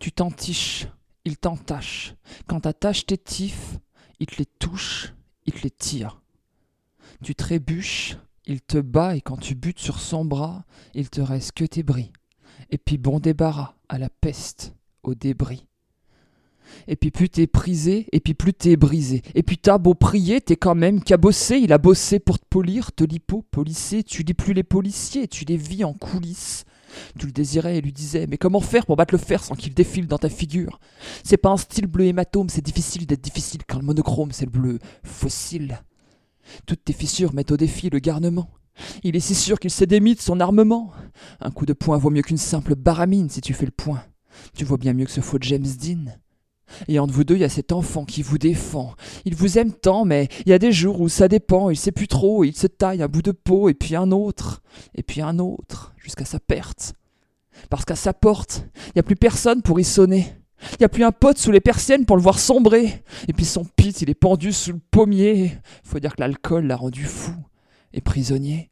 Tu t'entiches, il t'entache. Quand t'attaches tes tifs, il te les touche, il te les tire. Tu trébuches, il te bat et quand tu butes sur son bras, il te reste que tes bris. Et puis bon débarras à la peste, au débris. Et puis plus t'es prisé, et puis plus t'es brisé. Et puis t'as beau prier, t'es quand même cabossé. Il a bossé pour te polir, te lipo, polisser. Tu lis plus les policiers, tu les vis en coulisses. Tu le désirais et lui disais Mais comment faire pour battre le fer sans qu'il défile dans ta figure? C'est pas un style bleu hématome, c'est difficile d'être difficile quand le monochrome c'est le bleu fossile. Toutes tes fissures mettent au défi le garnement. Il est si sûr qu'il s'est démis de son armement. Un coup de poing vaut mieux qu'une simple baramine si tu fais le point. Tu vois bien mieux que ce faux James Dean. Et entre vous deux, il y a cet enfant qui vous défend. Il vous aime tant, mais il y a des jours où ça dépend, il sait plus trop, il se taille un bout de peau, et puis un autre, et puis un autre, jusqu'à sa perte. Parce qu'à sa porte, il n'y a plus personne pour y sonner. Il n'y a plus un pote sous les persiennes pour le voir sombrer. Et puis son pit, il est pendu sous le pommier. Faut dire que l'alcool l'a rendu fou et prisonnier.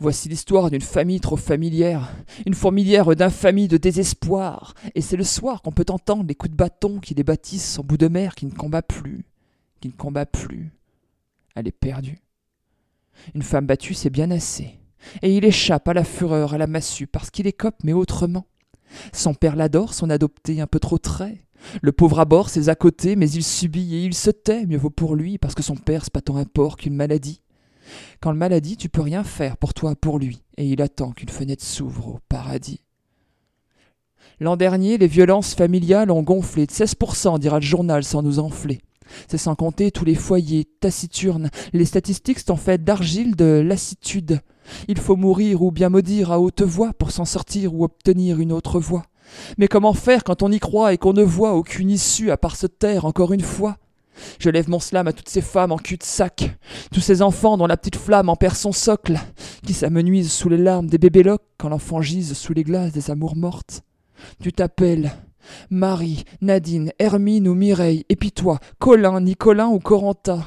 Voici l'histoire d'une famille trop familière, une fourmilière d'infamie, de désespoir. Et c'est le soir qu'on peut entendre les coups de bâton qui les bâtissent en bout de mer qui ne combat plus, qui ne combat plus. Elle est perdue. Une femme battue, c'est bien assez. Et il échappe à la fureur, à la massue, parce qu'il écope, mais autrement. Son père l'adore, son adopté un peu trop trait. Le pauvre aborde ses à côté, mais il subit et il se tait, mieux vaut pour lui, parce que son père c'est pas tant un porc qu'une maladie. Quand le maladie, tu peux rien faire pour toi, pour lui, et il attend qu'une fenêtre s'ouvre au paradis. L'an dernier, les violences familiales ont gonflé de 16%, dira le journal sans nous enfler. C'est sans compter tous les foyers taciturnes. Les statistiques sont faites d'argile de lassitude. Il faut mourir ou bien maudire à haute voix pour s'en sortir ou obtenir une autre voie. Mais comment faire quand on y croit et qu'on ne voit aucune issue à part se taire encore une fois? Je lève mon slam à toutes ces femmes en cul-de-sac, tous ces enfants dont la petite flamme en perd son socle, qui s'amenuisent sous les larmes des bébés locs quand l'enfant gise sous les glaces des amours mortes. Tu t'appelles Marie, Nadine, Hermine ou Mireille, et puis toi, Colin, Nicolin ou Corentin.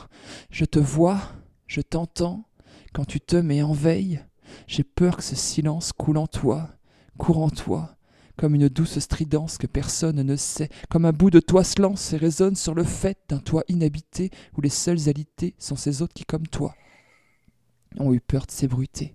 Je te vois, je t'entends, quand tu te mets en veille, j'ai peur que ce silence coule en toi, court en toi, comme une douce stridence que personne ne sait, comme un bout de toit se lance et résonne sur le fait d'un toit inhabité où les seuls alités sont ces autres qui, comme toi, ont eu peur de s'ébruiter.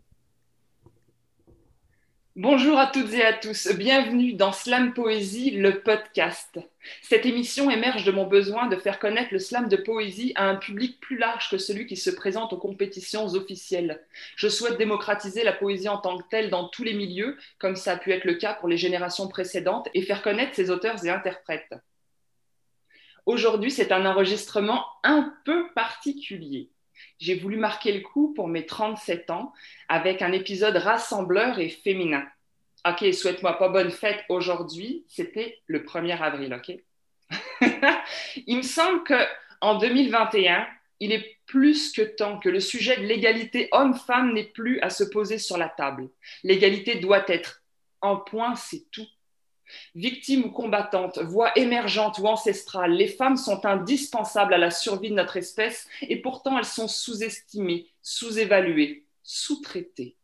Bonjour à toutes et à tous, bienvenue dans Slam Poésie, le podcast. Cette émission émerge de mon besoin de faire connaître le slam de poésie à un public plus large que celui qui se présente aux compétitions officielles. Je souhaite démocratiser la poésie en tant que telle dans tous les milieux, comme ça a pu être le cas pour les générations précédentes, et faire connaître ses auteurs et interprètes. Aujourd'hui, c'est un enregistrement un peu particulier j'ai voulu marquer le coup pour mes 37 ans avec un épisode rassembleur et féminin. Ok, souhaite-moi pas bonne fête aujourd'hui, c'était le 1er avril, ok? Il me semble qu'en 2021, il est plus que temps que le sujet de l'égalité homme-femme n'ait plus à se poser sur la table. L'égalité doit être en point, c'est tout. Victimes ou combattantes, voix émergentes ou ancestrales, les femmes sont indispensables à la survie de notre espèce et pourtant elles sont sous-estimées, sous-évaluées, sous-traitées.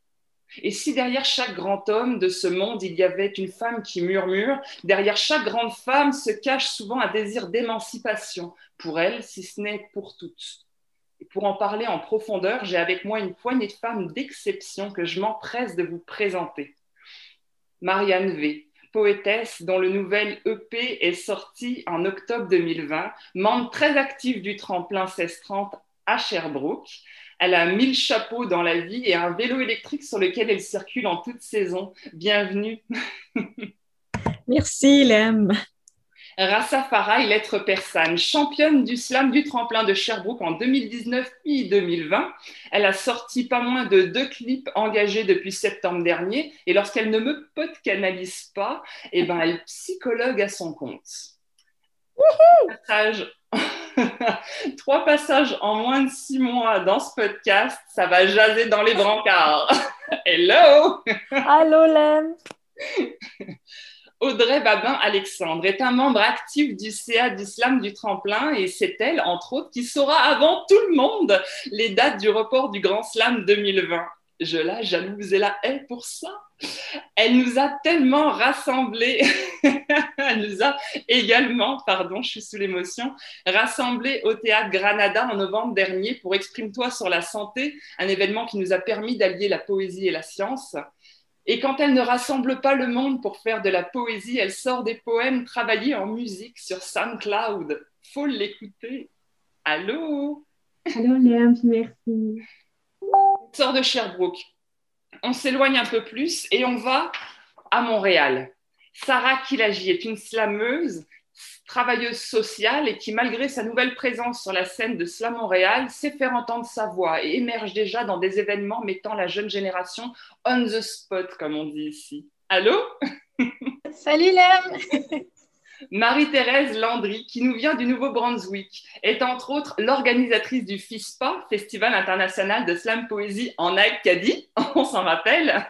Et si derrière chaque grand homme de ce monde il y avait une femme qui murmure, derrière chaque grande femme se cache souvent un désir d'émancipation, pour elle, si ce n'est pour toutes. Et pour en parler en profondeur, j'ai avec moi une poignée de femmes d'exception que je m'empresse de vous présenter. Marianne V, poétesse dont le nouvel EP est sorti en octobre 2020, membre très active du tremplin 1630 à Sherbrooke. Elle a mille chapeaux dans la vie et un vélo électrique sur lequel elle circule en toute saison. Bienvenue. Merci, Lem. Rassa Farah, lettre persane, championne du slam du tremplin de Sherbrooke en 2019 puis 2020. Elle a sorti pas moins de deux clips engagés depuis septembre dernier et lorsqu'elle ne me canalise pas, eh ben, elle psychologue à son compte. Trois passages en moins de six mois dans ce podcast, ça va jaser dans les brancards. Hello! Allô, Lem! Audrey Babin-Alexandre est un membre actif du CA d'Islam du Tremplin et c'est elle, entre autres, qui saura avant tout le monde les dates du report du Grand Slam 2020. je la jalouse et la pour ça. Elle nous a tellement rassemblés, elle nous a également, pardon, je suis sous l'émotion, rassemblés au théâtre Granada en novembre dernier pour Exprime-toi sur la santé, un événement qui nous a permis d'allier la poésie et la science. Et quand elle ne rassemble pas le monde pour faire de la poésie, elle sort des poèmes travaillés en musique sur SoundCloud. Faut l'écouter. Allô? Allô Léa, merci. Sort de Sherbrooke. On s'éloigne un peu plus et on va à Montréal. Sarah Kilagi est une slameuse travailleuse sociale et qui, malgré sa nouvelle présence sur la scène de Slam Montréal, sait faire entendre sa voix et émerge déjà dans des événements mettant la jeune génération on the spot, comme on dit ici. Allô? Salut Lem Marie-Thérèse Landry, qui nous vient du Nouveau-Brunswick, est entre autres l'organisatrice du FISPA, Festival international de slam poésie en Acadie, on s'en rappelle.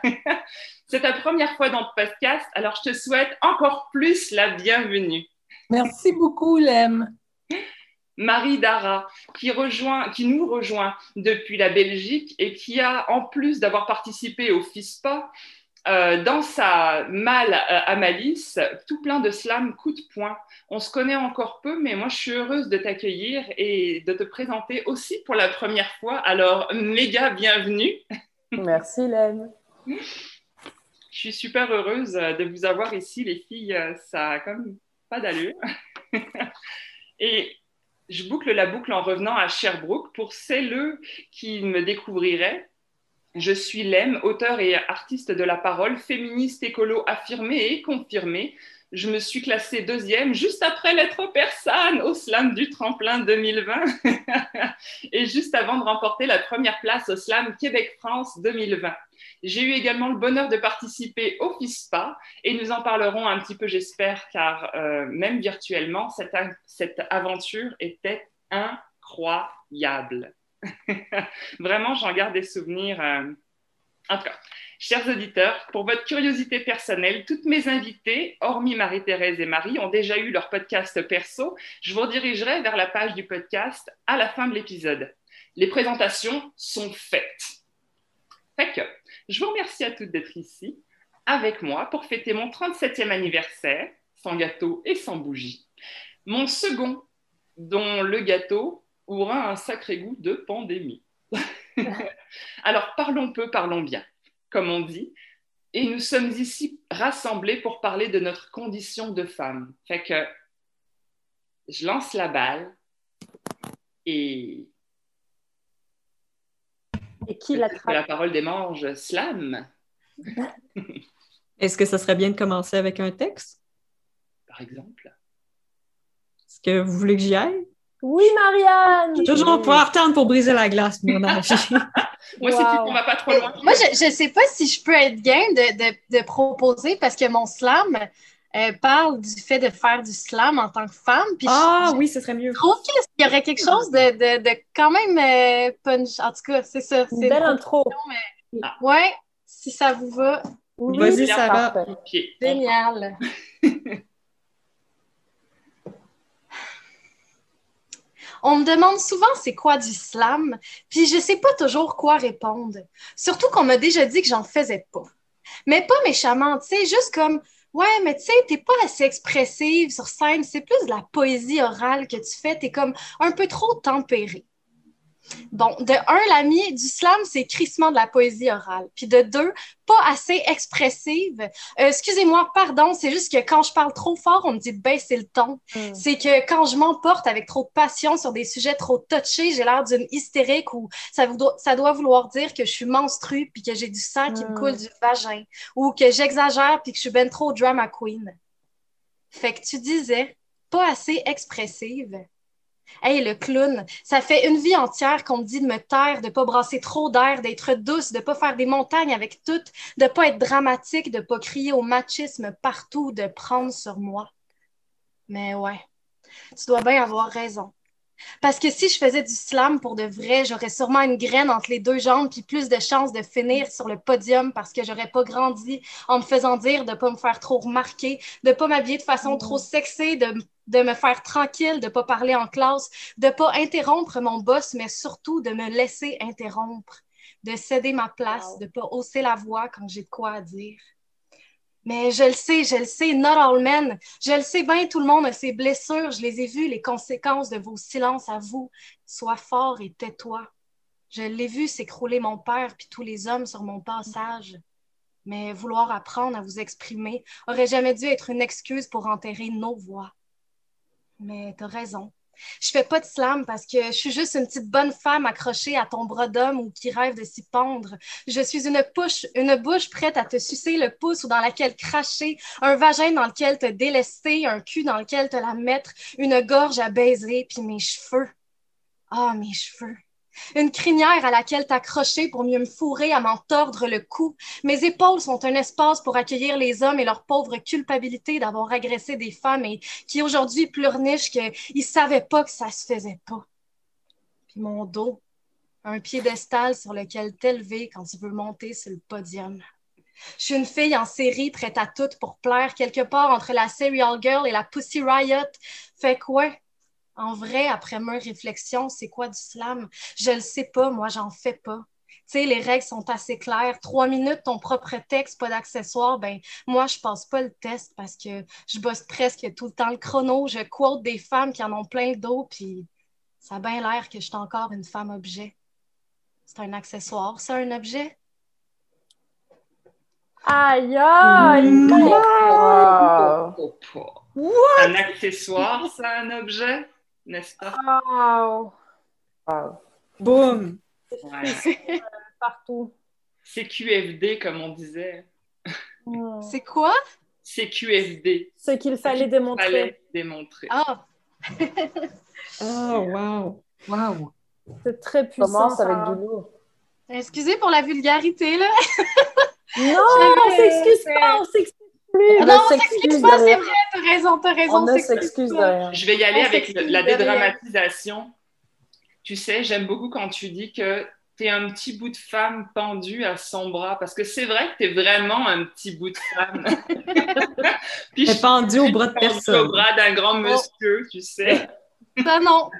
C'est ta première fois dans le podcast, alors je te souhaite encore plus la bienvenue. Merci beaucoup, Lem. Marie Dara, qui, rejoint, qui nous rejoint depuis la Belgique et qui a, en plus d'avoir participé au FISPA, euh, dans sa malle euh, à malice, tout plein de slam coup de poing. On se connaît encore peu, mais moi je suis heureuse de t'accueillir et de te présenter aussi pour la première fois. Alors, méga bienvenue. Merci, Lem. Je suis super heureuse de vous avoir ici, les filles. Ça a comme d'allure. et je boucle la boucle en revenant à Sherbrooke. Pour celles qui me découvriraient, je suis Lem, auteur et artiste de la parole, féministe écolo affirmée et confirmée. Je me suis classée deuxième juste après l'être persane au slam du tremplin 2020 et juste avant de remporter la première place au slam Québec-France 2020. J'ai eu également le bonheur de participer au FISPA et nous en parlerons un petit peu, j'espère, car euh, même virtuellement, cette, cette aventure était incroyable. Vraiment, j'en garde des souvenirs. Euh, en chers auditeurs, pour votre curiosité personnelle, toutes mes invitées, hormis Marie-Thérèse et Marie, ont déjà eu leur podcast perso. Je vous redirigerai vers la page du podcast à la fin de l'épisode. Les présentations sont faites. Fait que, je vous remercie à toutes d'être ici avec moi pour fêter mon 37e anniversaire, sans gâteau et sans bougie. Mon second, dont le gâteau aura un sacré goût de pandémie. Alors, parlons peu, parlons bien, comme on dit. Et nous sommes ici rassemblés pour parler de notre condition de femme. Fait que je lance la balle et et qui l'attrape? La parole des manges, slam. Est-ce que ça serait bien de commencer avec un texte? Par exemple. Est-ce que vous voulez que j'y aille? Oui, Marianne! Toujours pouvoir attendre pour briser la glace, mon Moi, c'est qu'on va pas trop loin. Moi, je ne sais pas si je peux être game de, de, de proposer parce que mon slam, euh, parle du fait de faire du slam en tant que femme. ah oui, ce serait mieux. Je trouve qu'il y aurait quelque chose de, de, de quand même euh, punch. En tout cas, c'est ça. C'est une belle intro. Mais... Ah. Ouais, si ça vous va. Oui, Vas-y, ça va. Génial. On me demande souvent c'est quoi du slam, puis je sais pas toujours quoi répondre. Surtout qu'on m'a déjà dit que j'en faisais pas. Mais pas méchamment, tu sais, juste comme Ouais, mais tu sais, t'es pas assez expressive sur scène. C'est plus de la poésie orale que tu fais. T'es comme un peu trop tempérée. Bon, de un, l'ami du slam, c'est crissement de la poésie orale. Puis de deux, pas assez expressive. Euh, excusez-moi, pardon, c'est juste que quand je parle trop fort, on me dit de baisser le ton. Hmm. C'est que quand je m'emporte avec trop de passion sur des sujets trop touchés, j'ai l'air d'une hystérique ou ça, ça, doit vouloir dire que je suis menstrue puis que j'ai du sang qui me coule hmm. du vagin ou que j'exagère puis que je suis ben trop drama queen. Fait que tu disais, pas assez expressive. Hey, le clown, ça fait une vie entière qu'on me dit de me taire, de pas brasser trop d'air, d'être douce, de pas faire des montagnes avec toutes, de pas être dramatique, de pas crier au machisme partout, de prendre sur moi. Mais ouais, tu dois bien avoir raison. Parce que si je faisais du slam pour de vrai, j'aurais sûrement une graine entre les deux jambes puis plus de chances de finir sur le podium parce que j'aurais pas grandi en me faisant dire de pas me faire trop remarquer, de pas m'habiller de façon trop sexée, de, de me faire tranquille, de pas parler en classe, de pas interrompre mon boss, mais surtout de me laisser interrompre. de céder ma place, de ne pas hausser la voix quand j'ai de quoi à dire. Mais je le sais, je le sais, not all men. Je le sais bien, tout le monde a ses blessures. Je les ai vues, les conséquences de vos silences à vous. Sois fort et tais-toi. Je l'ai vu s'écrouler mon père puis tous les hommes sur mon passage. Mais vouloir apprendre à vous exprimer aurait jamais dû être une excuse pour enterrer nos voix. Mais t'as raison. Je fais pas de slam parce que je suis juste une petite bonne femme accrochée à ton bras d'homme ou qui rêve de s'y pendre. Je suis une une bouche prête à te sucer le pouce ou dans laquelle cracher, un vagin dans lequel te délester, un cul dans lequel te la mettre, une gorge à baiser, puis mes cheveux. Ah, mes cheveux une crinière à laquelle t'accrocher pour mieux me fourrer, à m'en tordre le cou. Mes épaules sont un espace pour accueillir les hommes et leur pauvre culpabilité d'avoir agressé des femmes et qui aujourd'hui pleurnichent qu'ils savaient pas que ça se faisait pas. Puis mon dos, un piédestal sur lequel t'élever quand tu veux monter sur le podium. Je suis une fille en série prête à tout pour plaire quelque part entre la Serial Girl et la Pussy Riot. Fait quoi? En vrai, après ma réflexion, c'est quoi du slam? Je le sais pas, moi, j'en fais pas. Tu sais, les règles sont assez claires. Trois minutes, ton propre texte, pas d'accessoires. Ben, moi, je passe pas le test parce que je bosse presque tout le temps le chrono. Je quote des femmes qui en ont plein le dos, puis ça a bien l'air que je suis encore une femme objet. C'est un accessoire, c'est un objet? Aïe, aïe! Un accessoire, c'est un objet? N'est-ce pas? Wow! wow. Boum! Ouais. partout. C'est QFD, comme on disait. Hmm. C'est quoi? C'est QFD. Ce qu'il fallait démontrer. Fallait démontrer. Ah! oh, wow! Wow! C'est très puissant. Commence avec du lourd. Excusez pour la vulgarité, là. non, on s'excuse pas, on s'excuse plus. Ah non, on s'excuse pas, c'est vrai, t'as raison, t'as raison. On ne s'excuse de rien. Je vais y aller avec la dédramatisation. Tu sais, j'aime beaucoup quand tu dis que tu es un petit bout de femme pendu à son bras, parce que c'est vrai que tu es vraiment un petit bout de femme. Puis je pendu au bras de personne. Au bras d'un grand monsieur, tu sais. Ça, non.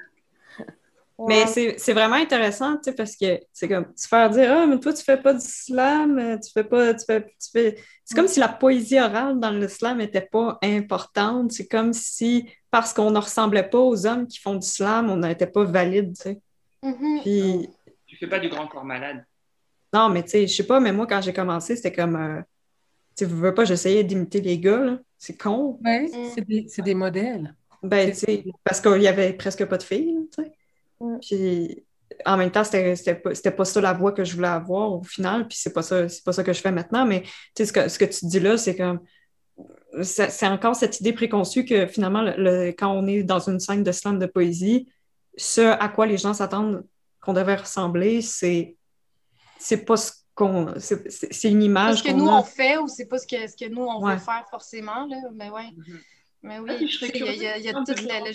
Mais c'est vraiment intéressant, tu sais, parce que c'est comme se faire dire Ah, mais toi, tu fais pas du slam, tu fais pas. Tu fais, tu fais... C'est comme si la poésie orale dans le slam n'était pas importante. C'est comme si, parce qu'on ne ressemblait pas aux hommes qui font du slam, on n'était pas valide, tu sais. Mm-hmm. Puis. Tu fais pas du grand corps malade. Non, mais tu sais, je sais pas, mais moi, quand j'ai commencé, c'était comme. Euh... Tu veux pas, j'essayais d'imiter les gars, C'est con. Oui, c'est des, des, modèles. Ben, tu sais, parce qu'il y avait presque pas de filles, tu sais. Mm. Puis en même temps, c'était pas, pas ça la voix que je voulais avoir au final, puis c'est pas ça, c'est pas ça que je fais maintenant, mais ce que, ce que tu dis là, c'est comme c'est encore cette idée préconçue que finalement, le, quand on est dans une scène de slam de poésie, ce à quoi les gens s'attendent qu'on devait ressembler, c'est c'est pas ce qu'on c'est une image ce que nous on fait ou c'est pas ce que, ce que nous on veut faire forcément là mais ouais mm-hmm. mais oui il y a, y a toute la, la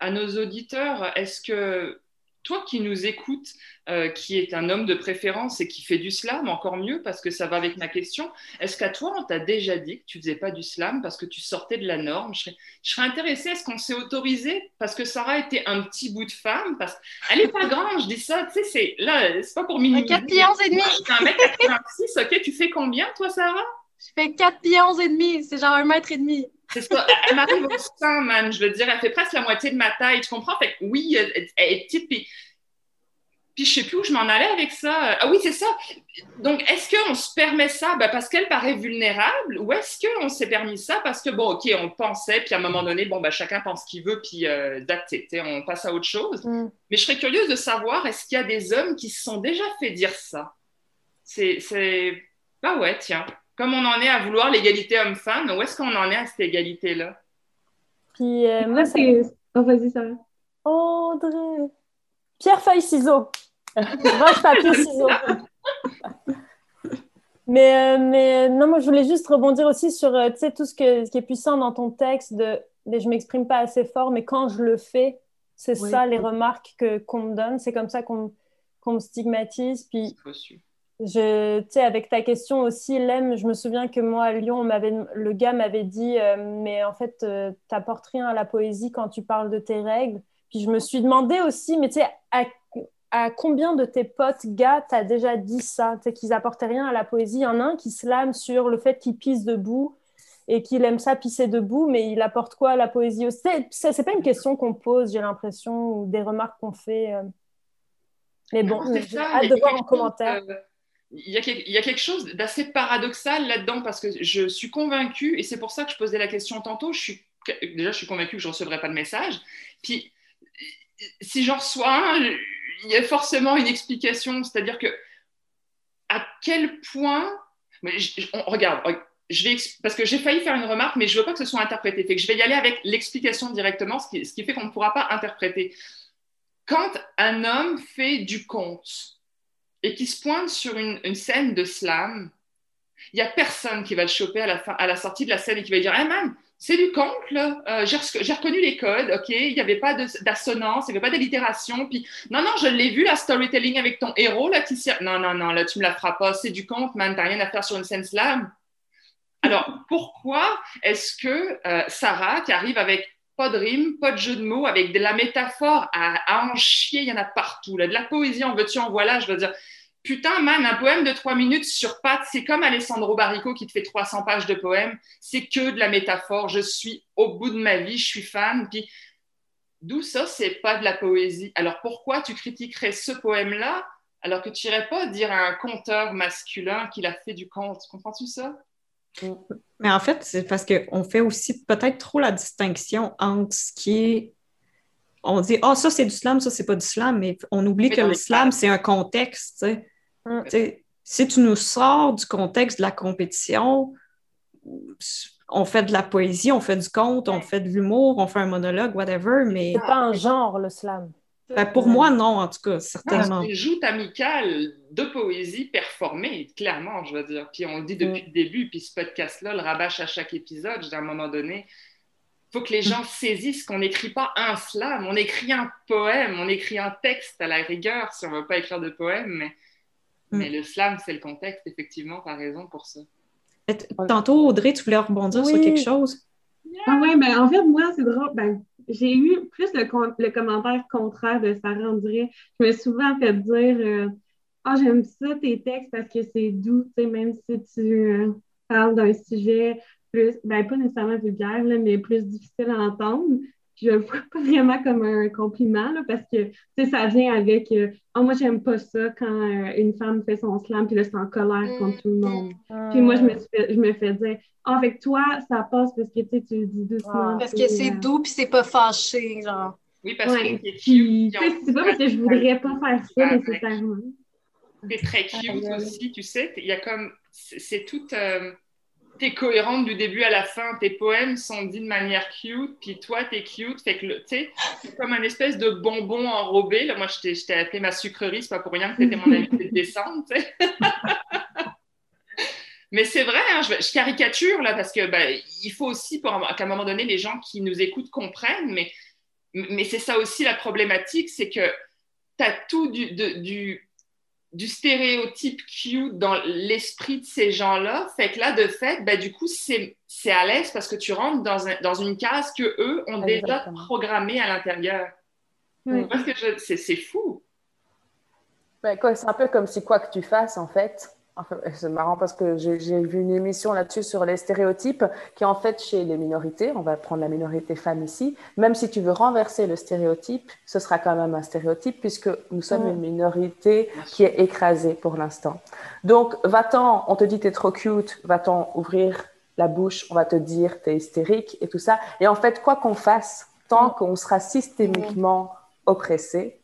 à nos auditeurs, est-ce que toi qui nous écoutes, euh, qui est un homme de préférence et qui fait du slam, encore mieux parce que ça va avec ma question, est-ce qu'à toi on t'a déjà dit que tu faisais pas du slam parce que tu sortais de la norme? Je serais, je serais intéressée, est-ce qu'on s'est autorisé parce que Sarah était un petit bout de femme parce Elle n'est pas grande, je dis ça, tu sais, c'est là, c'est pas pour minimiser. 4 pions et demi. un mec 86, ok, tu fais combien toi Sarah? Je fais 4 pions et demi, c'est genre un mètre et demi. C'est ça. Elle m'arrive au sein, man. Je veux dire, elle fait presque la moitié de ma taille. Tu comprends? Fait que oui, elle, est petite. Puis, puis je sais plus où je m'en allais avec ça. Ah oui, c'est ça. Donc, est-ce qu'on se permet ça? Ben, parce qu'elle paraît vulnérable ou est-ce qu'on s'est permis ça? Parce que, bon, OK, on pensait, puis à un moment donné, bon, ben, chacun pense ce qu'il veut, puis euh, on passe à autre chose. Mm. Mais je serais curieuse de savoir, est-ce qu'il y a des hommes qui se sont déjà fait dire ça? C'est. Ah ouais, tiens comme on en est à vouloir l'égalité homme-femme, où est-ce qu'on en est à cette égalité-là? Puis euh, moi, c'est. Oh, vas-y, ça Audrey. Pierre, feuille, ciseaux. Roche, papier, ciseaux. mais, euh, mais non, moi, je voulais juste rebondir aussi sur euh, tout ce, que, ce qui est puissant dans ton texte de, de je m'exprime pas assez fort, mais quand je le fais, c'est ça les remarques que, qu'on me donne. C'est comme ça qu'on, qu'on me stigmatise. Puis je, avec ta question aussi, Lem, je me souviens que moi à Lyon, on le gars m'avait dit, euh, mais en fait, euh, t'apportes rien à la poésie quand tu parles de tes règles. Puis je me suis demandé aussi, mais tu sais, à combien de tes potes gars t'as déjà dit ça, qu'ils apportaient rien à la poésie Il y en a un qui slame sur le fait qu'il pisse debout et qu'il aime ça pisser debout, mais il apporte quoi à la poésie C'est, c'est pas une question qu'on pose, j'ai l'impression, ou des remarques qu'on fait. Euh. Mais bon, j'ai hâte de voir en commentaire. Euh, il y, a, quelque chose d'assez paradoxal là-dedans parce que je suis convaincue, et c'est pour ça que je posais la question tantôt, je suis, déjà je suis convaincue que je ne recevrai pas de message. Puis si j'en reçois un, il y a forcément une explication, c'est-à-dire que à quel point. Regarde, je vais, parce que j'ai failli faire une remarque, mais je ne veux pas que ce soit interprété. Fait je vais y aller avec l'explication directement, ce qui, ce qui fait qu'on ne pourra pas interpréter. Quand un homme fait du conte et qui se pointe sur une, scène de slam, il n'y a personne qui va le choper à la, fin, à la sortie de la scène et qui va dire Hey man, c'est du conte, là. Euh, j'ai reconnu les codes, OK? Il n'y avait pas d'assonance, il n'y avait pas d'allitération. Puis, non, non, je l'ai vu, la storytelling avec ton héros, là, qui Non, non, non, là, tu me la feras pas. C'est du conte, man. T'as rien à faire sur une scène slam. Alors, pourquoi est-ce que euh, Sarah, qui arrive avec pas de rime, pas de jeu de mots, avec de la métaphore à, en chier, il y en a partout. De la poésie, en veux-tu, en voilà, je veux dire Putain, man, un poème de trois minutes sur pattes, c'est comme Alessandro Barrico qui te fait 300 pages de poème. C'est que de la métaphore. Je suis au bout de ma vie, je suis fan. Puis, d'où ça, c'est pas de la poésie? Alors, pourquoi tu critiquerais ce poème-là alors que tu irais pas dire à un conteur masculin qu'il a fait du conte? Comprends-tu ça? Mais en fait, c'est parce qu'on fait aussi peut-être trop la distinction entre ce qui est on dit, ah, oh, ça c'est du slam, ça c'est pas du slam, mais on oublie que le slam, c'est un contexte. Mm. Si tu nous sors du contexte de la compétition, on fait de la poésie, on fait du conte, on fait de l'humour, on fait un monologue, whatever, mais. C'est pas un genre, le slam. Ben, pour moi, non, en tout cas, certainement. C'est une joute amicale de poésie performée, clairement, je veux dire. Puis on le dit depuis mm. le début, puis ce podcast-là le rabâche à chaque épisode, à un moment donné faut que les gens saisissent qu'on n'écrit pas un slam, on écrit un poème, on écrit un texte à la rigueur si on ne veut pas écrire de poème, mais, mais mm. le slam, c'est le contexte, effectivement, tu as raison pour ça. Tantôt, Audrey, tu voulais rebondir sur quelque chose? Ah oui, mais en fait, moi, c'est drôle. Ben, j'ai eu plus le, le, commentaire contraire de Sarah, on dirait. Je me suis souvent fait dire euh, Ah, j'aime ça tes textes parce que c'est doux, tu sais, même si tu euh, parles d'un sujet plus, ben, pas nécessairement vulgaire, là, mais plus difficile à entendre. Je le vois pas vraiment comme un compliment là, parce que ça vient avec euh, oh, moi, j'aime pas ça quand euh, une femme fait son slam puis là, c'est en colère contre tout le monde. Puis moi, je me, je me fais dire oh, avec toi, ça passe parce que tu dis doucement. Parce que c'est doux puis c'est pas fâché, genre. Oui, parce que c'est pas parce que je voudrais pas faire ça nécessairement. C'est très cute aussi, tu sais. Il y a comme. C'est tout. Euh, t'es cohérente du début à la fin. Tes poèmes sont dits de manière cute, puis toi, t'es cute. Fait que, tu sais, c'est comme un espèce de bonbon enrobé. Moi, je t'ai appelé ma sucrerie, c'est pas pour rien que t'étais mon invité de descente, tu sais. Mais c'est vrai, hein, je, caricature là parce que ben, il faut aussi qu'à un moment donné, les gens qui nous écoutent comprennent. Mais, c'est ça aussi la problématique, c'est que tu as tout du, du du stéréotype cute dans l'esprit de ces gens-là. Fait que là, de fait, ben, du coup, c'est à l'aise parce que tu rentres dans, un, dans une case que eux ont déjà programmée à l'intérieur. Parce que c'est fou. Ben, c'est un peu comme si quoi que tu fasses, en fait, c'est marrant parce que j'ai vu une émission là-dessus sur les stéréotypes qui en fait chez les minorités, on va prendre la minorité femme ici, même si tu veux renverser le stéréotype, ce sera quand même un stéréotype puisque nous sommes une minorité qui est écrasée pour l'instant. Donc va-t'en, on te dit t'es trop cute, va-t'en ouvrir la bouche, on va te dire t'es hystérique et tout ça. Et en fait, quoi qu'on fasse, tant qu'on sera systémiquement oppressé,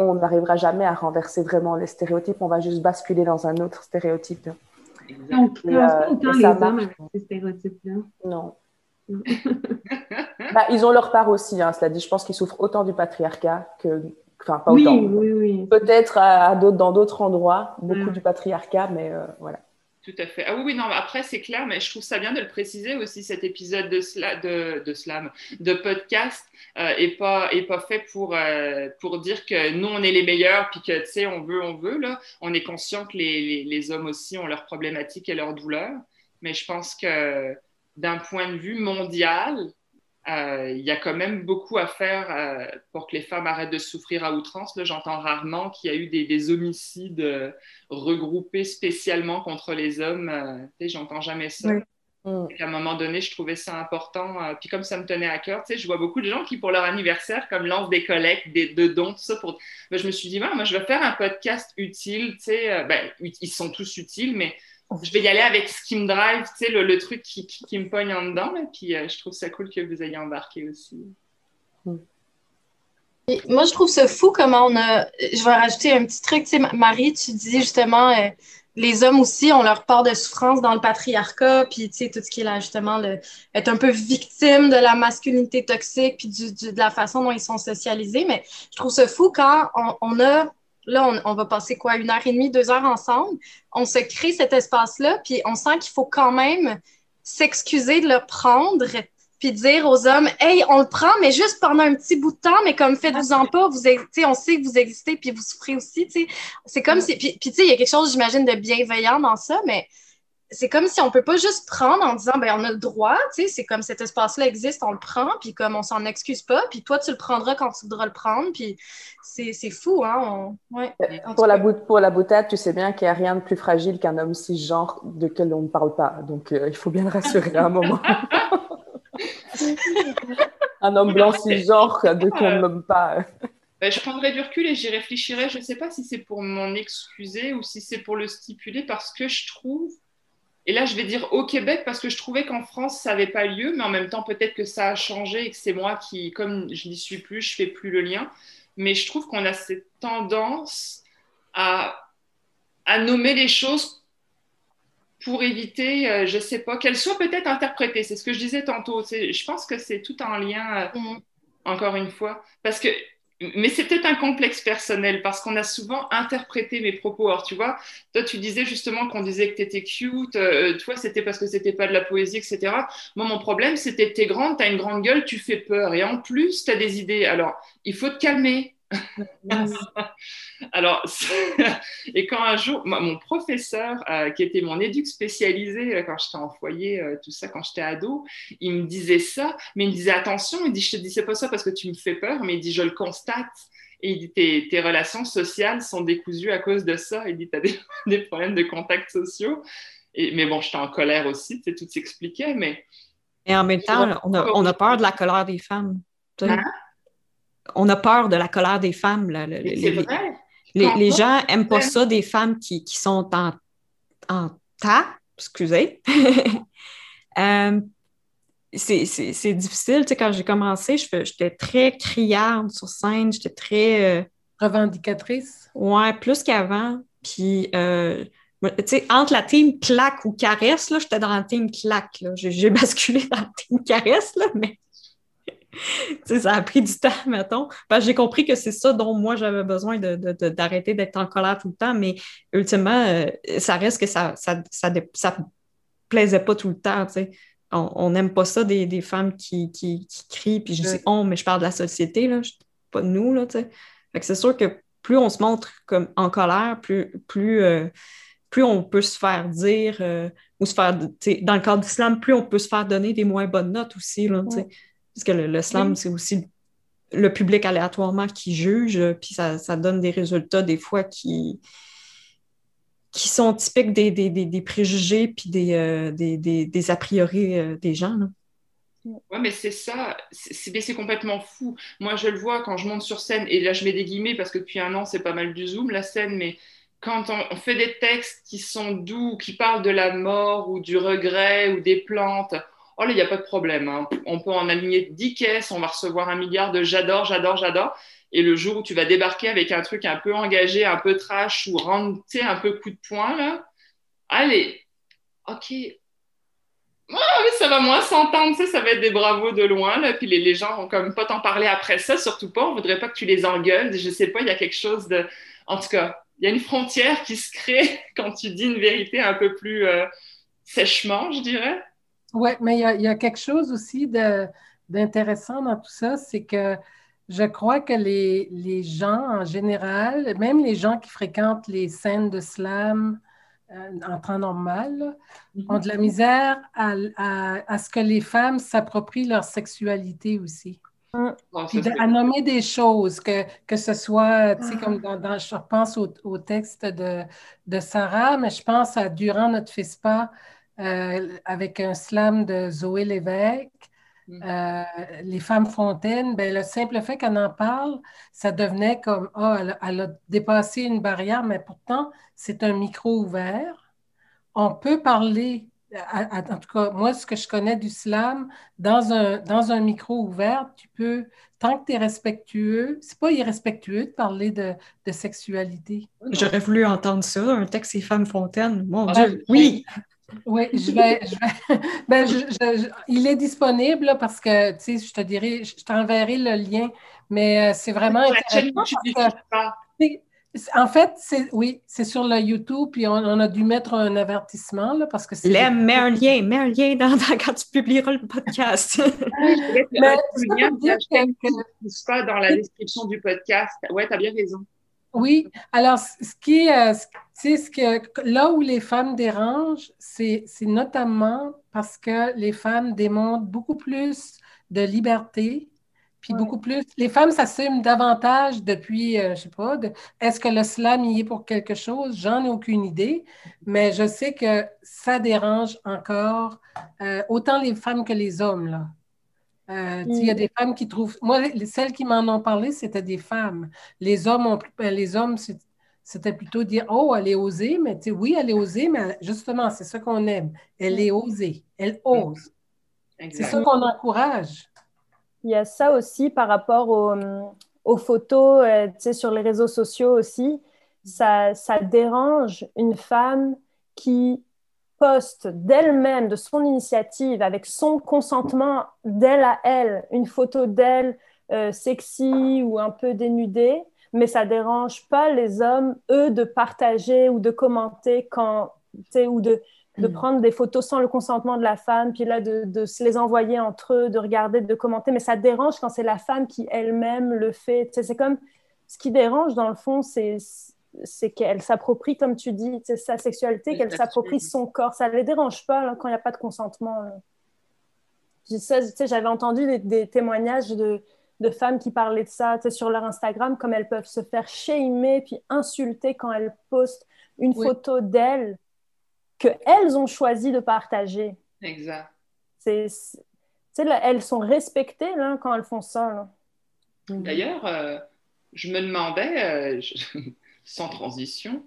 on n'arrivera jamais à renverser vraiment les stéréotypes, on va juste basculer dans un autre stéréotype. Ne pas euh, autant les hommes avec ces stéréotypes-là. Non. bah, ils ont leur part aussi, hein, cela dit. Je pense qu'ils souffrent autant du patriarcat que. Enfin, pas oui, autant. Oui, oui. Peut-être à, dans d'autres endroits, beaucoup du patriarcat, mais euh, voilà. Tout à fait. Ah oui, oui, non, après, c'est clair, mais je trouve ça bien de le préciser aussi, cet épisode de, slam, de podcast, euh, pas, est pas fait pour, euh, pour dire que nous, on est les meilleurs, puis que, tu sais, on veut, on veut, là. On est conscient que les, les, les, hommes aussi ont leurs problématiques et leurs douleurs, mais je pense que d'un point de vue mondial, il y a quand même beaucoup à faire euh, pour que les femmes arrêtent de souffrir à outrance. J'entends rarement qu'il y a eu des, homicides euh, regroupés spécialement contre les hommes. J'entends jamais ça. Mm. À un moment donné, je trouvais ça important. puis comme ça me tenait à cœur, je vois beaucoup de gens qui, pour leur anniversaire, comme lancent des collectes, des, de dons, tout ça. Pour... Ben, je me suis dit, moi, je vais faire un podcast utile. Ben, ils sont tous utiles, mais je vais y aller avec ce qui me drive, tu sais, le, truc qui, qui, me pogne en dedans. Et puis, euh, je trouve ça cool que vous ayez embarqué aussi. moi, je trouve ça fou comment on a. Je vais rajouter un petit truc. Tu sais, Marie, tu disais justement, euh, les hommes aussi ont leur part de souffrance dans le patriarcat, puis tu sais, tout ce qui est là, justement, le, être un peu victime de la masculinité toxique, puis du, de la façon dont ils sont socialisés. Mais je trouve ça fou quand on, on a Là, on, va passer quoi, une heure et demie, deux heures ensemble? On se crée cet espace-là, puis on sent qu'il faut quand même s'excuser de le prendre, puis dire aux hommes, hey, on le prend, mais juste pendant un petit bout de temps, mais comme faites-vous-en pas, vous, on sait que vous existez, puis vous souffrez aussi, C'est comme si, puis, puis tu sais, il y a quelque chose, j'imagine, de bienveillant dans ça, mais c'est comme si on peut pas juste prendre en disant ben on a le droit, tu sais, c'est comme cet espace-là existe, on le prend, puis comme on s'en excuse pas, puis toi tu le prendras quand tu voudras le prendre, puis c'est fou, hein. Ouais. Pour, la pour la boutade, tu sais bien qu'il n'y a rien de plus fragile qu'un homme cisgenre de quel on ne parle pas, donc euh, il faut bien le rassurer à un moment. un homme blanc cisgenre de qui on ne nomme pas. Ben, je prendrai du recul et j'y réfléchirai. Je ne sais pas si c'est pour m'en excuser ou si c'est pour le stipuler parce que je trouve et là, je vais dire au Québec parce que je trouvais qu'en France, ça n'avait pas lieu, mais en même temps, peut-être que ça a changé et que c'est moi qui, comme je n'y suis plus, je fais plus le lien. Mais je trouve qu'on a cette tendance à, à nommer les choses pour éviter, euh, je ne sais pas, qu'elles soient peut-être interprétées. C'est ce que je disais tantôt. Je pense que c'est tout un lien, euh, mm. encore une fois. Parce que mais c'est peut-être un complexe personnel parce qu'on a souvent interprété mes propos. Alors, tu vois, toi, tu disais justement qu'on disait que tu cute, euh, toi, c'était parce que c'était pas de la poésie, etc. Moi, mon problème, c'était que tu es grande, tu as une grande gueule, tu fais peur. Et en plus, tu as des idées. Alors, il faut te calmer. Alors, et quand un jour, mon professeur, euh, qui était mon éduc spécialisé euh, quand j'étais en foyer, euh, tout ça, quand j'étais ado, il me disait ça, mais il me disait attention, il dit je te dis c'est pas ça parce que tu me fais peur, mais il dit je le constate. Et il dit tes, tes relations sociales sont décousues à cause de ça. Il dit tu as des, problèmes de contacts sociaux. Et, mais bon, j'étais en colère aussi, tu sais, tout s'expliquait, mais. Et en même temps, on a, on a peur de la colère des femmes. Hein? On a peur de la colère des femmes. les, gens n'aiment pas ça des femmes qui, sont en, en tas, excusez. Euh, c'est difficile. Tu sais, quand j'ai commencé, j'étais très criarde sur scène, j'étais très. Euh, Revendicatrice? Ouais, plus qu'avant. Puis, euh, tu sais, entre la team claque ou caresse, j'étais dans la team claque. J'ai basculé dans la team caresse, là, mais ça a pris du temps, mettons. j'ai compris que c'est ça dont moi j'avais besoin d'arrêter d'être en colère tout le temps, mais ultimement, euh, ça reste que ça ça, ça, plaisait pas tout le temps. On n'aime pas ça des, femmes qui, qui, crient, puis je dis on, mais je parle de la société, là, pas de nous. Là, c'est sûr que plus on se montre comme en colère, plus, plus, euh, plus on peut se faire dire, euh, ou se faire, dans le cadre d'islam, plus on peut se faire donner des moins bonnes notes aussi. Là, parce que le, slam, c'est aussi le public aléatoirement qui juge, puis ça, donne des résultats des fois qui, qui sont typiques des, préjugés puis des, euh, des, a priori euh, des gens. Oui, mais c'est ça, c'est complètement fou. Moi, je le vois quand je monte sur scène, et là, je mets des guillemets parce que depuis un an, c'est pas mal du zoom, la scène, mais quand on, fait des textes qui sont doux, qui parlent de la mort ou du regret ou des plantes, oh là, il n'y a pas de problème. Hein. On peut en aligner 10 caisses, on va recevoir un milliard de j'adore, j'adore, j'adore. Et le jour où tu vas débarquer avec un truc un peu engagé, un peu trash ou rendre un peu coup de poing, là, allez, ok. Ah, ça va moins s'entendre, ça va être des bravos de loin, là, puis les, les gens vont comme pas t'en parler après ça, surtout pas, on voudrait pas que tu les engueules, je sais pas, il y a quelque chose de... En tout cas, il y a une frontière qui se crée quand tu dis une vérité un peu plus euh, sèchement, je dirais. Oui, mais il y, a, quelque chose aussi d'intéressant dans tout ça, c'est que je crois que les, gens en général, même les gens qui fréquentent les scènes de slam, en temps normal, ont de la misère à, à, ce que les femmes s'approprient leur sexualité aussi. Mm. Puis à nommer des choses, que, que ce soit, tu sais, comme ah. dans, je pense au, texte de, de, Sarah, mais je pense à Durant notre FISPA euh, avec un slam de Zoé Lévesque, mm. euh, Les femmes fontaines, ben, le simple fait qu'elle en parle, ça devenait comme, oh, elle, elle, a dépassé une barrière, mais pourtant, c'est un micro ouvert. On peut parler en tout cas, moi, ce que je connais du slam, dans un, dans un micro ouvert, tu peux, tant que tu es respectueux, c'est pas irrespectueux de parler de, de sexualité. J'aurais voulu entendre ça, un texte et femmes fontaines. Mon ah, Dieu, oui! Oui, je vais. ben, il est disponible parce que, tu sais, je te dirais, je t'enverrai le lien, mais euh, c'est vraiment intéressant. En fait, c'est oui, c'est sur le YouTube, puis on, a dû mettre un avertissement là, parce que c'est. Mets un lien, mets un lien dans, quand tu publieras le podcast. Mais, c'est pas dans la description du podcast. Ouais, tu as bien raison. Oui, alors ce qui est, ce que là où les femmes dérangent, c'est notamment parce que les femmes démontrent beaucoup plus de liberté, puis beaucoup plus. Les femmes s'assument davantage depuis, je euh, je sais pas, est-ce que le slam y est pour quelque chose? J'en ai aucune idée, mais je sais que ça dérange encore euh, autant les femmes que les hommes. Là. Euh, il y a mm. des femmes qui trouvent. Moi, celles qui m'en ont parlé, c'était des femmes. Les hommes, ont... Ben, les hommes c'était plutôt dire Oh, elle est osée, mais oui, elle est osée, mais justement, c'est ça qu'on aime. Elle est osée. Elle mm. ose. C'est ça qu'on encourage. Il y a ça aussi par rapport aux, photos euh, sur les réseaux sociaux aussi. Ça, ça dérange une femme qui poste d'elle-même, de son initiative, avec son consentement d'elle à elle, une photo d'elle euh, sexy ou un peu dénudée, mais ça dérange pas les hommes, eux, de partager ou de commenter quand, ou de, de mm. prendre des photos sans le consentement de la femme, puis là, de, se les envoyer entre eux, de regarder, de commenter. Mais ça dérange quand c'est la femme qui elle-même le fait. c'est comme ce qui dérange, dans le fond, c'est c'est qu'elle s'approprie, comme tu dis, sa sexualité, qu'elle s'approprie son corps. Ça ne les dérange pas quand il n'y a pas de consentement. J'avais entendu des, témoignages de, de, femmes qui parlaient de ça sur leur Instagram, comme elles peuvent se faire shamer puis insulter quand elles postent une photo d'elles qu'elles ont choisi de partager. Exact. C'est, elles sont respectées là, quand elles font ça. D'ailleurs, euh, je me demandais, euh, sans transition,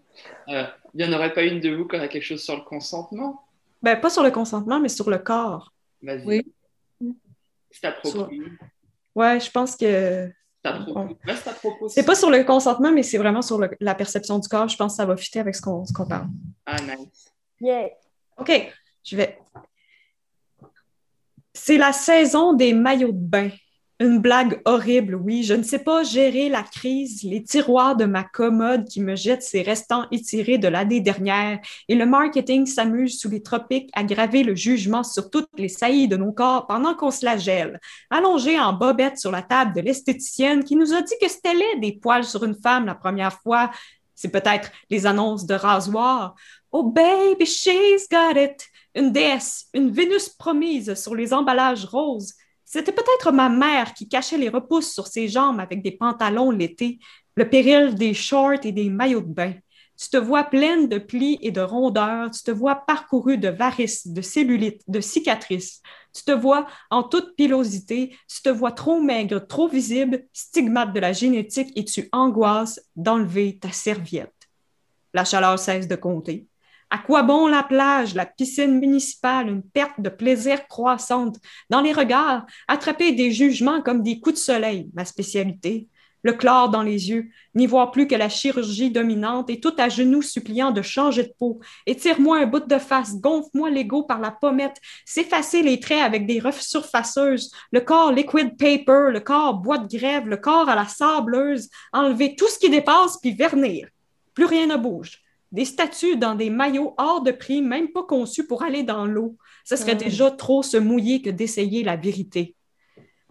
euh, il n'y en aurait pas une de vous qui aurait quelque chose sur le consentement? Ben, Pas sur le consentement, mais sur le corps. Vas-y. Oui. C'est à propos. Ouais, je pense que c'est pas sur le consentement, mais c'est vraiment sur la perception du corps. Je pense que ça va fitter avec ce qu'on parle. Ah, nice. OK, je vais. C'est la saison des maillots de bain. Une blague horrible, oui. Je ne sais pas gérer la crise, les tiroirs de ma commode qui me jettent ses restants étirés de l'année dernière. Et le marketing s'amuse sous les tropiques à graver le jugement sur toutes les saillies de nos corps pendant qu'on se la gèle. Allongé en bobette sur la table de l'esthéticienne qui nous a dit que c'était laid des poils sur une femme la première fois. C'est peut-être les annonces de rasoir. Oh baby, she's got it! Une déesse, une Vénus promise sur les emballages roses. C'était peut-être ma mère qui cachait les repousses sur ses jambes avec des pantalons l'été, le péril des shorts et des maillots de bain. Tu te vois pleine de plis et de rondeurs, tu te vois parcourue de varices, de cellulite, de cicatrices. Tu te vois en toute pilosité, tu te vois trop maigre, trop visible, stigmate de la génétique et tu angoisses d'enlever ta serviette. La chaleur cesse de compter. À quoi bon la plage, la piscine municipale, une perte de plaisir croissante? Dans les regards, attraper des jugements comme des coups de soleil, ma spécialité. Le chlore dans les yeux, n'y voir plus que la chirurgie dominante et tout à genoux suppliant de changer de peau. Étire-moi un bout de face, gonfle-moi l'ego par la pommette, s'effacer les traits avec des refs surfaceuses, le corps liquid paper, le corps bois de grève, le corps à la sableuse, enlever tout ce qui dépasse puis vernir. Plus rien ne bouge des statues dans des maillots hors de prix, même pas conçus pour aller dans l'eau. Ce serait déjà trop se mouiller que d'essayer la vérité.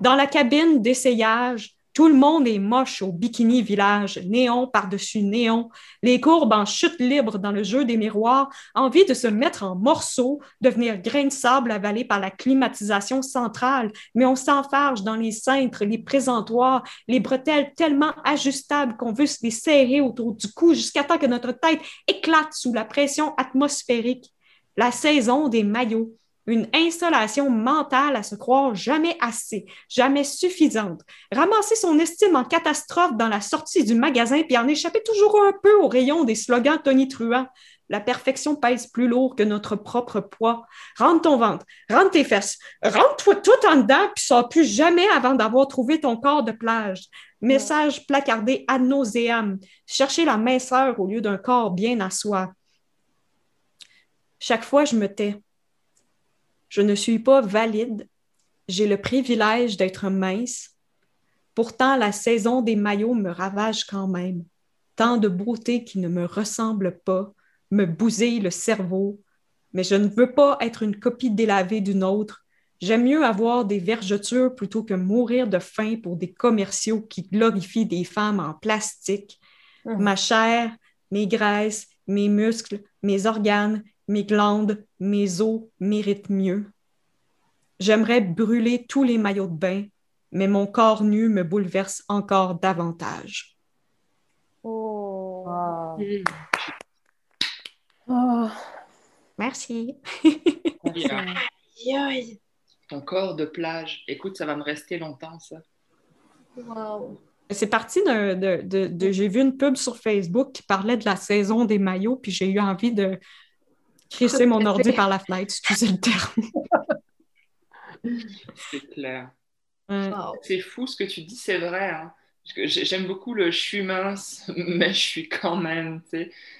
Dans la cabine d'essayage, Tout le monde est moche au Bikini Village, néon par-dessus néon, les courbes en chute libre dans le jeu des miroirs, envie de se mettre en morceaux, devenir grain de sable avalé par la climatisation centrale, mais on s'enfarge dans les cintres, les présentoirs, les bretelles tellement ajustables qu'on veut se les serrer autour du cou jusqu'à temps que notre tête éclate sous la pression atmosphérique. La saison des maillots une installation mentale à se croire jamais assez, jamais suffisante, ramasser son estime en catastrophe dans la sortie du magasin puis en échapper toujours un peu au rayon des slogans tonitruants. La perfection pèse plus lourd que notre propre poids. Rentre ton ventre, rentre tes fesses, rentre-toi tout en dedans, puis ça plus jamais avant d'avoir trouvé ton corps de plage. Message placardé ad nauseam. Chercher la minceur au lieu d'un corps bien à soi. Chaque fois, je me tais je ne suis pas valide. J'ai le privilège d'être mince. Pourtant, la saison des maillots me ravage quand même. Tant de beauté qui ne me ressemble pas, me bousille le cerveau. Mais je ne veux pas être une copie délavée d'une autre. J'aime mieux avoir des vergetures plutôt que mourir de faim pour des commerciaux qui glorifient des femmes en plastique. Mmh. Ma chair, mes graisses, mes muscles, mes organes, mes glandes, mes os méritent mieux. J'aimerais brûler tous les maillots de bain, mais mon corps nu me bouleverse encore davantage. Oh. oh. Merci. Ton corps de plage. Écoute, ça va me rester longtemps, ça. Wow. C'est parti de, de J'ai vu une pub sur Facebook qui parlait de la saison des maillots, puis j'ai eu envie de, crisser mon ordi par la fenêtre, excusez le terme. c'est clair. C'est fou ce que tu dis, c'est vrai. Hein. J'aime beaucoup le je suis mince, mais je suis quand même.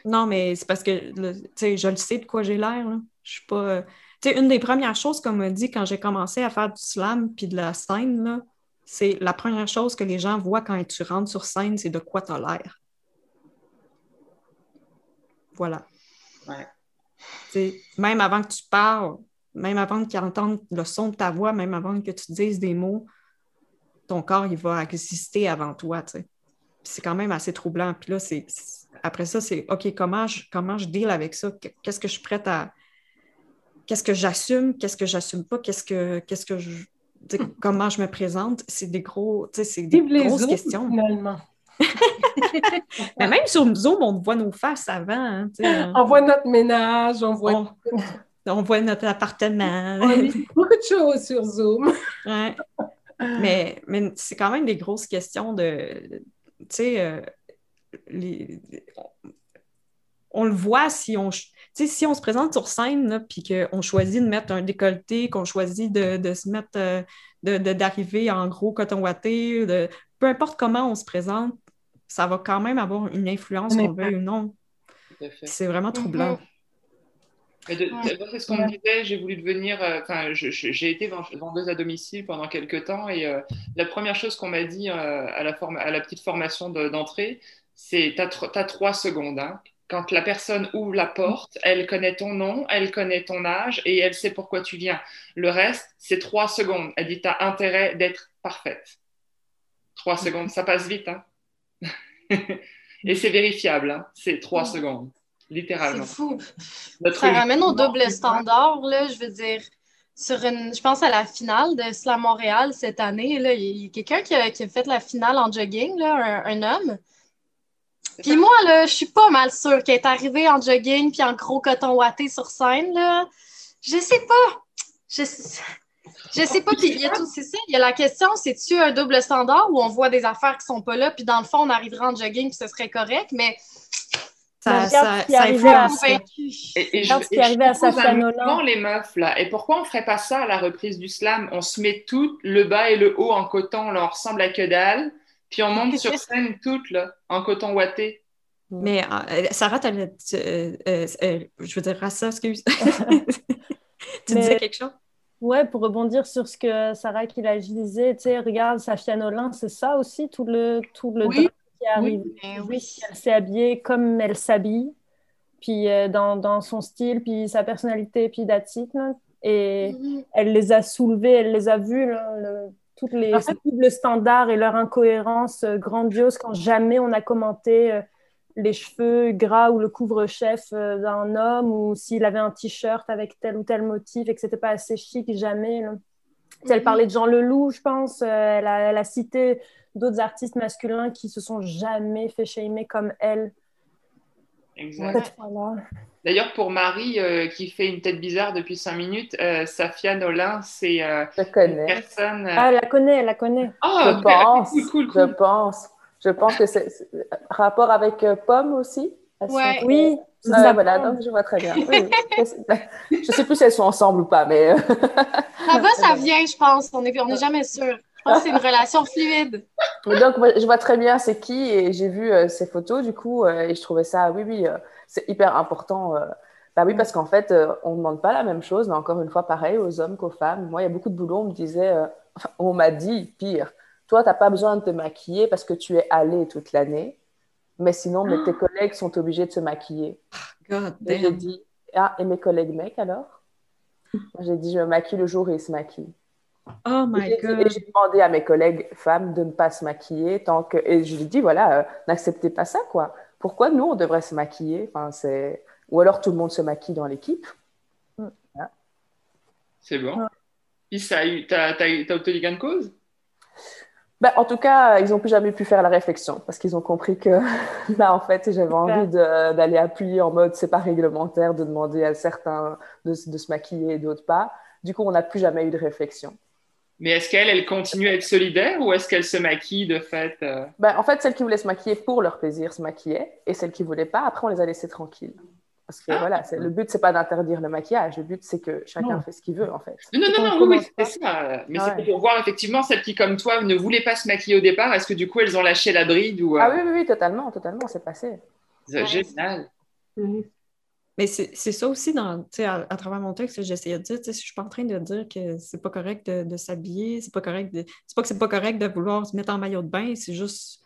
Non, mais c'est parce que je le sais de quoi j'ai l'air. Je suis pas. Euh, une des premières choses qu'on m'a dit quand j'ai commencé à faire du slam puis de la scène, c'est la première chose que les gens voient quand tu rentres sur scène, c'est de quoi tu as l'air. Voilà. Ouais même avant que tu parles, même avant qu'ils entendent le son de ta voix, même avant que tu dises des mots, ton corps, il va exister avant toi. C'est quand même assez troublant. Puis là, c'est, après ça, c'est OK, comment je, comment je deal avec ça? Qu'est-ce que je suis prête à. Qu'est-ce que j'assume? Qu'est-ce que j'assume pas? Qu'est-ce que, qu'est-ce que je. comment je me présente? C'est des gros. C'est des grosses questions. Finalement. Mais même sur Zoom, on voit nos faces avant. Hein, hein. on voit notre ménage, on voit... On, voit notre appartement. beaucoup de choses sur Zoom. Mais, mais c'est quand même des grosses questions de... Tu sais, euh, on le voit si on... si on se présente sur scène, puis qu'on choisit de mettre un décolleté, qu'on choisit de, se mettre, euh, d'arriver en gros coton de, peu importe comment on se présente, ça va quand même avoir une influence, qu'on veuille ou non. C'est vraiment troublant. C'est ce qu'on me disait, j'ai voulu devenir, euh, j'ai été vendeuse à domicile pendant quelques temps et euh, la première chose qu'on m'a dit euh, à, la à la petite formation d'entrée, c'est tu as, trois secondes. Hein. Quand la personne ouvre la porte, elle connaît ton nom, elle connaît ton âge et elle sait pourquoi tu viens. Le reste, c'est trois secondes. Elle dit, tu as intérêt d'être parfaite. Trois secondes, ça passe vite. Hein Et c'est vérifiable, hein. c'est trois secondes, littéralement. C'est fou. ça ramène au double standard, là, je veux dire. Sur une, je pense à la finale de Slam Montréal cette année. Là, il y a quelqu'un qui, a, fait la finale en jogging, là, un, homme. Puis moi, là, je suis pas mal sûre qu'il est arrivé en jogging puis en gros coton ouaté sur scène. Là. Je sais pas. Je sais... Je sais pas, puis il y a tout, c'est ça. Il y a la question, c'est-tu un double standard où on voit des affaires qui sont pas là, puis dans le fond, on arriverait en jogging, puis ce serait correct, mais ça, ça, ça influence. Et, et, ce qui arrivait à Safia les meufs, là. Et pourquoi on ferait pas ça à la reprise du slam? On se met tout, le bas et le haut en coton, là, on ressemble à que dalle, puis on monte sur scène toutes, là, en coton ouaté. Mais euh, Sarah, euh, euh, je veux dire, ça, excuse. tu disais quelque chose? Ouais, pour rebondir sur ce que Sarah Kilagi disait, tu sais, regarde, Safia Nolin, c'est ça aussi, tout le, tout le oui. qui arrive. Oui. Elle s'est habillée comme elle s'habille, puis euh, dans, dans, son style, puis sa personnalité, puis d'attitude. Et mm-hmm. elle les a soulevés, elle les a vus, toutes les doubles standards et leur incohérence euh, grandiose quand jamais on a commenté les cheveux gras ou le couvre-chef d'un homme ou s'il avait un t-shirt avec tel ou tel motif et que c'était pas assez chic, jamais. Elle mhm. parlait de Jean Leloup, je pense. Elle a, cité d'autres artistes masculins qui se sont jamais fait shamer comme elle. Exact. D'ailleurs, pour Marie, euh, qui fait une tête bizarre depuis cinq minutes, euh, Safia Nolin, c'est euh, une personne. Ah, elle la connaît, elle la connaît. Ah, je pense. Je pense. Je pense que c'est rapport avec Pomme aussi. Ouais. Oui. Ah, voilà, donc je vois très bien. je ne sais plus si elles sont ensemble ou pas, mais. ça va, ça vient, je pense. On n'est on est jamais sûr. Je pense que c'est une relation fluide. Donc, je vois très bien c'est qui et j'ai vu ces photos, du coup, et je trouvais ça, oui, oui c'est hyper important. Euh, bah oui, parce qu'en fait, euh, on ne demande pas la même chose, mais encore une fois, pareil aux hommes qu'aux femmes. Moi, il y a beaucoup de boulot, on me disait, euh, on m'a dit, pire, toi, tu n'as pas besoin de te maquiller parce que tu es allé toute l'année, mais sinon, mais tes collègues sont obligés de se maquiller. God et j'ai dit, ah, et mes collègues mecs alors? J'ai dit, je me maquille le jour où ils se maquillent. Oh my God. Et j'ai demandé à mes collègues femmes de ne pas se maquiller tant que. Et je lui ai dit, voilà, n'acceptez pas ça, quoi pourquoi nous, on devrait se maquiller? Enfin, Ou alors tout le monde se maquille dans l'équipe. Mm. C'est bon. tu as, obtenu gain de cause? Ben, en tout cas, ils n'ont plus jamais pu faire la réflexion parce qu'ils ont compris que là, en fait, j'avais envie d'aller appuyer en mode c'est pas réglementaire de demander à certains de, de se maquiller et d'autres pas. Du coup, on n'a plus jamais eu de réflexion. Mais est-ce qu'elle, elle continue à être solidaire ou est-ce qu'elle se maquille de fait euh? ben, En fait, celles qui voulaient se maquiller pour leur plaisir se maquillaient et celles qui ne voulaient pas, après, on les a laissées tranquilles. Parce que ah. voilà, le but, c'est pas d'interdire le maquillage. Le but, c'est que chacun fait ce qu'il veut, en fait. Non, non, non, oui, c'est ça. Mais c'est pour voir, effectivement, celles qui, comme toi, ne voulaient pas se maquiller au départ, est-ce que du coup, elles ont lâché la bride ou, euh? Ah oui, oui, oui, totalement, totalement, c'est passé. C'est génial. Mais c'est ça aussi, dans, à, à travers mon texte, j'essayais de dire, je ne suis pas en train de dire que c'est pas correct de, s'habiller, c'est pas correct de. C'est pas que c'est pas correct de vouloir se mettre en maillot de bain, c'est juste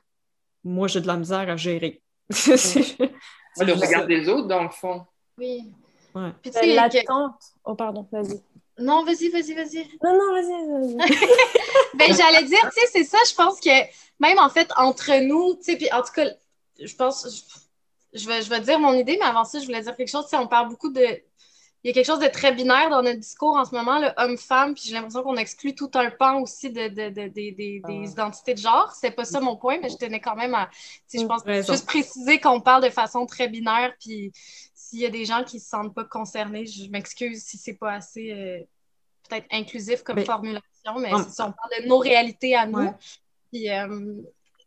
moi j'ai de la misère à gérer. c'est de regarder les autres, dans le fond. Oui. Ouais. Puis tu l'attente. Oh, pardon, vas-y. Non, vas-y, vas-y, vas-y. Non, non, vas-y, vas-y. ben, j'allais dire, tu sais, c'est ça, je pense que même en fait, entre nous, tu sais, puis en tout cas, je pense je vais, je vais dire mon idée, mais avant ça, je voulais dire quelque chose. on parle beaucoup de. Il y a quelque chose de très binaire dans notre discours en ce moment, le homme-femme, puis j'ai l'impression qu'on exclut tout un pan aussi de, de, de, des ah identités de genre. C'est pas ça mon point, mais je tenais quand même à, je pense, juste préciser qu'on parle de façon très binaire, puis s'il y a des gens qui se sentent pas concernés, je m'excuse si c'est pas assez euh, peut-être inclusif comme formulation, mais si on parle de nos réalités à nous. Puis, euh,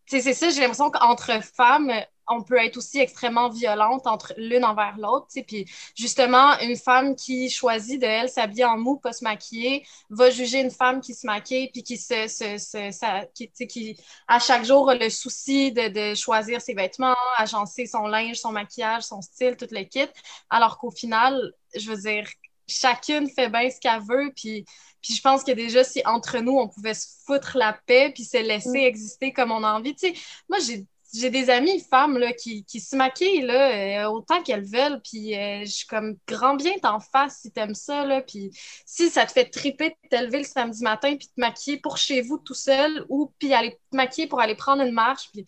c'est ça, j'ai l'impression qu'entre femmes, on peut être aussi extrêmement violente entre l'une envers l'autre. Puis justement, une femme qui choisit de elle s'habiller en mou, pas se maquiller, va juger une femme qui se maquille puis qui se, se, qui, qui, à chaque jour a le souci de, de, choisir ses vêtements, agencer son linge, son maquillage, son style, tout le kit. Alors qu'au final, je veux dire, chacune fait bien ce qu'elle veut, puis, puis je pense que déjà, si entre nous, on pouvait se foutre la paix, puis se laisser mm. exister comme on a envie. Tu sais, moi, j'ai j'ai des amies femmes là, qui, qui se maquillent là, euh, autant qu'elles veulent. Puis euh, je suis comme grand bien t'en face si t'aimes ça. Là, puis si ça te fait triper de te lever le samedi matin puis te maquiller pour chez vous tout seul ou puis aller te maquiller pour aller prendre une marche. Puis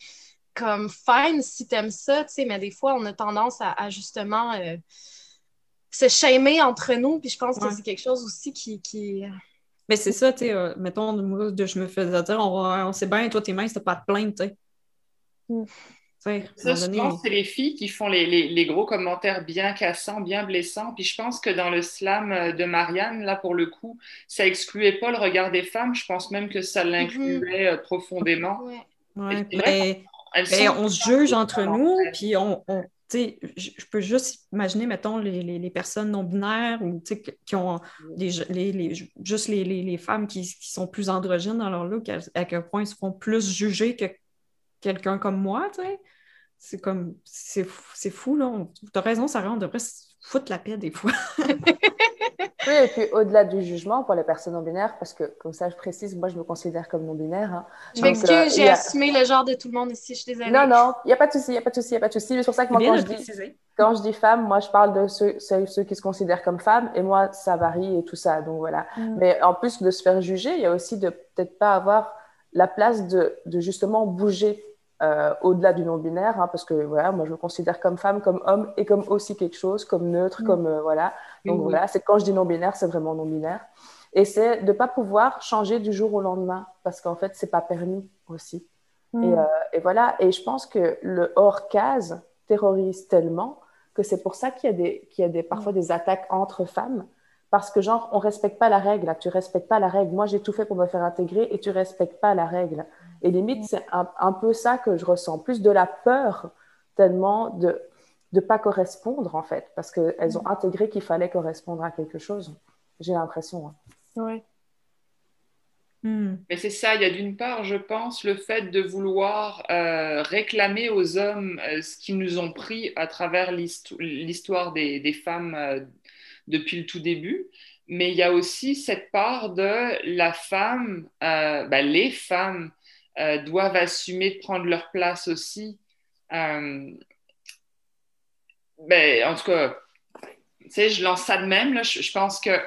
comme fine si t'aimes ça, tu sais, mais des fois on a tendance à, justement euh, se shamer entre nous. Puis je pense que c'est quelque chose aussi qui. qui... Mais c'est ça, tu sais, mettons, moi, je me faisais dire, on, on sait bien, toi, tes mains, c'est pas de plainte, tu sais. Ça, je pense que c'est les filles qui font les, gros commentaires bien cassants, bien blessants. Puis je pense que dans le slam euh, de Marianne, là, pour le coup, ça excluait pas le regard des femmes. Je pense même que ça l'incluait euh, profondément. Ouais. on se juge entre nous, puis on, je peux juste imaginer, mettons, les, personnes non-binaires ou qui ont les, juste les, femmes qui, sont plus androgynes dans leur look, à, quel point ils seront plus jugées que quelqu'un comme moi, tu sais. C'est comme, c'est fou, là. Tu as raison, Sarah, on devrait foutre la paix des fois. oui, et puis au-delà du jugement pour les personnes non-binaires, parce que comme ça je précise, moi je me considère comme non-binaire. Hein. Je m'excuse, euh, j'ai assumé le genre de tout le monde ici, je suis désolée. Non, non, il n'y a pas de souci, il n'y a pas de souci, il n'y a pas de souci. C'est pour ça que moi, quand je, dis, quand je dis femme, moi je parle de ceux, ceux, qui se considèrent comme femmes, et moi ça varie et tout ça. Donc voilà. Mm. Mais en plus de se faire juger, il y a aussi de peut-être pas avoir la place de, de justement bouger euh, au-delà du non-binaire, hein, parce que voilà, moi je me considère comme femme, comme homme et comme aussi quelque chose, comme neutre, mm. comme euh, voilà. Donc voilà, c'est quand je dis non-binaire, c'est vraiment non-binaire. Et c'est de ne pas pouvoir changer du jour au lendemain, parce qu'en fait, c'est pas permis aussi. Mm. Et, euh, et, voilà, et je pense que le hors-case terrorise tellement que c'est pour ça qu'il y a, des, qu'il y a des, parfois des attaques entre femmes, parce que genre, on respecte pas la règle, là, tu respectes pas la règle. Moi, j'ai tout fait pour me faire intégrer et tu respectes pas la règle. Et limite, c'est un, peu ça que je ressens, plus de la peur tellement de ne pas correspondre, en fait, parce qu'elles ont intégré qu'il fallait correspondre à quelque chose. J'ai l'impression. Hein. Oui. Mais c'est ça, il y a d'une part, je pense, le fait de vouloir euh, réclamer aux hommes euh, ce qu'ils nous ont pris à travers l'histoire des, femmes euh, depuis le tout début. Mais il y a aussi cette part de la femme, ben, les femmes euh, doivent assumer de prendre leur place aussi. Euh, ben, en tout cas, tu sais, je lance ça de même. Je, pense que.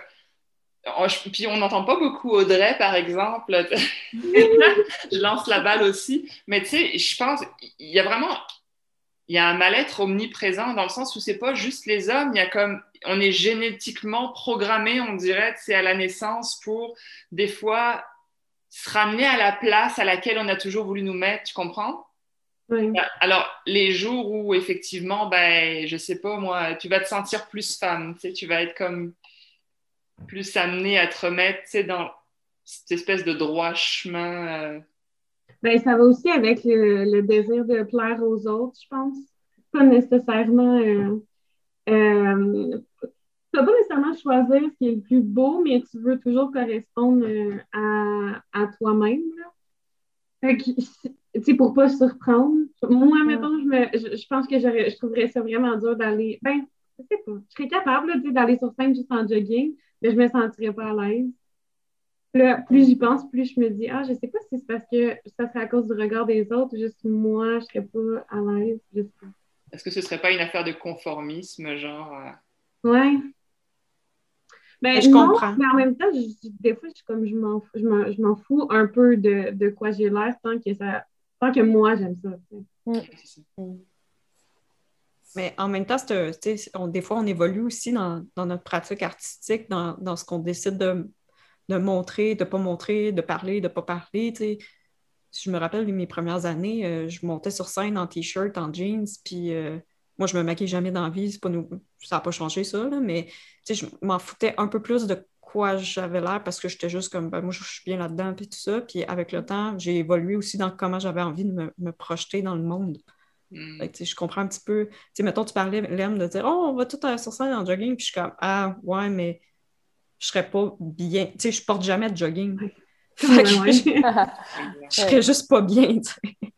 Puis on n'entend pas beaucoup Audrey, par exemple. je lance la balle aussi. Mais tu sais, je pense, il y a vraiment. Il y a un mal-être omniprésent dans le sens où c'est pas juste les hommes, il y a comme on est génétiquement programmé, on dirait, c'est à la naissance pour des fois se ramener à la place à laquelle on a toujours voulu nous mettre, tu comprends? Oui. Euh, alors, les jours où effectivement, ben, je sais pas, moi, tu vas te sentir plus femme, tu sais, tu vas être comme plus amené à te remettre, tu sais, dans cette espèce de droit chemin. Euh. Ben, ça va aussi avec le, désir de plaire aux autres, je pense. Pas nécessairement euh, tu vas pas nécessairement choisir ce qui est le plus beau, mais tu veux toujours correspondre euh, à, à toi-même. Fait que, tu sais, pour pas surprendre. Moi, mettons, je, me, je, pense que je trouverais ça vraiment dur d'aller. Ben, je sais pas. Je serais capable d'aller sur scène juste en jogging, mais je me sentirais pas à l'aise. Là, plus j'y pense, plus je me dis, ah, je sais pas si c'est parce que ça serait à cause du regard des autres, juste moi, je serais pas à l'aise. Est-ce que ce serait pas une affaire de conformisme, genre? Euh? Ouais. Ben, je comprends. Mais en même temps, des fois, je, comme, je, m'en, je, m'en, fous un peu de, de quoi j'ai l'air tant que, ça, tant que moi, j'aime ça. Mm. Mais en même temps, on, des fois, on évolue aussi dans, dans notre pratique artistique, dans, dans ce qu'on décide de, de, montrer, de ne pas montrer, de parler, de ne pas parler. Je me rappelle de mes premières années, euh, je montais sur scène en t-shirt, en jeans, puis euh, moi, je me maquille jamais dans la vie, pas nous... ça n'a pas changé ça, mais je m'en foutais un peu plus de quoi j'avais l'air parce que j'étais juste comme, ben, moi, je suis bien là-dedans, puis tout ça. Puis avec le temps, j'ai évolué aussi dans comment j'avais envie de me, projeter dans le monde. Hmm. je comprends un petit peu. sais, mettons, tu parlais, Lem, de dire, oh, on va tout sur scène en jogging, puis je suis comme, ah, ouais, mais je serais pas bien. Tu sais, je porte jamais de jogging. je, je serais juste pas bien, tu sais.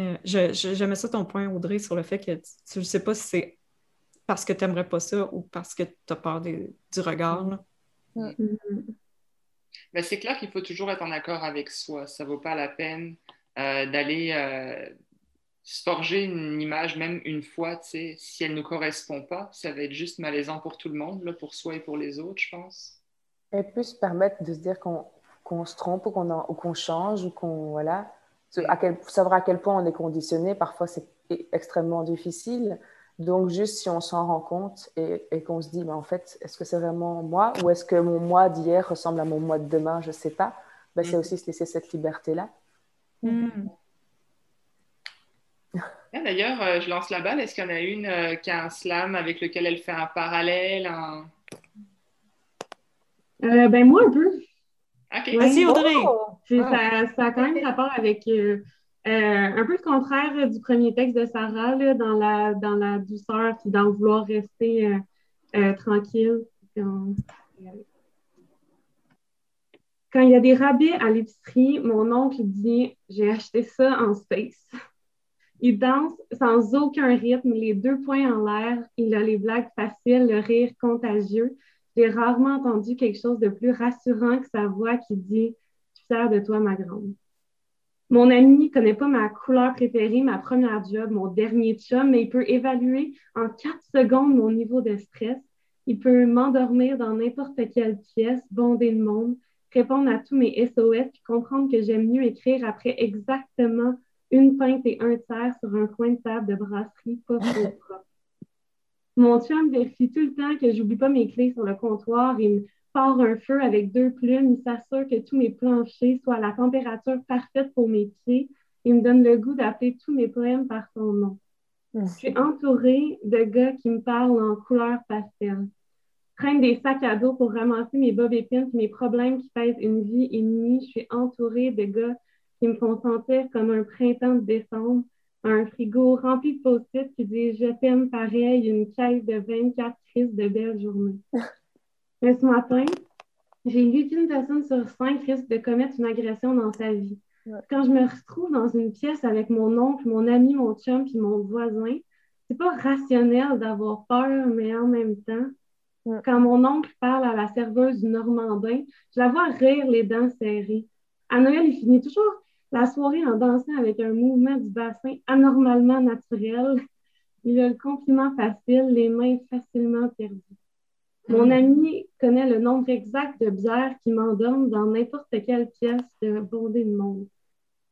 Euh, j'aimais ça ton point, Audrey, sur le fait que tu ne sais pas si c'est parce que tu n'aimerais pas ça ou parce que tu as peur du regard. Mm. Ben, c'est clair qu'il faut toujours être en accord avec soi. Ça ne vaut pas la peine euh, d'aller euh, se forger une image, même une fois, si elle ne correspond pas. Ça va être juste malaisant pour tout le monde, là, pour soi et pour les autres, je pense. Et plus permettre de se dire qu'on se trompe ou qu'on change ou qu'on. Voilà à quel, savoir à quel point on est conditionné, parfois c'est extrêmement difficile. Donc, juste si on s'en rend compte et, et qu'on se dit, mais en fait, est-ce que c'est vraiment moi ou est-ce que mon moi d'hier ressemble à mon moi de demain? Je ne sais pas. Ben, C'est mm. aussi se laisser cette liberté-là. Mm. Ah, d'ailleurs, euh, je lance la balle. Est-ce qu'il y en a une euh, qui a un slam avec lequel elle fait un parallèle euh, ben, Moi, un peu. Vas-y, Audrey. Oh! Ça, ça, a quand même rapport avec euh, euh, un peu le contraire du premier texte de Sarah, là, dans, la, dans la douceur puis dans le vouloir rester euh, tranquille. Quand, quand il y a des rabais à l'épicerie, mon oncle dit J'ai acheté ça en space. Il danse sans aucun rythme, les deux poings en l'air. Il a les blagues faciles, le rire contagieux. J'ai rarement entendu quelque chose de plus rassurant que sa voix qui dit de toi, ma grande. Mon ami ne connaît pas ma couleur préférée, ma première job, mon dernier chum, mais il peut évaluer en quatre secondes mon niveau de stress. Il peut m'endormir dans n'importe quelle pièce, bonder le monde, répondre à tous mes SOS, puis comprendre que j'aime mieux écrire après exactement une pinte et un tiers sur un coin de table de brasserie pas trop propre. Mon chum vérifie tout le temps que j'oublie pas mes clés sur le comptoir. Me part un feu avec deux plumes. Il s'assure que tous mes planchers soient à la température parfaite pour mes pieds. Il me donne le goût d'appeler tous mes poèmes par son nom. Je suis entourée de gars qui me parlent en couleur pastel. Je des sacs à dos pour ramasser mes bob épines et mes problèmes qui pèsent une vie et demie. Je suis entourée de gars qui me font sentir comme un printemps de décembre, un frigo rempli de post-it qui dit Je t'aime pareil, une caisse de 24 crises de belles journées. Mais ce matin, j'ai lu qu'une personne sur cinq risque de commettre une agression dans sa vie. Quand je me retrouve dans une pièce avec mon oncle, mon ami, mon chum puis mon voisin, c'est pas rationnel d'avoir peur, mais en même temps, quand mon oncle parle à la serveuse du Normandin, je la vois rire les dents serrées. À Noël, il finit toujours la soirée en dansant avec un mouvement du bassin anormalement naturel. Il a le compliment facile, les mains facilement perdues. Mon mm. ami connaît le nombre exact de bières qui m'endorment dans n'importe quelle pièce de bondée de monde.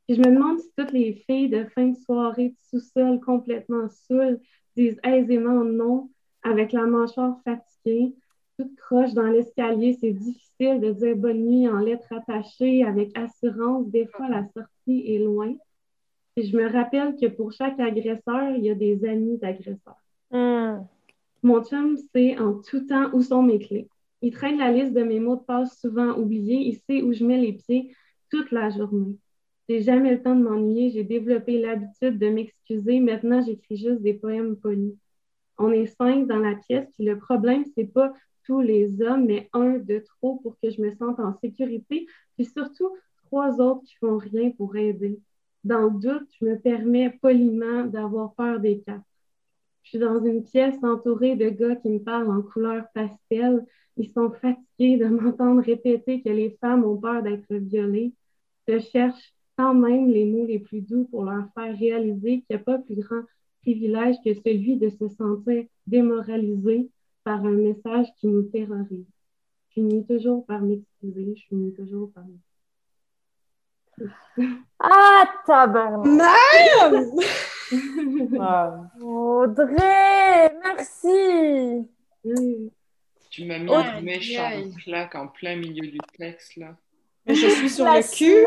Et je me demande si toutes les filles de fin de soirée de sous-sol complètement saoules disent aisément non avec la mâchoire fatiguée, toute croche dans l'escalier, c'est difficile de dire bonne nuit en lettres attachées avec assurance. Des fois, la sortie est loin. Et je me rappelle que pour chaque agresseur, il y a des amis d'agresseurs. Hmm. Mon chum sait en tout temps où sont mes clés. Il traîne la liste de mes mots de passe souvent oubliés. Il sait où je mets les pieds toute la journée. J'ai jamais le temps de m'ennuyer. J'ai développé l'habitude de m'excuser. Maintenant, j'écris juste des poèmes polis. On est cinq dans la pièce, puis le problème, c'est pas tous les hommes, mais un de trop pour que je me sente en sécurité, puis surtout trois autres qui font rien pour aider. Dans le doute, je me permets poliment d'avoir peur des quatre. Je suis dans une pièce entourée de gars qui me parlent en couleur pastel. Ils sont fatigués de m'entendre répéter que les femmes ont peur d'être violées. Je cherche quand même les mots les plus doux pour leur faire réaliser qu'il n'y a pas plus grand privilège que celui de se sentir démoralisé par un message qui nous terrorise. Je finis toujours par m'excuser, je finis toujours par Ah, tabarnak! Audrey, merci! Tu m'as mis une méchante claque en plein milieu du texte, là. Mais je suis sur le cul.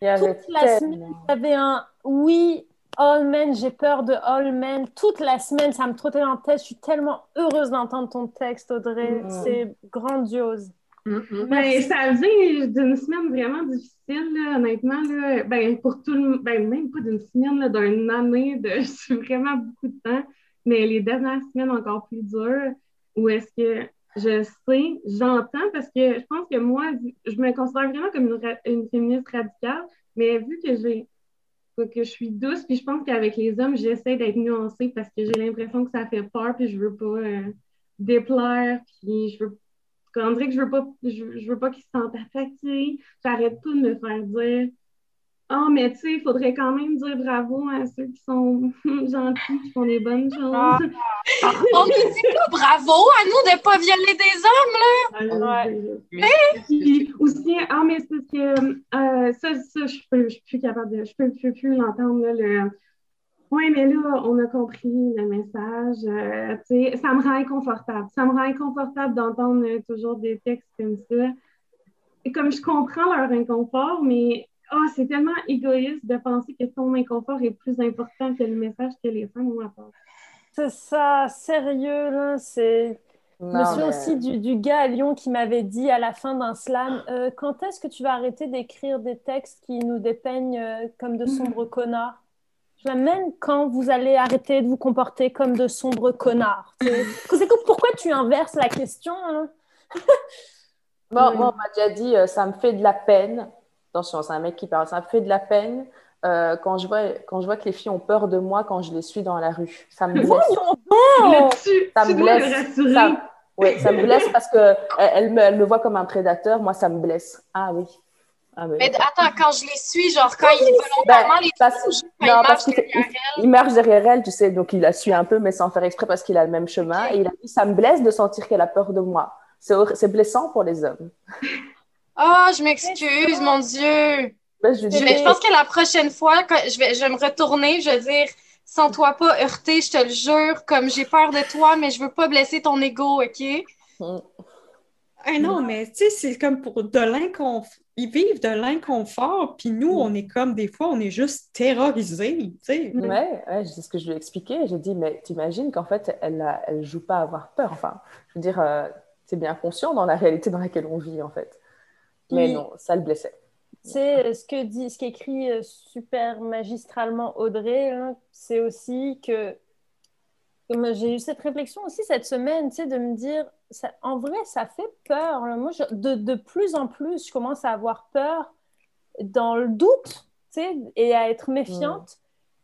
Toute la semaine, il y avait un oui All Men, j'ai peur de All Men. Toute la semaine, ça me trottait en tête. Je suis tellement heureuse d'entendre ton texte, Audrey. Mm. C'est grandiose. Mm-hmm. Ben, ça vient d'une semaine vraiment difficile, honnêtement. Là. Ben, pour tout le ben, même pas d'une semaine, d'une année, de vraiment beaucoup de temps. Mais les dernières semaines encore plus dures, où est-ce que je sais, j'entends, parce que je pense que moi, je me considère vraiment comme une, une féministe radicale, mais vu que j'ai que je suis douce, puis je pense qu'avec les hommes, j'essaie d'être nuancée parce que j'ai l'impression que ça fait peur, puis je veux pas euh, déplaire, puis je veux on dirait que je veux pas je, veux pas qu'ils se sentent attaqués. J'arrête pas de me faire dire oh, mais tu sais, il faudrait quand même dire bravo à ceux qui sont gentils, qui font des bonnes choses. Ah. On ne dit pas bravo à nous de ne pas violer des hommes, là! Ouais. aussi, ah, mais c'est parce que euh, ça, ça, je peux, je suis plus capable de. Je peux, peux plus l'entendre, là, le. Oui, mais là, on a compris le message. Euh, sais, ça me rend inconfortable. Ça me rend inconfortable d'entendre toujours des textes comme ça. Et comme je comprends leur inconfort, mais oh, c'est tellement égoïste de penser que ton inconfort est plus important que le message que les femmes ont à part. C'est ça, sérieux, là, c'est... Je me souviens aussi du, du, gars à Lyon qui m'avait dit à la fin d'un slam euh, Quand est-ce que tu vas arrêter d'écrire des textes qui nous dépeignent euh, comme de sombres connards? Je même quand vous allez arrêter de vous comporter comme de sombres connards. C'est pourquoi tu inverses la question hein? Moi, on m'a déjà dit euh, Ça me fait de la peine Attention, c'est un mec qui parle. Ça me fait de la peine euh, quand, je vois, quand je vois que les filles ont peur de moi quand je les suis dans la rue. Ça me blesse. ça me blesse. Ça, oui, ça me blesse parce qu'elle elle me, elle me voit comme un prédateur. Moi, ça me blesse. Ah oui. Ah, mais... attends, quand je les suis, genre quand il volontairement ben, les parce, non, parce qu'il il, marche derrière elle, tu sais, donc il la suit un peu, mais sans faire exprès parce qu'il a le même chemin. Et il a dit Ça me blesse de sentir qu'elle a peur de moi. C'est blessant pour les hommes. Oh, je m'excuse, mon Dieu. Ben, je, je, pense que la prochaine fois, quand je, vais, je vais me retourner, je vais dire sans toi pas heurter, je te le jure, comme j'ai peur de toi, mais je veux pas blesser ton ego, OK? Mm. Ah non, mais tu sais, c'est comme pour de l'inconfort. Ils vivent de l'inconfort, puis nous, on est comme des fois, on est juste terrorisés, tu sais. Oui, ouais, c'est ce que je lui ai expliqué. J'ai dit, mais t'imagines qu'en fait, elle ne joue pas à avoir peur. Enfin, je veux dire, euh, c'est bien conscient dans la réalité dans laquelle on vit, en fait. Mais non, ça le blessait. C'est ce que dit, ce qu'écrit euh, super magistralement Audrey, hein, c'est aussi que j'ai eu cette réflexion aussi cette semaine, tu sais, de me dire, ça, en vrai, ça fait peur. Moi, de, de, plus en plus, je commence à avoir peur dans le doute, tu sais, et à être méfiante.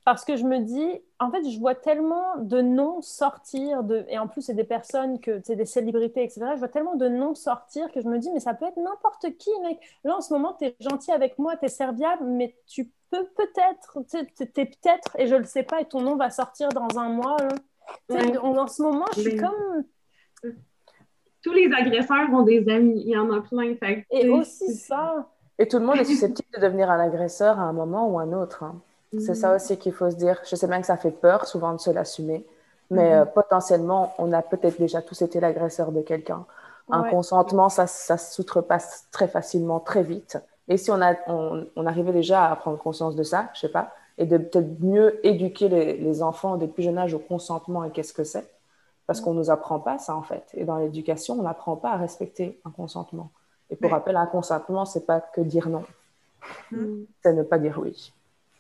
Parce que je me dis, en fait, je vois tellement de noms sortir, de... et en plus, c'est des personnes, que, c'est des célébrités, etc. Je vois tellement de noms sortir que je me dis, mais ça peut être n'importe qui, mec. Là, en ce moment, tu es gentil avec moi, tu es serviable, mais tu peux peut-être, tu es peut-être, et je le sais pas, et ton nom va sortir dans un mois. En ce moment, je suis comme. Tous les agresseurs ont des amis, il y en a plein. et aussi ça. Et tout le monde est susceptible de devenir un agresseur à un moment ou un autre. Hein. C'est ça mm. aussi qu'il faut se dire. Je sais bien que ça fait peur souvent de se l'assumer, mais mm-hmm. euh, potentiellement, on a peut-être déjà tous été l'agresseur de quelqu'un. Un consentement, ça, ça s'outrepasse très facilement, très vite. Et si on, a, on, arrivait déjà à prendre conscience de ça, je sais pas, et de peut-être mieux éduquer les, enfants dès le plus jeune âge au consentement et qu'est-ce que c'est. Parce qu'on ne nous apprend pas ça, en fait. Et dans l'éducation, on n'apprend pas à respecter un consentement. Et pour rappel, un consentement, c'est pas que dire non. Mm. C'est ne pas dire oui.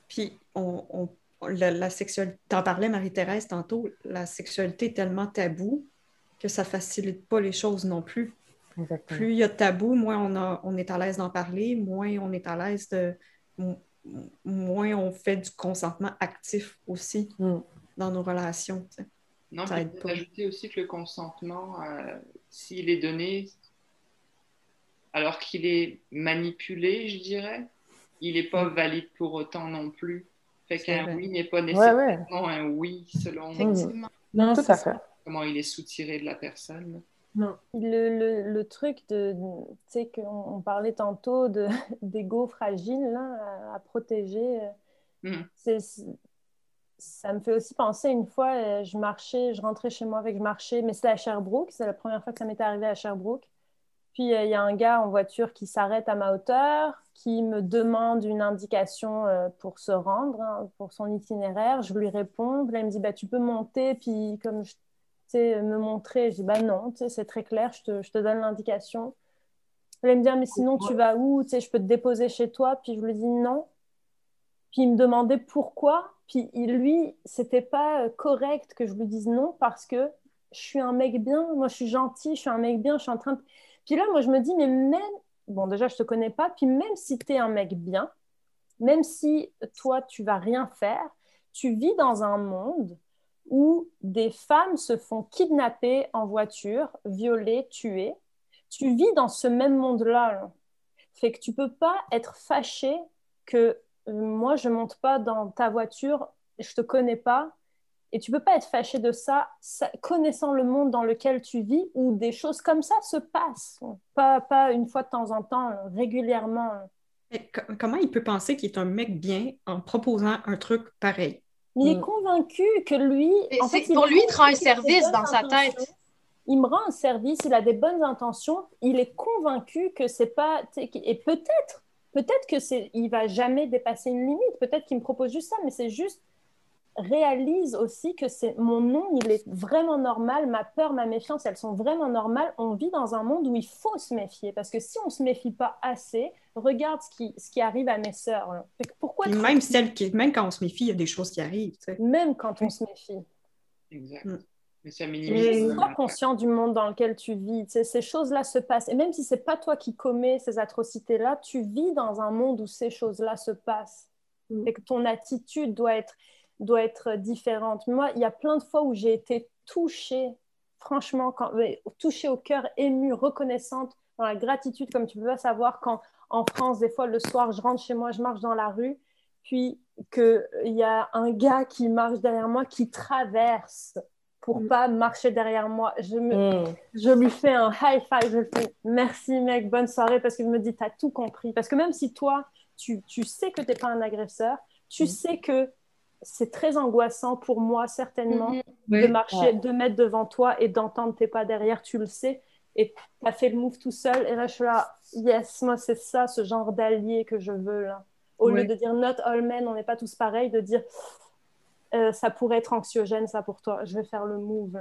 Puis, on, la, la, sexualité, t'en parlais Marie-Thérèse tantôt, la sexualité est tellement tabou que ça facilite pas les choses non plus. Plus il y a de tabou, moins on, a, on est à l'aise d'en parler, moins on est à l'aise de moins on fait du consentement actif aussi mm. dans nos relations. Non, mais peut ajouter aussi que le consentement, euh, s'il est donné alors qu'il est manipulé, je dirais, il n'est pas mm. valide pour autant non plus. Fait qu'un oui n'est pas nécessairement un oui selon non, tout à fait. comment il est soutiré de la personne. Non. Le, le, le, truc de, tu sais, qu'on parlait tantôt d'ego fragile là, à, protéger, euh, mm. c'est, ça me fait aussi penser une fois, euh, je marchais, je rentrais chez moi avec, je marchais, mais c'était à Sherbrooke, c'est la première fois que ça m'était arrivé à Sherbrooke. Puis euh, il y a un gars en voiture qui s'arrête à ma hauteur, qui me demande une indication pour se rendre, hein, pour son itinéraire. Je lui réponds, là il me dit bah, Tu peux monter, puis comme je me montrer. Je dis, bah non, c'est très clair, je te, je te donne l'indication. Elle me dit, ah, mais sinon, tu vas où? Je peux te déposer chez toi. Puis je lui dis non. Puis il me demandait pourquoi. Puis lui, c'était pas euh, correct que je lui dise non parce que je suis un mec bien, moi je suis gentil, je suis un mec bien, je suis en train de. Puis là, moi je me dis, mais même, bon, déjà je te connais pas, puis même si tu es un mec bien, même si toi tu vas rien faire, tu vis dans un monde où des femmes se font kidnapper en voiture, violer, tuer. Tu vis dans ce même monde-là. Fait que tu peux pas être fâché que euh, moi je monte pas dans ta voiture, je te connais pas, et tu peux pas être fâché de ça, connaissant le monde dans lequel tu vis, où des choses comme ça se passent, pas, pas une fois de temps en temps, régulièrement. comment il peut penser qu'il est un mec bien en proposant un truc pareil? Il est mm. convaincu que lui. En fait, pour lui, il rend un service dans sa tête. Il me rend un service, il a des bonnes intentions, il est convaincu que c'est pas. Et peut-être, peut-être que c'est, il va jamais dépasser une limite, peut-être qu'il me propose juste ça, mais c'est juste réalise aussi que c'est mon nom, il est vraiment normal, ma peur, ma méfiance, elles sont vraiment normales. On vit dans un monde où il faut se méfier parce que si on se méfie pas assez, regarde ce qui, ce qui arrive à mes sœurs. Pourquoi même, celle qui, même quand on se méfie, il y a des choses qui arrivent. Même quand on se méfie. Exact. Mm. Mais ça minimise. Sois conscient du monde dans lequel tu vis. ces choses-là se passent. Et même si c'est pas toi qui commets ces atrocités-là, tu vis dans un monde où ces choses-là se passent. et que ton attitude doit être, doit être différente. Moi, il y a plein de fois où j'ai été touchée, franchement, quand, touchée au cœur, émue, reconnaissante, dans la gratitude, comme tu peux pas savoir, quand en France, des fois, le soir, je rentre chez moi, je marche dans la rue, puis qu'il y a un gars qui marche derrière moi, qui traverse pour mm. pas marcher derrière moi. Je, me, mm. je lui fais un high five, je lui fais merci mec, bonne soirée, parce qu'il me dit, tu as tout compris. Parce que même si toi, tu, tu sais que tu n'es pas un agresseur, tu mm. sais que c'est très angoissant pour moi, certainement, mm-hmm. de marcher deux mètres devant toi et d'entendre tes pas derrière, tu le sais. Et tu as fait le move tout seul. Et là, je suis là, yes, moi, c'est ça, ce genre d'allié que je veux. Là. Au lieu de dire not all men, on n'est pas tous pareils, de dire euh, ça pourrait être anxiogène, ça pour toi, je vais faire le move.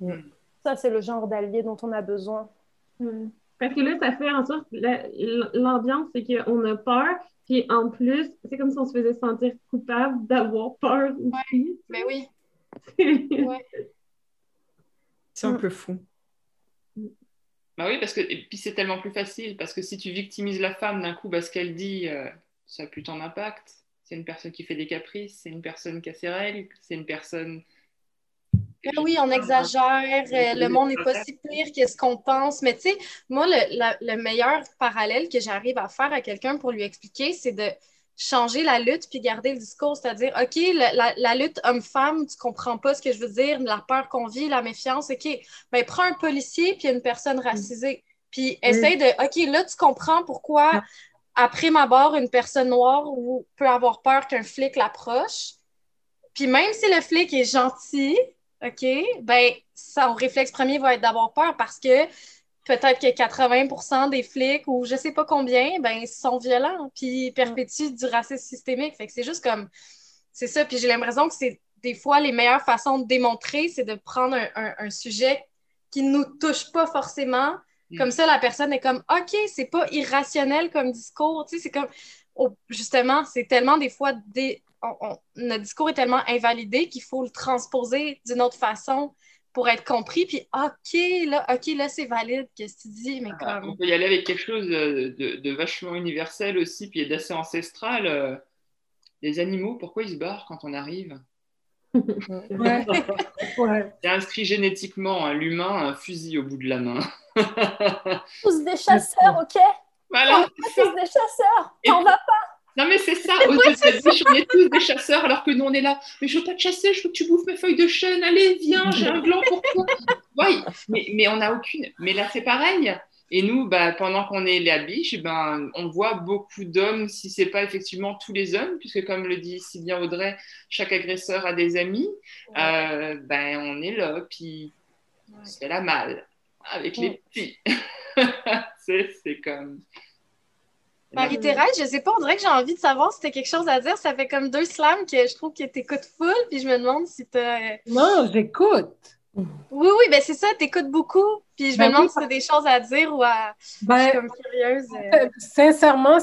Mm. Ça, c'est le genre d'allié dont on a besoin. Mm. Parce que là, ça fait en sorte, l'ambiance, c'est qu'on a peur, puis en plus, c'est comme si on se faisait sentir coupable d'avoir peur aussi. mais oui. C'est un peu fou. Bah oui, parce que et puis c'est tellement plus facile, parce que si tu victimises la femme d'un coup, bah, ce qu'elle dit, euh, ça a plus ton impact c'est une personne qui fait des caprices, c'est une personne qui a ses règles, c'est une personne. Ah oui, on exagère, euh, le monde n'est pas si pire qu'est-ce qu'on pense? Mais tu sais, moi, le, meilleur parallèle que j'arrive à faire à quelqu'un pour lui expliquer, c'est de changer la lutte puis garder le discours, c'est-à-dire, OK, la, lutte homme-femme, tu comprends pas ce que je veux dire, la peur qu'on vit, la méfiance, OK, ben prends un policier puis une personne racisée. Puis essaye de, OK, là, tu comprends pourquoi ah après ma barre, une personne noire peut avoir peur qu'un flic l'approche. Puis même si le flic est gentil, OK, ben son réflexe premier va être d'avoir peur parce que peut-être que 80% des flics ou je sais pas combien, ben sont violents puis perpétuent du racisme systémique. Fait que c'est juste comme c'est ça. Puis j'ai l'impression que c'est des fois les meilleures façons de démontrer, c'est de prendre un, sujet qui ne nous touche pas forcément, comme mm. ça, la personne est comme OK, c'est pas irrationnel comme discours. Tu sais, c'est comme justement, c'est tellement des fois des, notre discours est tellement invalidé qu'il faut le transposer d'une autre façon pour être compris. Puis OK, là, OK, là, c'est valide, qu'est-ce que tu dis, mais ah, comme. On peut y aller avec quelque chose de, vachement universel aussi, puis d'assez ancestral. Euh, les animaux, pourquoi ils se barrent quand on arrive? Ouais. C'est inscrit génétiquement, hein, l'humain un fusil au bout de la main. tous des chasseurs, ok? Voilà. tous des chasseurs, t'en vas pas. Non, mais c'est ça, aux États-Unis, on est tous des chasseurs alors que nous, on est là. Mais je veux pas te chasser, je veux que tu bouffes mes feuilles de chêne. Allez, viens, j'ai un gland pour toi. Oui, mais, mais on n'a aucune. Mais là, c'est pareil. Et nous, bah, pendant qu'on est les biche, ben, on voit beaucoup d'hommes, si ce n'est pas effectivement tous les hommes, puisque comme le dit si bien Audrey, chaque agresseur a des amis, euh, ben, on est là, puis c'est la mal avec les petits. c'est comme... Marie-Thérèse, je sais pas, on dirait que j'ai envie de savoir si tu as quelque chose à dire. Ça fait comme deux slams que je trouve que tu écoutes full, puis je me demande si tu as... Non, j'écoute. Oui, oui, ben c'est ça, t'écoutes beaucoup. Puis je me ben demande si tu as des choses à dire ou à. Ben, je suis comme curieuse. Euh. Sincèrement,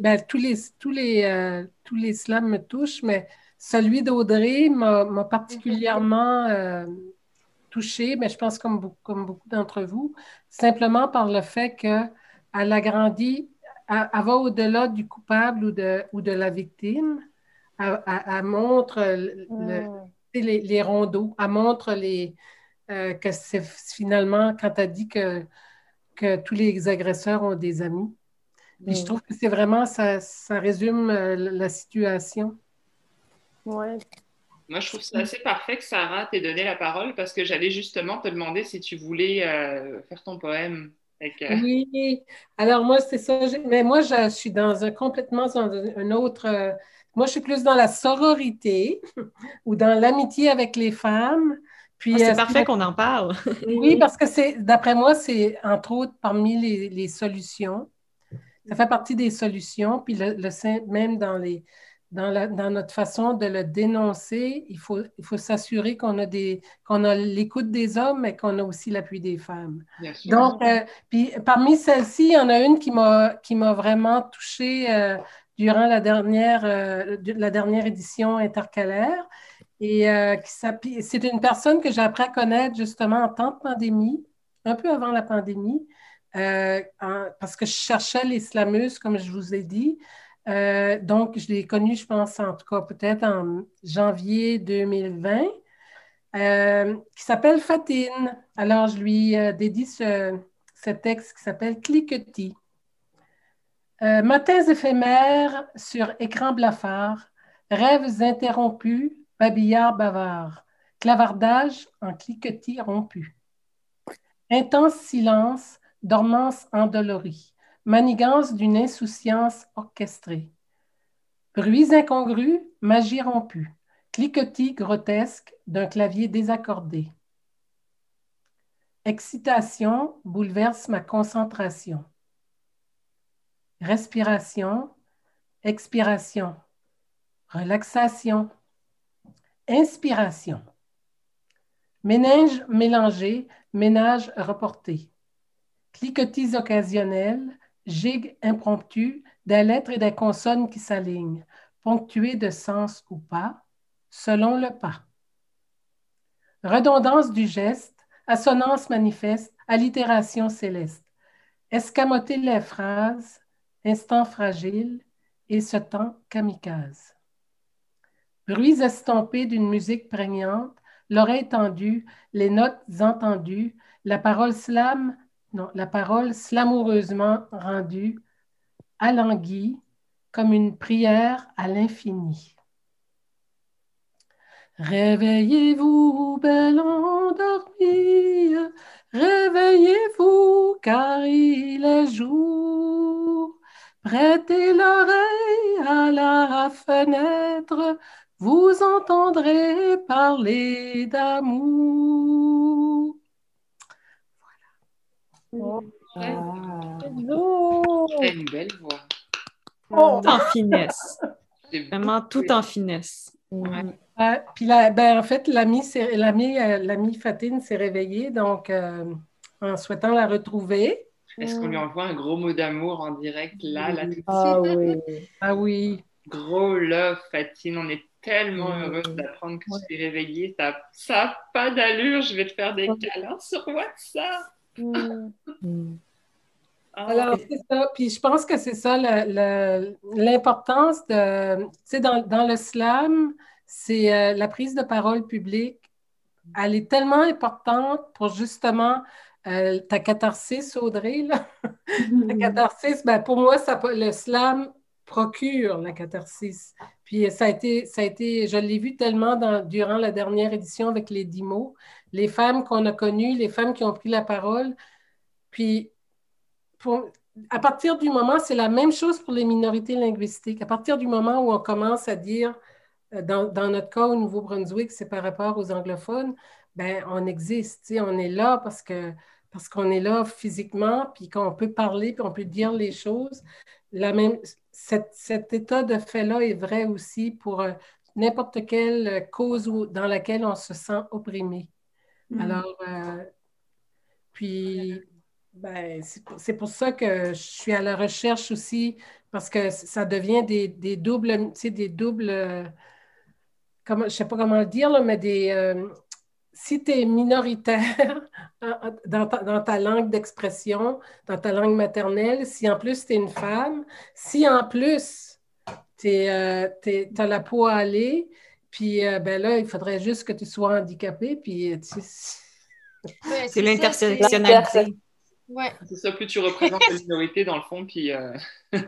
ben, tous, les, tous, les, euh, tous les slams me touchent, mais celui d'Audrey m'a particulièrement euh, touchée, mais je pense comme, comme beaucoup d'entre vous, simplement par le fait qu'elle a grandi, elle, va au-delà du coupable ou de, ou de la victime. Elle, montre le, mm les, les, rondeaux. Elle montre les, euh, que c'est finalement, quand elle dit que, que tous les agresseurs ont des amis. Je trouve que c'est vraiment, ça, ça résume euh, la situation. Ouais. Moi, je trouve ça assez parfait que Sarah t'ait donné la parole parce que j'allais justement te demander si tu voulais euh, faire ton poème. Oui, alors moi, c'est ça. Mais moi, je, suis dans un complètement dans un autre moi, je suis plus dans la sororité ou dans l'amitié avec les femmes. Puis, ah, c'est parfait qu'on en parle. oui, parce que c'est, d'après moi, c'est entre autres parmi les, les, solutions. Ça fait partie des solutions. Puis le, le même dans, les, dans, la, dans, notre façon de le dénoncer, il faut, il faut s'assurer qu'on a, des, qu'on a l'écoute des hommes, mais qu'on a aussi l'appui des femmes. Donc, euh, puis parmi celles-ci, il y en a une qui m'a, qui m'a vraiment touchée. Euh, durant la dernière, euh, la dernière édition intercalaire. Et c'est une personne que j'ai appris à connaître justement en temps de pandémie, un peu avant la pandémie, parce que je cherchais les slameuses, comme je vous ai dit. Euh, donc, je l'ai connu, je pense, en tout cas, peut-être en janvier 2020, euh, qui s'appelle Fatine. Alors, je lui dédie ce, texte qui s'appelle Cliquetis. matins éphémères sur écran blafard, rêves interrompus, babillard bavard, clavardage en cliquetis rompu. Intense silence, dormance endolorie, manigance d'une insouciance orchestrée. Bruits incongrus, magie rompue, cliquetis grotesque d'un clavier désaccordé. Excitation bouleverse ma concentration. Respiration, expiration, relaxation, inspiration. Ménage mélangé, ménage reporté. Cliquetis occasionnels, gigue impromptu, des lettres et des consonnes qui s'alignent, ponctuées de sens ou pas, selon le pas. Redondance du geste, assonance manifeste, allitération céleste. Escamoter les phrases, instant fragile, et ce temps kamikaze. Bruits estompés d'une musique prégnante, l'oreille tendue, les notes entendues, la parole slam, non, la parole slamoureusement rendue, alanguie, comme une prière à l'infini. Réveillez-vous, belle endormie, réveillez-vous, car il est jour. Prêtez l'oreille à la fenêtre, vous entendrez parler d'amour. Oh. une belle voix. Tout en finesse. Vraiment tout en finesse. puis ben, en fait, l'ami euh, Fatine s'est réveillée, donc euh, en souhaitant la retrouver. Est-ce qu'on lui envoie un gros mot d'amour en direct là, là, tout Ah oui. Ah oui. Gros love, Fatine. On est tellement mmh. heureuse d'apprendre que tu t'es réveillée. Ça n'a pas d'allure. Je vais te faire des câlins sur WhatsApp. Mmh. Ah, Alors, c'est ça. Puis je pense que c'est ça l'importance de. Tu sais, dans, le slam, c'est euh, la prise de parole publique. Elle est tellement importante pour justement euh, ta catharsis, Audrey. Là. la catharsis, ben, pour moi, ça, le slam procure la catharsis. Puis ça a été, ça a été je l'ai vu tellement dans, durant la dernière édition avec les dix mots, les femmes qu'on a connues, les femmes qui ont pris la parole. Puis à partir du moment, c'est la même chose pour les minorités linguistiques. À partir du moment où on commence à dire, euh, dans, notre cas au Nouveau-Brunswick, c'est par rapport aux anglophones, ben on existe, on est là parce que parce qu'on est là physiquement, puis qu'on peut parler, puis on peut dire les choses. La même, cet, état de fait-là est vrai aussi pour euh, n'importe quelle cause dans laquelle on se sent opprimé. Mm. Alors, euh, puis, ben, c'est pour ça que je suis à la recherche aussi, parce que ça devient des, des doubles, tu sais, des doubles, euh, comment, je ne sais pas comment le dire, là, mais des, si tu es minoritaire dans ta, langue d'expression, dans ta langue maternelle, si en plus tu es une femme, si en plus tu euh, as la peau à aller, puis euh, ben là, il faudrait juste que tu sois handicapé, puis euh, c'est l'intersectionnalité. Ouais. C'est ça, plus tu représentes la minorité dans le fond, puis. ouais.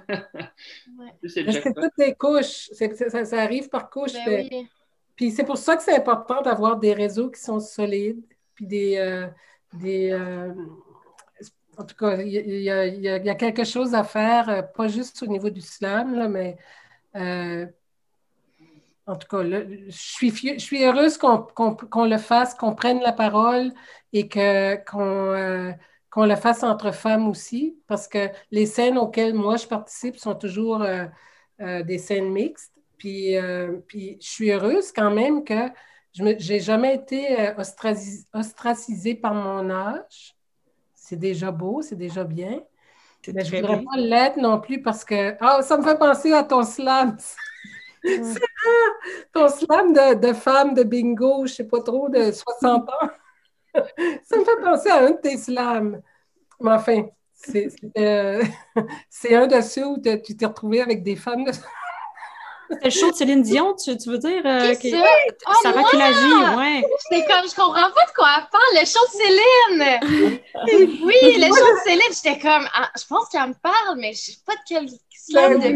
c'est toutes les couches, ça, arrive par couche. Ben oui. Puis c'est pour ça que c'est important d'avoir des réseaux qui sont solides, puis des. Euh, des euh, en tout cas, il y, a quelque chose à faire, euh, pas juste au niveau du slam, là, mais en tout cas, je, suis, je suis heureuse qu'on le fasse, qu'on prenne la parole et qu'on qu'on la fasse entre femmes aussi, parce que les scènes auxquelles moi je participe sont toujours des scènes mixtes. Euh, puis, je suis heureuse quand même que je n'ai jamais été euh, ostracisée par mon âge. C'est déjà beau, c'est déjà bien. Mais je ne voudrais pas l'être non plus parce que. Ah, ça me fait penser à ton slam. c'est ton slam de, de, femme de bingo, je ne sais pas trop, de 60 ans. ça me fait penser à un de tes slams. Mais enfin, c'est un de ceux où tu t'es retrouvé avec des fans de... C'est le show de Céline Dion, tu, tu veux dire? Euh, qui... ça? Oh, Sarah Kilagi, ouais. C'est comme, je comprends pas de quoi elle parle, le show de Céline! oui, le show de Céline, j'étais comme, ah, je pense qu'elle me parle, mais je sais pas de quel slam de.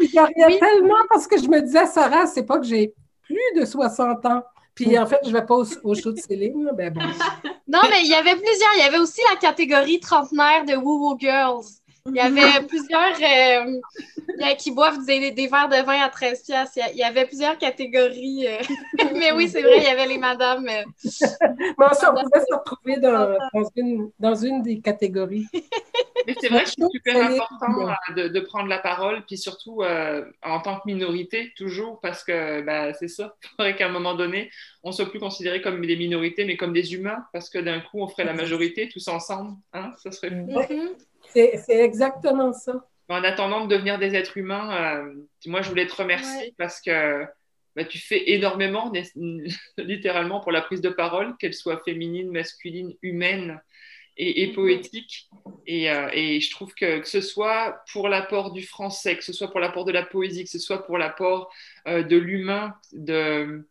Il y a tellement, parce que je me disais, Sarah, c'est pas que j'ai plus de 60 ans. Puis en fait, je vais pas au, show de Céline. Ben bon. non, mais il y avait plusieurs. Il y avait aussi la catégorie trentenaire de Woo Woo Girls. Il y avait plusieurs euh, qui boivent des, verres de vin à 13 piastres. Il y avait plusieurs catégories. Euh. mais oui, c'est vrai, il y avait les madames. Euh. mais on pouvait se retrouver dans, une, dans une des catégories. Mais c'est vrai que c'est super important de, prendre la parole, puis surtout en tant que minorité, toujours, parce que ben, c'est ça. Il faudrait qu'à un moment donné, on ne soit plus considéré comme des minorités, mais comme des humains, parce que d'un coup, on ferait la majorité tous ensemble. Hein? Ça serait fou. C'est exactement ça. En attendant de devenir des êtres humains, euh, moi, je voulais te remercier parce que bah, tu fais énormément, littéralement, pour la prise de parole, qu'elle soit féminine, masculine, humaine et, poétique. Euh, et, je trouve que que ce soit pour l'apport du français, que ce soit pour l'apport de la poésie, que ce soit pour l'apport euh, de l'humain, de...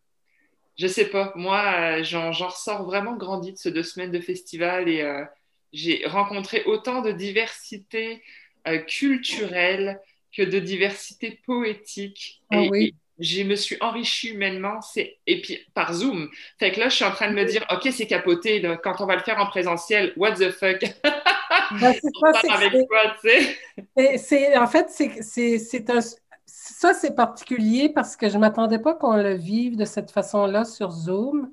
Je sais pas, moi, j'en ressors vraiment grandi de ces deux semaines de festival et j'ai rencontré autant de diversité euh, culturelle que de diversité poétique. Ah et, je me suis enrichie humainement, et puis par Zoom. Fait que là, je suis en train de me dire, OK, c'est capoté, quand on va le faire en présentiel, what the fuck? Ben, c'est? En fait, c'est un... Ça, c'est particulier parce que je ne m'attendais pas qu'on le vive de cette façon-là sur Zoom.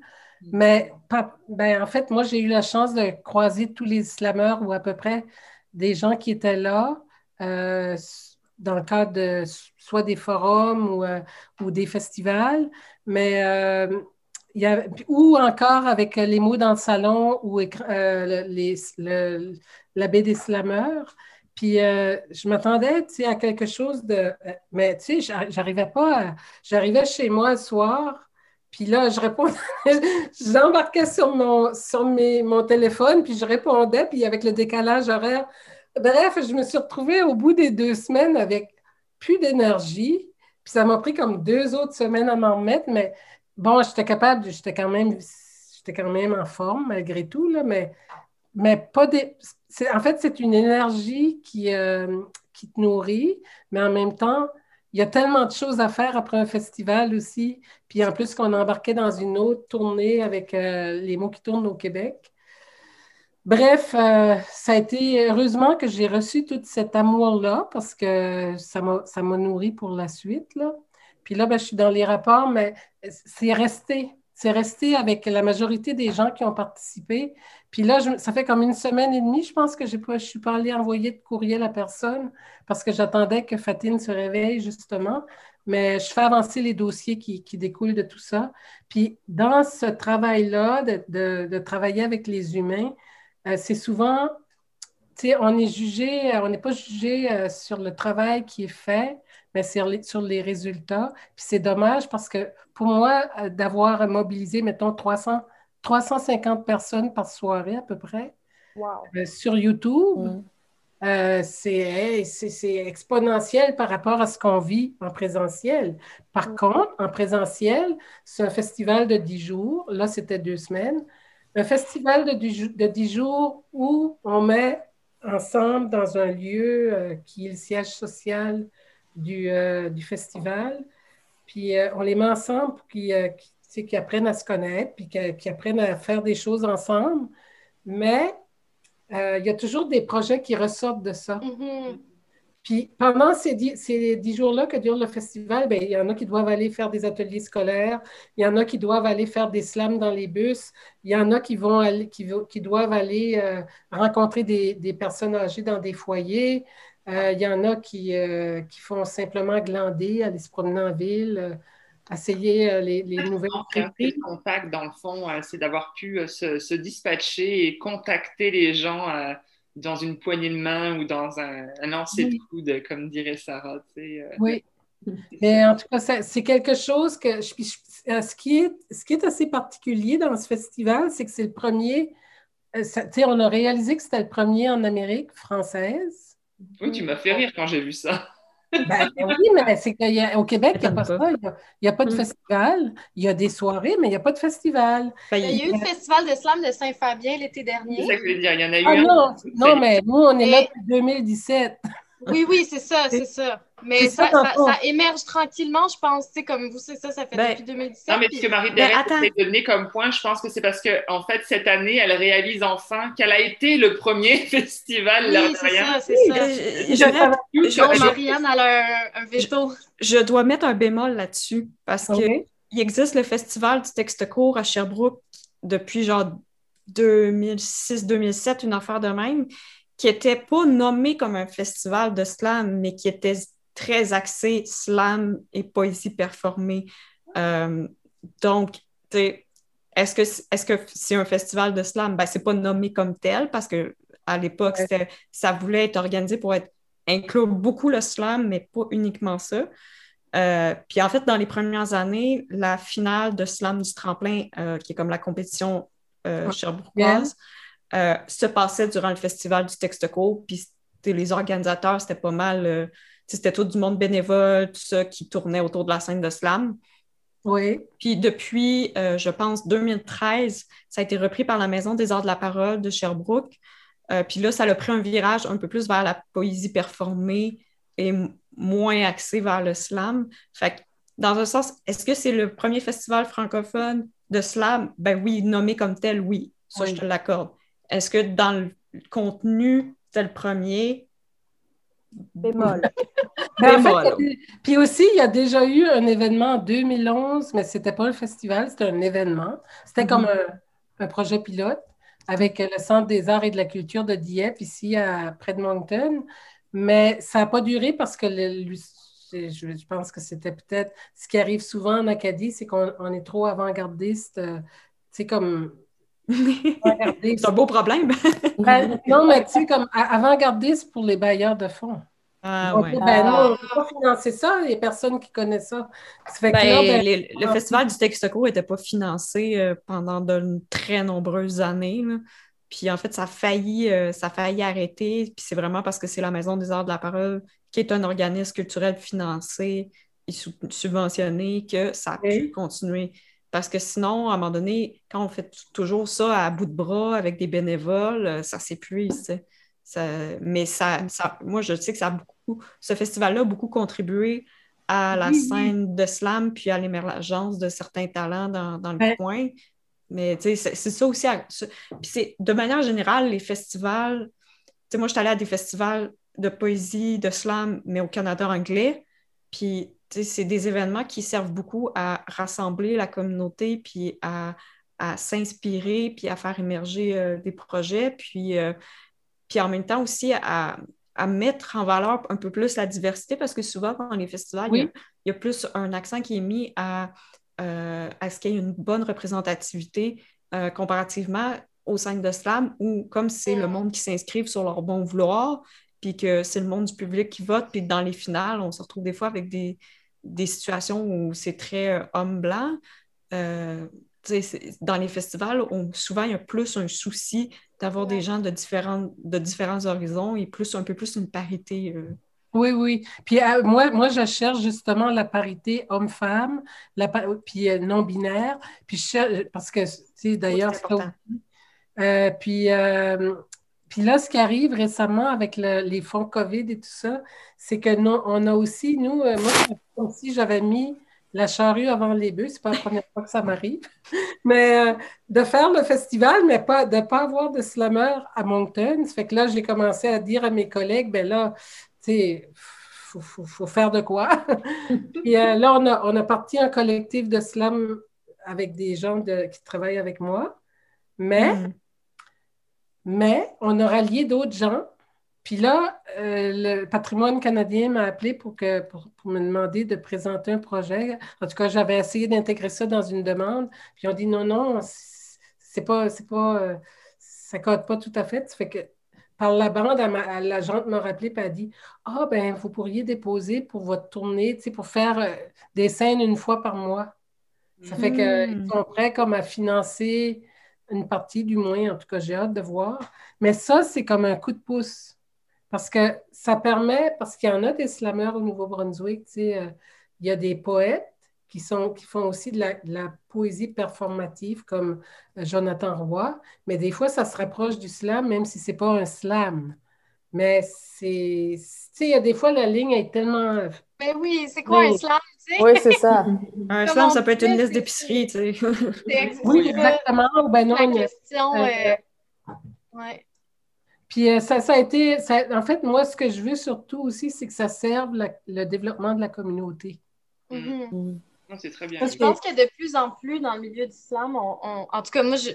Mais ben, en fait, moi, j'ai eu la chance de croiser tous les slameurs ou à peu près des gens qui étaient là euh, dans le cadre de soit des forums ou, euh, ou des festivals, mais euh, y a, ou encore avec les mots dans le salon ou les, la baie des slameurs. Puis je m'attendais à quelque chose de. Mais tu sais, j'arrivais pas J'arrivais chez moi le soir, puis là, je réponds, j'embarquais sur, mon, sur mes, mon téléphone, puis je répondais, puis avec le décalage horaire. Bref, je me suis retrouvée au bout des deux semaines avec plus d'énergie. Puis ça m'a pris comme deux autres semaines à m'en remettre, mais bon, j'étais capable, j'étais quand même, j'étais quand même en forme malgré tout, là, mais, mais pas des. En fait, c'est une énergie qui, euh, qui te nourrit, mais en même temps, il y a tellement de choses à faire après un festival aussi. Puis en plus qu'on embarquait dans une autre tournée avec euh, les mots qui tournent au Québec. Bref, euh, ça a été heureusement que j'ai reçu tout cet amour-là parce que ça m'a nourri pour la suite. Puis là, ben, je suis dans les rapports, mais c'est resté. C'est resté avec la majorité des gens qui ont participé. Puis là, ça fait comme une semaine et demie, je pense que je ne suis pas allée envoyer de courriel à personne parce que j'attendais que Fatine se réveille, justement. Mais je fais avancer les dossiers qui, découlent de tout ça. Puis dans ce travail-là, de, travailler avec les humains, euh, c'est souvent, tu sais, on est jugé, on n'est pas jugé euh, sur le travail qui est fait, mais sur les, sur les résultats. Puis c'est dommage parce que pour moi, euh, d'avoir mobilisé, mettons, 300, 350 personnes par soirée à peu près euh, sur YouTube, mm. euh, c'est exponentiel par rapport à ce qu'on vit en présentiel. Par mm. contre, en présentiel, c'est un festival de 10 jours. Là, c'était deux semaines. Un festival de 10, de 10 jours où on met ensemble dans un lieu qui est le siège social du, euh, du festival. Puis euh, on les met ensemble pour qu'ils euh, apprennent à se connaître, puis qu'ils apprennent à faire des choses ensemble. Mais il y a toujours des projets qui ressortent de ça. Mm-hmm. Puis pendant ces dix, ces dix jours-là que dure le festival, bien, il y en a qui doivent aller faire des ateliers scolaires, il y en a qui doivent aller faire des slams dans les bus, il y en a qui, vont aller, qui, qui doivent aller rencontrer des, des, personnes âgées dans des foyers. Euh, il y en a qui, euh, qui, font simplement glander, aller se promener en ville, euh, essayer les, les nouvelles Le contact, dans le fond, c'est d'avoir pu se, dispatcher et contacter les gens dans une poignée de main ou dans un, un lancer de coude, comme dirait Sarah. Oui. Mais en tout cas, c'est quelque chose que ce, qui est, ce qui est assez particulier dans ce festival, c'est que c'est le premier on a réalisé que c'était le premier en Amérique française. Oui, tu m'as fait rire quand j'ai vu ça. Ben, ben, oui, mais c'est qu'au Québec, il n'y a pas ça. Il n'y a, pas de mm. festival. Il y a des soirées, mais il n'y a pas de festival. Ben, il y a eu le festival de slam de Saint-Fabien l'été dernier. C'est ça que je veux dire. Il y en a eu ah, un. Non, non mais nous, on est là depuis 2017. Oui, oui, c'est ça, c'est ça. Mais ça, émerge tranquillement, je pense. Comme vous, c'est ça, ça fait ben, depuis 2017. Non, mais ce que Marie-Thérèse ben, a donné comme point, je pense que c'est parce qu'en en fait, cette année, elle réalise enfin qu'elle a été le premier festival. Oui, c'est ça, c'est ça. Je, je, Marianne a un, veto. Je, dois mettre un bémol là-dessus parce qu'il existe le festival du texte court à Sherbrooke depuis genre 2006-2007, une affaire de même qui n'était pas nommé comme un festival de slam, mais qui était très axé slam et poésie performée. Euh, donc, est-ce que est-ce que c'est un festival de slam? Ben, c'est pas nommé comme tel parce que à l'époque, ça voulait être organisé pour être inclure beaucoup le slam, mais pas uniquement ça. Euh, puis en fait, dans les premières années, la finale de slam du tremplin, euh, qui est comme la compétition euh, cherbourgoise, se passait durant le festival du texte court. Puis les organisateurs, c'était pas mal, c'était tout du monde bénévole, tout ça qui tournait autour de la scène de slam. Oui. Puis depuis, euh, je pense, 2013, ça a été repris par la Maison des Arts de la Parole de Sherbrooke. puis là, ça a pris un virage un peu plus vers la poésie performée et moins axé vers le slam. Fait que, dans un sens, est-ce que c'est le premier festival francophone de slam? Ben oui, nommé comme tel, oui. Ça, je te l'accorde. Est-ce que dans le contenu, c'est le premier? Bémol. Bémol. puis aussi, il y a déjà eu un événement en 2011, mais ce n'était pas un festival, c'était un événement. C'était comme mm-hmm. un, projet pilote avec le Centre des arts et de la culture de Dieppe, ici à, près de Moncton. Mais ça n'a pas duré parce que je, pense que c'était peut-être ce qui arrive souvent en Acadie, c'est qu'on est trop avant-gardiste. C'est euh, comme c'est un beau problème. Ben, non, mais tu sais, comme avant-gardiste pour les bailleurs de fonds. Ah, ouais. ben non, on ne peut pas financer ça, les personnes qui connaissent ça. ben, ben le festival du texte court n'était pas financé euh, pendant de très nombreuses années. Puis en fait, ça a failli, euh, ça a failli arrêter. Puis c'est vraiment parce que c'est la Maison des Arts de la Parole, qui est un organisme culturel financé et subventionné, que ça a pu continuer. Parce que sinon, à un moment donné, quand on fait toujours ça à bout de bras avec des bénévoles, euh, ça s'épuise. mais ça, moi, je sais que ça a beaucoup, ce festival-là a beaucoup contribué à la scène de slam puis à l'émergence de certains talents dans, le coin. Mais c'est ça aussi. Puis de manière générale, les festivals, moi, je suis allée à des festivals de poésie, de slam, mais au Canada anglais. Puis c'est des événements qui servent beaucoup à rassembler la communauté, puis à, s'inspirer, puis à faire émerger euh, des projets, puis, euh, puis en même temps aussi à, mettre en valeur un peu plus la diversité, parce que souvent dans les festivals, il, y a, plus un accent qui est mis à, euh, à ce qu'il y ait une bonne représentativité comparativement au sein de Slam, où comme c'est le monde qui s'inscrive sur leur bon vouloir, puis que c'est le monde du public qui vote, puis dans les finales, on se retrouve des fois avec des, des situations où c'est très euh, homme blanc. Euh, dans les festivals, on, souvent, il y a plus un souci d'avoir des gens de différents, de différents horizons et plus un peu plus une parité. Euh. Oui, oui. Puis moi, moi, je cherche justement la parité homme-femme, puis non-binaire. Puis parce que, tu sais, d'ailleurs, puis puis là, ce qui arrive récemment avec les fonds COVID et tout ça, c'est que nous, on a aussi, nous, euh, moi aussi, j'avais mis la charrue avant les bœufs. C'est pas la première fois que ça m'arrive. Mais euh, de faire le festival, mais pas, de ne pas avoir de slammer à Moncton. Ça fait que là, j'ai commencé à dire à mes collègues, ben là, tu sais, faut, faut, faire de quoi? Puis euh, là, on a, on a parti un collectif de slam avec des gens qui travaillent avec moi. Mais mm. Mais on a rallié d'autres gens. Puis là, euh, le patrimoine canadien m'a appelé pour, que, pour, me demander de présenter un projet. En tout cas, j'avais essayé d'intégrer ça dans une demande. Puis on dit non, non, c'est pas, c'est pas, euh, ça code pas tout à fait. Ça fait que par la bande, l'agente m'a rappelé et a dit Ah, ben, vous pourriez déposer pour votre tournée, pour faire euh, des scènes une fois par mois. Ça fait qu'ils hmm. sont prêts comme à financer une partie du moins, en tout cas, j'ai hâte de voir. Mais ça, c'est comme un coup de pouce. Parce que ça permet, parce qu'il y en a des slameurs au Nouveau-Brunswick, tu sais, euh, il y a des poètes qui, sont, qui font aussi de la, poésie performative comme euh, Jonathan Roy, mais des fois, ça se rapproche du slam, même si ce n'est pas un slam. Mais c'est, tu sais, il y a des fois, la ligne est tellement... Mais oui, c'est quoi un slam? Oui, c'est ça. un slam, ça peut être une liste d'épicerie, tu sais. oui, exactement. Ben non, la question, euh, ouais. Puis euh, ça, ça, a été, en fait, moi, ce que je veux surtout aussi, c'est que ça serve le développement de la communauté. Mm-hmm. Mm. C'est très bien. Je pense que de plus en plus dans le milieu d'islam, on, en tout cas, moi, je,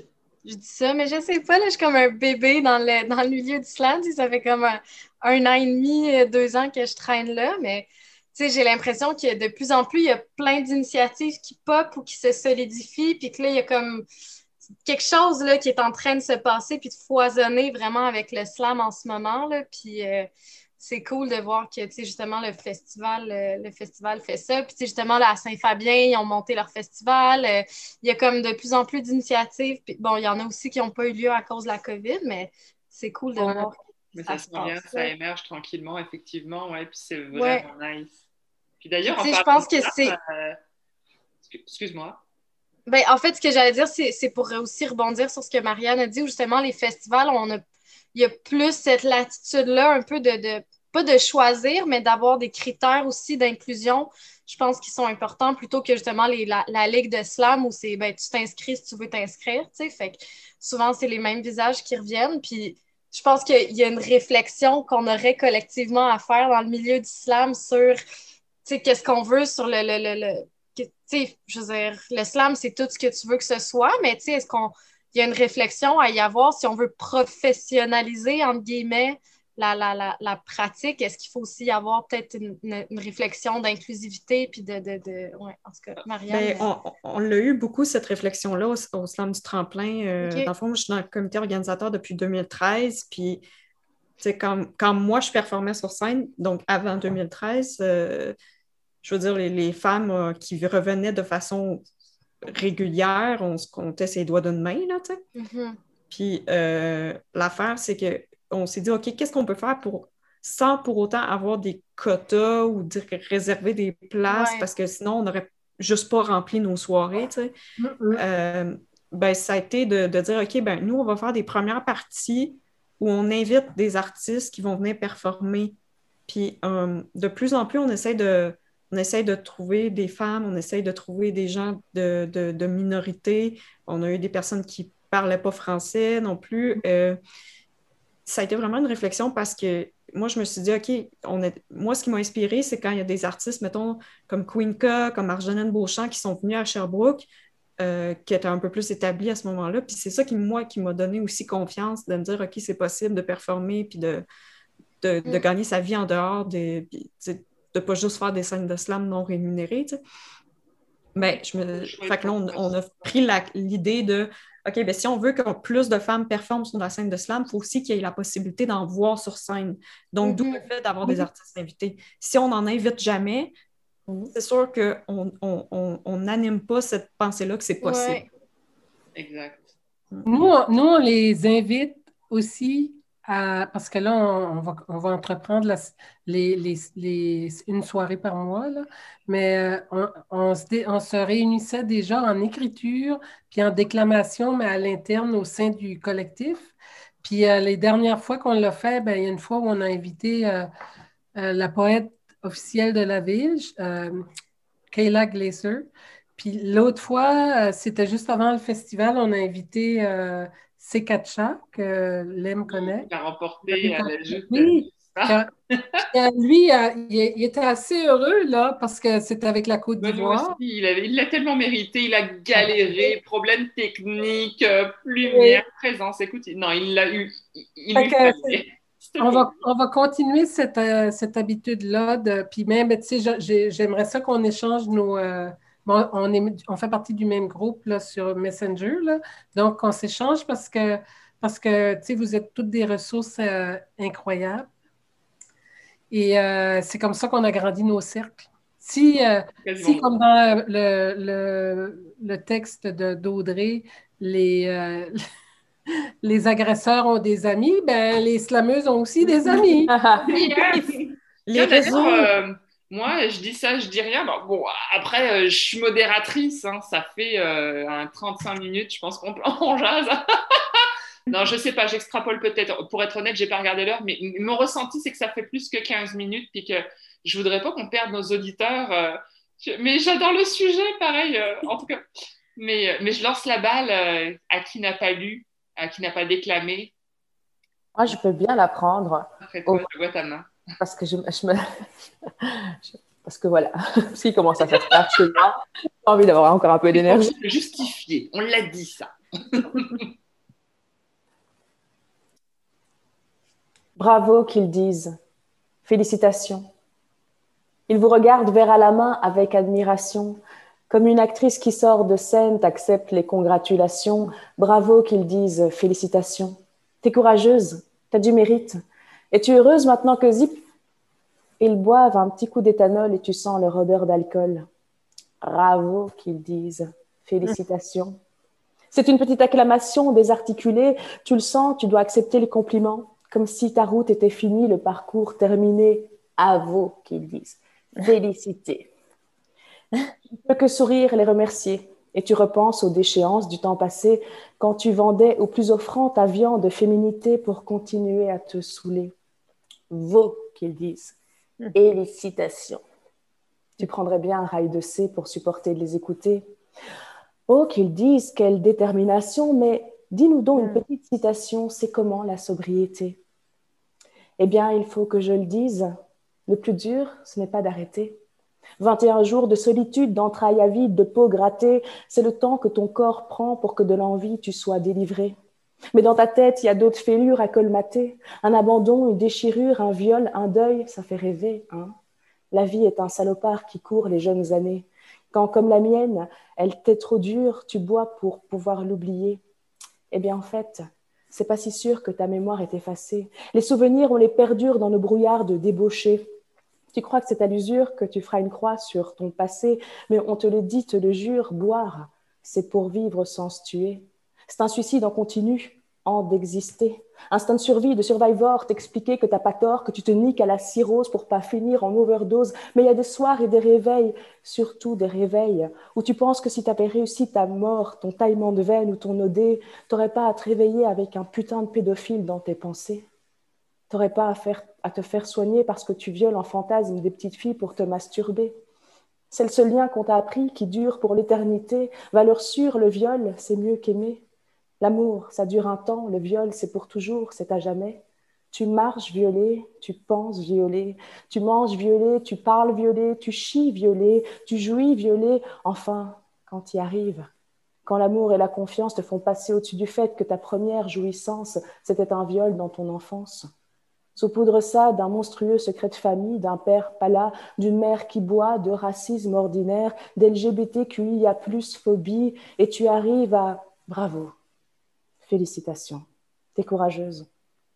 je, dis ça, mais je sais pas, là, je suis comme un bébé dans le, dans le milieu d'islam. Ça fait comme un, un, an et demi, deux ans que je traîne là, mais j'ai l'impression que de plus en plus, il y a plein d'initiatives qui pop ou qui se solidifient, puis que là, il y a comme quelque chose là, qui est en train de se passer puis de foisonner vraiment avec le slam en ce moment. Là, puis euh, c'est cool de voir que justement le festival, euh, le festival fait ça. Puis justement, là, à Saint-Fabien, ils ont monté leur festival. Euh, il y a comme de plus en plus d'initiatives. Puis bon, il y en a aussi qui n'ont pas eu lieu à cause de la COVID, mais c'est cool de voir. Mais ça, ça, vient, ça émerge tranquillement, effectivement, ouais, puis c'est vraiment nice. Puis d'ailleurs, je pense que c'est. Excuse-moi. Ben, en fait, ce que j'allais dire, c'est pour aussi rebondir sur ce que Marianne a dit, où justement, les festivals, on a, il y a plus cette latitude-là, un peu de, pas de choisir, mais d'avoir des critères aussi d'inclusion, je pense qu'ils sont importants plutôt que justement les, la, Ligue de slam où c'est ben, tu t'inscris si tu veux t'inscrire, tu sais. Fait que souvent, c'est les mêmes visages qui reviennent. Puis je pense qu'il y a une réflexion qu'on aurait collectivement à faire dans le milieu du slam sur, sais, qu'est-ce qu'on veut sur le, le, le je veux dire, l'islam, c'est tout ce que tu veux que ce soit, mais tu sais, est-ce qu'on y a une réflexion à y avoir si on veut professionnaliser, entre guillemets, la, la, la, pratique? Est-ce qu'il faut aussi y avoir peut-être une, réflexion d'inclusivité? Puis de, de, de... Ouais, en tout cas, Marianne? Ben, on, on l'a eu beaucoup, cette réflexion-là, au, Slam du Tremplin. Euh, dans le fond, je suis dans le comité organisateur depuis 2013. Puis, quand, quand moi, je performais sur scène, donc avant 2013, je veux dire, les, femmes euh, qui revenaient de façon régulière, on se comptait ses doigts d'une main, là, tu sais. Mm-hmm. Puis euh, l'affaire, c'est qu'on s'est dit, OK, qu'est-ce qu'on peut faire pour, sans pour autant avoir des quotas ou dire, réserver des places, parce que sinon, on n'aurait juste pas rempli nos soirées, tu sais. Mm-hmm. Euh, ben, ça a été de, dire, OK, ben, nous, on va faire des premières parties où on invite des artistes qui vont venir performer. Puis de plus en plus, on essaie de, on essaye de trouver des femmes, on essaye de trouver des gens de, de, minorités. On a eu des personnes qui ne parlaient pas français non plus. Euh, ça a été vraiment une réflexion parce que moi, je me suis dit, OK, on est... moi, ce qui m'a inspiré, c'est quand il y a des artistes, mettons, comme Queenka, comme Arjanine Beauchamp, qui sont venus à Sherbrooke, euh, qui étaient un peu plus établis à ce moment-là. Puis c'est ça qui, moi, qui m'a donné aussi confiance de me dire, OK, c'est possible de performer, puis de, de, mm. gagner sa vie en dehors des de pas juste faire des scènes de slam non rémunérées. Mais je me... fait que là, on, a pris l'idée de OK, ben si on veut que plus de femmes performent sur la scène de slam, il faut aussi qu'il y ait la possibilité d'en voir sur scène. Donc, d'où le fait d'avoir des artistes invités. Si on n'en invite jamais, c'est sûr qu'on n'anime pas cette pensée-là que c'est possible. Exact. Nous, nous, on les invite aussi parce que là, on, va, entreprendre une soirée par mois, là, mais euh, on, se on, se réunissait déjà en écriture, puis en déclamation, mais à l'interne au sein du collectif. Puis euh, les dernières fois qu'on l'a fait, ben, il y a une fois où on a invité euh, la poète officielle de la ville, Kayla Glaser. Puis l'autre fois, c'était juste avant le festival, on a invité c'est Katcha, que Lem connaît. Il a remporté à la Oui. lui, il, était assez heureux là parce que c'était avec la Côte d'Ivoire. Il l'a tellement mérité, il a galéré, problème technique, euh, lumière, présence. Écoute, non, il l'a eu. Il, on, va, on va continuer cette, euh, cette habitude-là. Puis même, tu sais, j'aimerais ça qu'on échange nos, euh, on, est, on, fait partie du même groupe là, sur Messenger. Là. Donc, on s'échange parce que, parce que vous êtes toutes des ressources euh, incroyables. Et euh, c'est comme ça qu'on a grandi nos cercles. Si, euh, si comme dans le, le, le texte d'Audrey, les, euh, les agresseurs ont des amis, ben, les slameuses ont aussi des amis. les réseaux. Euh, moi, je dis ça, je dis rien. Bon, après, je suis modératrice. Hein, ça fait un 35 minutes, je pense qu'on jase. non, je sais pas, j'extrapole peut-être. Pour être honnête, j'ai pas regardé l'heure, mais mon ressenti, c'est que ça fait plus que 15 minutes, puis que je voudrais pas qu'on perde nos auditeurs. mais j'adore le sujet, pareil. en tout cas, mais, mais je lance la balle à qui n'a pas lu, à qui n'a pas déclamé. Moi, je peux bien la prendre. Oh. vois ta main. Parce que je, me. Parce que voilà, parce qu'il commence à faire tard chez moi. J'ai envie d'avoir encore un peu d'énergie. Justifié, on l'a dit ça. Bravo qu'ils disent. Félicitations. Ils vous regardent vers à la main avec admiration. Comme une actrice qui sort de scène t'accepte les congratulations. Bravo qu'ils disent félicitations. T'es courageuse, t'as du mérite. Es-tu heureuse maintenant que zip Ils boivent un petit coup d'éthanol et tu sens leur odeur d'alcool? Bravo qu'ils disent félicitations. C'est une petite acclamation désarticulée. Tu le sens, tu dois accepter les compliments comme si ta route était finie, le parcours terminé. Vous qu'ils disent. Félicité. Tu ne peux que sourire et les remercier. Et tu repenses aux déchéances du temps passé quand tu vendais au plus offrant ta viande de féminité pour continuer à te saouler. Vaut qu'ils disent. Félicitations. Tu prendrais bien un rail de C pour supporter de les écouter. Oh, qu'ils disent, quelle détermination, mais Dis-nous donc une hmm. petite citation, c'est comment la sobriété? Eh bien, il faut que je le dise, le plus dur, ce n'est pas d'arrêter. 21 jours de solitude, d'entrailles avides, de peau grattée, c'est le temps que ton corps prend pour que de l'envie tu sois délivré. Mais dans ta tête, il y a d'autres fêlures à colmater. Un abandon, une déchirure, un viol, un deuil, ça fait rêver. Hein la vie est un salopard qui court les jeunes années. Quand, comme la mienne, elle t'est trop dure, tu bois pour pouvoir l'oublier. Eh bien, en fait, c'est pas si sûr que ta mémoire est effacée. Les souvenirs, on les perdure dans nos brouillards de débauchés. Tu crois que c'est à l'usure que tu feras une croix sur ton passé, mais on te le dit, te le jure, boire, c'est pour vivre sans se tuer. C'est un suicide en continu, d'exister. Instinct de survie, de survivor, t'expliquer que t'as pas tort, que tu te niques à la cirrhose pour pas finir en overdose. Mais il y a des soirs et des réveils, surtout des réveils, où tu penses que si t'avais réussi ta mort, ton taillement de veine ou ton odé, t'aurais pas à te réveiller avec un putain de pédophile dans tes pensées. T'aurais pas à, faire, à te faire soigner parce que tu violes en fantasme des petites filles pour te masturber. C'est le seul lien qu'on t'a appris qui dure pour l'éternité. Valeur sûre, le viol, c'est mieux qu'aimer. L'amour, ça dure un temps, le viol, c'est pour toujours, c'est à jamais. Tu marches violé, tu penses violé, tu manges violé, tu parles violé, tu chies violé, tu jouis violé. Enfin, quand tu y arrives, quand l'amour et la confiance te font passer au-dessus du fait que ta première jouissance, c'était un viol dans ton enfance. Saupoudre ça d'un monstrueux secret de famille, d'un père pas là, d'une mère qui boit, de racisme ordinaire, d'LGBTQIA+, phobie, et tu arrives à bravo, Félicitations. T'es courageuse.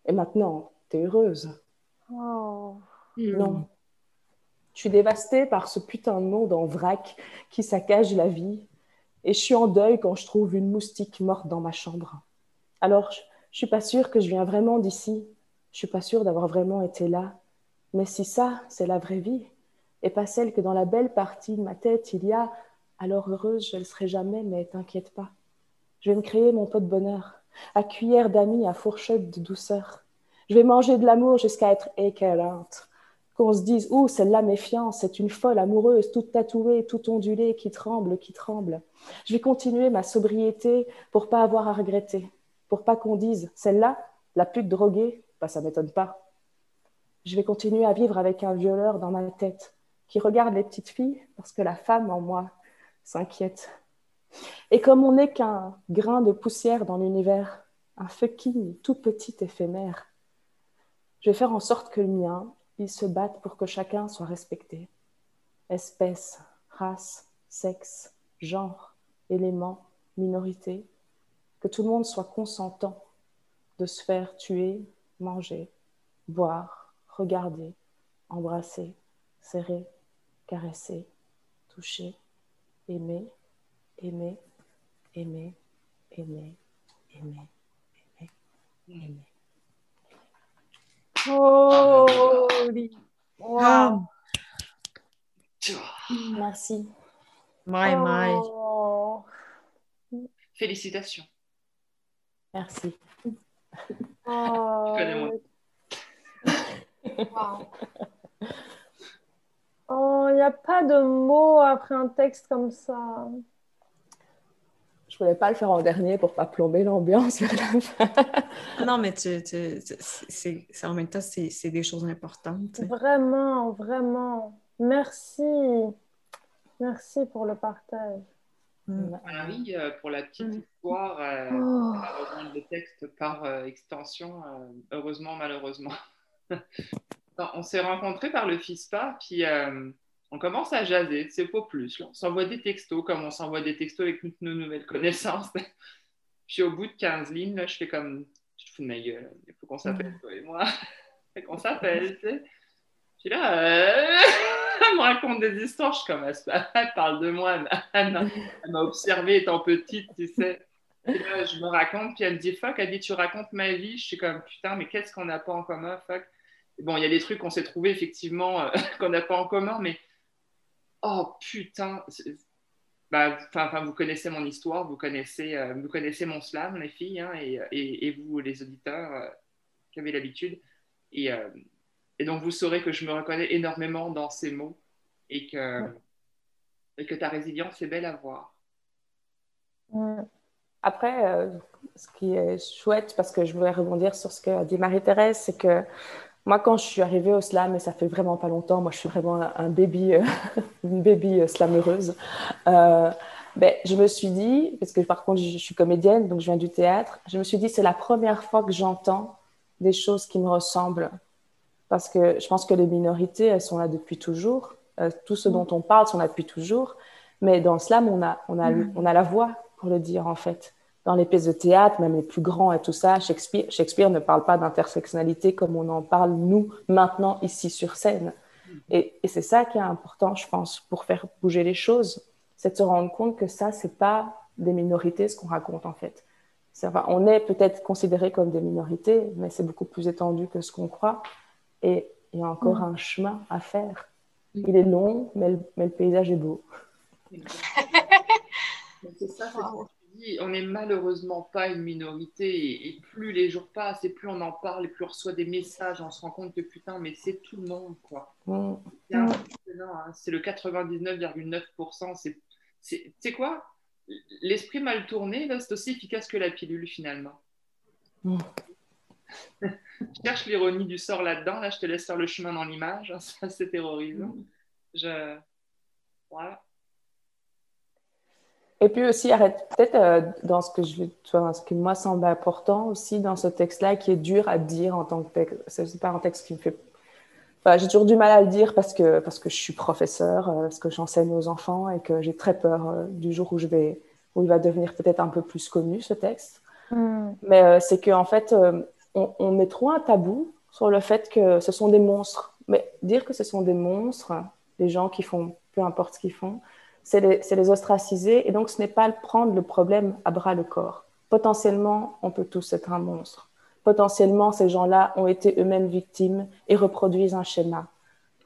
Et maintenant, t'es heureuse. Oh. Non. Je suis dévastée par ce putain de monde en vrac qui saccage la vie. Et je suis en deuil quand je trouve une moustique morte dans ma chambre. Alors, je, je suis pas sûre que je viens vraiment d'ici. Je suis pas sûre d'avoir vraiment été là. Mais si ça, c'est la vraie vie, et pas celle que dans la belle partie de ma tête il y a, alors heureuse je ne serai jamais, mais t'inquiète pas. Je vais me créer mon pot de bonheur à cuillère d'amis, à fourchette de douceur. Je vais manger de l'amour jusqu'à être écœurante. Qu'on se dise, oh, celle-là méfiance, c'est une folle amoureuse, toute tatouée, toute ondulée, qui tremble, qui tremble. Je vais continuer ma sobriété pour pas avoir à regretter, pour pas qu'on dise, celle-là, la pute droguée, bah, ça m'étonne pas. Je vais continuer à vivre avec un violeur dans ma tête, qui regarde les petites filles parce que la femme en moi s'inquiète. Et comme on n'est qu'un grain de poussière dans l'univers, un fucking tout petit éphémère, je vais faire en sorte que le mien, il se batte pour que chacun soit respecté. Espèce, race, sexe, genre, élément, minorité, que tout le monde soit consentant de se faire tuer, manger, boire, regarder, embrasser, serrer, caresser, toucher, aimer, aimer, aimer, aimer, aimer, aimer, aimer. Oh, wow. Merci. My, my. Oh. Félicitations. Merci. Oh. Wow. Oh, il n'y a pas de mots après un texte comme ça. Je voulais pas le faire en dernier pour pas plomber l'ambiance vers la fin. Ah non, mais tu, c'est, en même temps, c'est, des choses importantes. Vraiment, vraiment. Merci. Merci pour le partage. Mm. Marie, euh, pour la petite Mm. histoire, euh, Oh. on va rejoindre le texte par euh, extension, euh, heureusement, malheureusement. Non, on s'est rencontrés par le FISPA, puis euh, on commence à jaser, c'est pas plus. là. On s'envoie des textos comme on s'envoie des textos avec toutes nos nouvelles connaissances. puis au bout de 15 lignes, là, je fais comme, je te fous de ma gueule, il faut qu'on s'appelle, toi et moi. fait qu'on s'appelle, tu sais. Puis là, euh, elle me raconte des histoires, je suis comme, elle, parle de moi, elle m'a- elle observée étant petite, tu sais. Puis là, je me raconte, puis elle me dit, fuck, elle dit, tu racontes ma vie. Je suis comme, putain, mais qu'est-ce qu'on n'a pas en commun, fuck. Et bon, il y a des trucs qu'on s'est trouvés, effectivement, euh, qu'on n'a pas en commun, mais oh putain. Bah, vous connaissez mon histoire, vous connaissez, euh, vous connaissez mon slam, les filles, hein, et, et- et vous, les auditeurs, euh, qui avez l'habitude. Et, euh, et donc, vous saurez que je me reconnais énormément dans ces mots et que, et que ta résilience est belle à voir. Après, euh, ce qui est chouette, parce que je voulais rebondir sur ce que dit Marie-Thérèse, c'est que moi, quand je suis arrivée au slam, et ça fait vraiment pas longtemps, moi, je suis vraiment un, baby, euh, une baby euh, slameuse, euh, ben, je me suis dit, parce que par contre, je, je suis comédienne, donc je viens du théâtre, je me suis dit, c'est la première fois que j'entends des choses qui me ressemblent. Parce que je pense que les minorités, elles sont là depuis toujours. Euh, tout ce dont on parle sont là depuis toujours. Mais dans le slam, on a, on a, on a la voix pour le dire, en fait. Dans les pièces de théâtre, même les plus grands et tout ça, Shakespeare, Shakespeare ne parle pas d'intersectionnalité comme on en parle, nous, maintenant, ici sur scène. Et, et c'est ça qui est important, je pense, pour faire bouger les choses. C'est de se rendre compte que ça, c'est pas des minorités, ce qu'on raconte, en fait. Enfin, on est peut-être considérés comme des minorités, mais c'est beaucoup plus étendu que ce qu'on croit. Et il y a encore un chemin à faire. Il est long, mais le, mais le paysage est beau. C'est ça, c'est On n'est malheureusement pas une minorité et, et plus les jours passent et plus on en parle et plus on reçoit des messages, on se rend compte que putain, mais c'est tout le monde quoi. C'est impressionnant, hein. C'est le 99,9%. C'est, c'est, quoi? L'esprit mal tourné, là, c'est aussi efficace que la pilule finalement. Je cherche l'ironie du sort là-dedans. Là, je te laisse faire le chemin dans l'image. hein. Ça, c'est terrorisant. Je... Voilà. Et puis aussi, arrête peut-être euh, dans ce que je vois, ce qui moi semble important aussi dans ce texte-là, qui est dur à dire en tant que texte. C'est pas un texte qui me fait. Enfin, j'ai toujours du mal à le dire parce que parce que je suis professeur, euh, parce que j'enseigne aux enfants et que j'ai très peur euh, du jour où je vais où il va devenir peut-être un peu plus connu ce texte. Mm. Mais c'est qu'en fait, euh, on, on met trop un tabou sur le fait que ce sont des monstres. Mais dire que ce sont des monstres, les gens qui font peu importe ce qu'ils font, c'est les, ostraciser. Et donc, ce n'est pas prendre le problème à bras le corps. Potentiellement, on peut tous être un monstre. Potentiellement, ces gens-là ont été eux-mêmes victimes et reproduisent un schéma.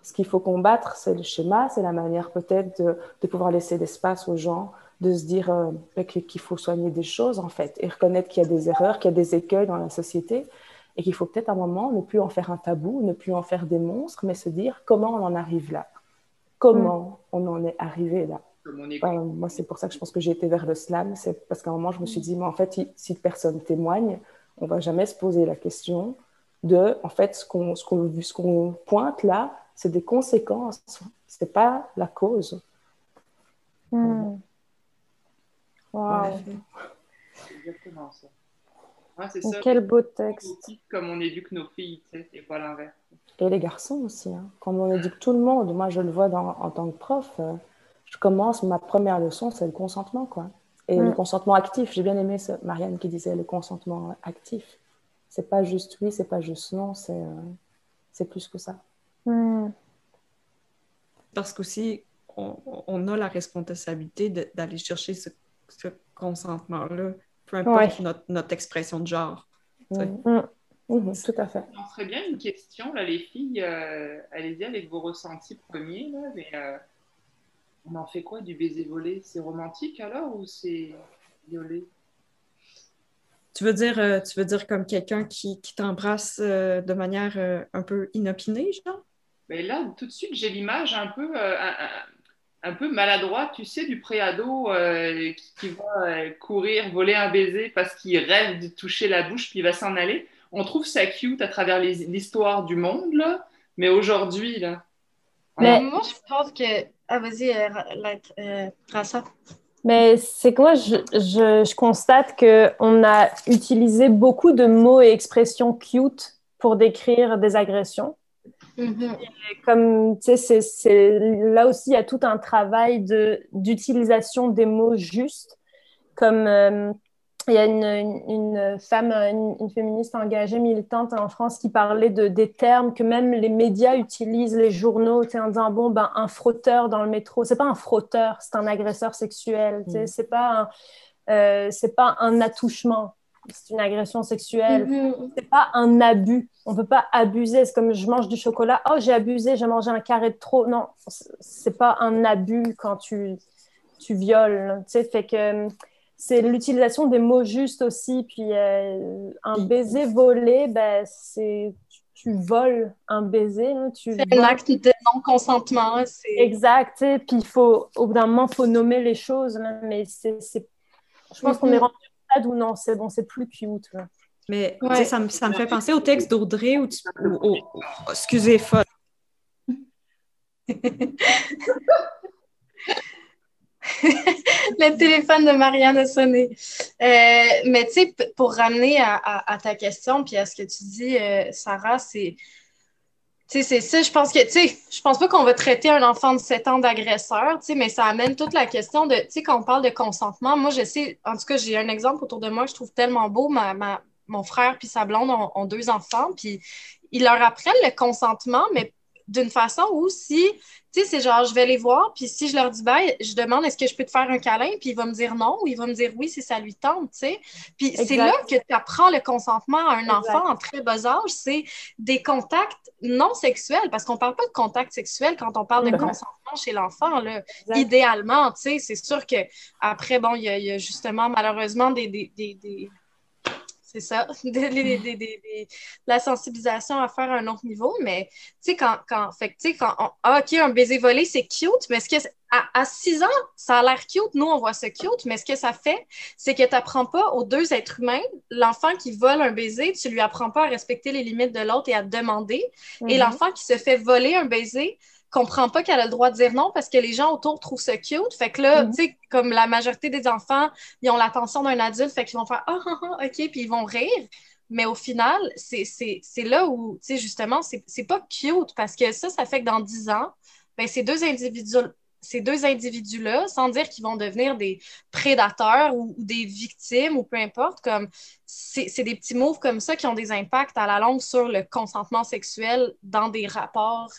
Ce qu'il faut combattre, c'est le schéma, c'est la manière peut-être de, de pouvoir laisser l'espace aux gens, de se dire euh, qu'il faut soigner des choses, en fait, et reconnaître qu'il y a des erreurs, qu'il y a des écueils dans la société, et qu'il faut peut-être à un moment ne plus en faire un tabou, ne plus en faire des monstres, mais se dire comment on en arrive là. Comment on en est arrivé là. Comme moi, c'est pour ça que je pense que j'ai été vers le slam. C'est parce qu'à un moment, je me suis dit, mais en fait, si- personne témoigne, on va jamais se poser la question de, en fait, ce qu'on ce qu'on ce qu'on pointe là, c'est des conséquences. C'est pas la cause. Mm. Wow. C'est exactement ça. Ouais, c'est ça. Quel beau texte. Comme on éduque nos filles, tu sais, et pas l'inverse. Et les garçons aussi. Hein. Quand on éduque tout le monde, moi, je le vois dans- en tant que prof. je commence, ma première leçon, c'est le consentement, quoi. Et Mm. le consentement actif. J'ai bien aimé ce, Marianne qui disait le consentement actif. C'est pas juste oui, c'est pas juste non, c'est euh, c'est plus que ça. Mm. Parce qu'aussi, on, on a la responsabilité d'aller chercher ce, ce consentement-là peu importe notre, expression de genre. Mm. Mm. Mm, tout à fait. On serait bien une question, là, les filles. Euh, allez-y avec vos ressentis premiers. Là, mais, euh, on en fait quoi du baiser volé? C'est romantique alors ou c'est violé? Tu veux dire, euh, tu veux dire comme quelqu'un qui, qui t'embrasse de manière un peu inopinée, genre? Mais ben là, tout de suite, j'ai l'image un peu, un peu maladroit, tu sais, du préado euh, qui, va euh, courir, voler un baiser parce qu'il rêve de toucher la bouche puis il va s'en aller. On trouve ça cute à travers l'histoire du monde, là, mais aujourd'hui, là. Mais moi, je pense que. Ah, vas-y, euh, ça. Mais c'est que moi, je, je, je constate qu'on a utilisé beaucoup de mots et expressions cute pour décrire des agressions. Mm-hmm. Comme tu sais, c'est là aussi il y a tout un travail de d'utilisation des mots justes. Comme euh, il y a une, une, femme, une, féministe engagée, militante en France qui parlait de, des termes que même les médias utilisent, les journaux, en disant bon ben un frotteur dans le métro, c'est pas un frotteur, c'est un agresseur sexuel. Mm. C'est pas euh, c'est pas un attouchement c'est une agression sexuelle. Mm-hmm. C'est pas un abus. On peut pas abuser. C'est comme je mange du chocolat. Oh, j'ai abusé, j'ai mangé un carré de trop. Non, c'est pas un abus quand tu, tu violes. Tu sais, fait que c'est l'utilisation des mots justes aussi. Puis euh, un baiser volé, ben, c'est tu voles un baiser. C'est un acte de non-consentement. Exact. Puis il faut, au bout d'un moment, il faut nommer les choses. mais c'est, je pense qu'on est mm-hmm. rendu ou non, c'est bon, c'est plus cute. Mais ça, me, ça me fait penser au texte d'Audrey où tu. excusez, folle. le téléphone de Marianne a sonné. Euh, mais tu sais, pour ramener à, ta question, puis à ce que tu dis, euh, Sarah, c'est tu sais, ça, je pense que, tu sais, je pense pas qu'on va traiter un enfant de 7 ans d'agresseur, tu mais ça amène toute la question de, tu sais, quand on parle de consentement, moi, je sais, en tout cas, j'ai un exemple autour de moi que je trouve tellement beau, mon frère puis sa blonde ont deux enfants, puis ils leur apprennent le consentement, mais d'une façon où si, tu sais, c'est genre, je vais les voir, puis si je leur dis, ben, je demande, est-ce que je peux te faire un câlin, puis il va me dire non, ou il va me dire oui si ça lui tente, tu sais. Puis c'est là que tu apprends le consentement à un enfant en très bas âge, c'est des contacts non sexuels, parce qu'on parle pas de contact sexuel quand on parle de consentement chez l'enfant, là. Idéalement, tu sais, c'est sûr que après, bon, il y, a justement, malheureusement, des, des c'est ça, la sensibilisation à faire à un autre niveau, mais tu sais, quand, quand, fait, quand on, ah, OK, un baiser volé, c'est cute, mais ce que à, 6 ans, ça a l'air cute, nous, on voit ça cute, mais ce que ça fait, c'est que tu n'apprends pas aux deux êtres humains, l'enfant qui vole un baiser, tu lui apprends pas à respecter les limites de l'autre et à demander, et mm-hmm. l'enfant qui se fait voler un baiser, comprend pas qu'elle a le droit de dire non parce que les gens autour trouvent ça cute. Fait que là, mhm. tu sais, comme la majorité des enfants, ils ont l'attention d'un adulte, fait qu'ils vont faire Ah, ah, ah, OK, puis ils vont rire. Mais au final, c'est là où, tu sais, justement, c'est pas cute parce que ça, ça fait que dans 10 ans, ben, ces deux individus ces deux individus-là, sans dire qu'ils vont devenir des prédateurs ou, des victimes ou peu importe, comme c'est des petits mots comme ça qui ont des impacts à la longue sur le consentement sexuel dans des rapports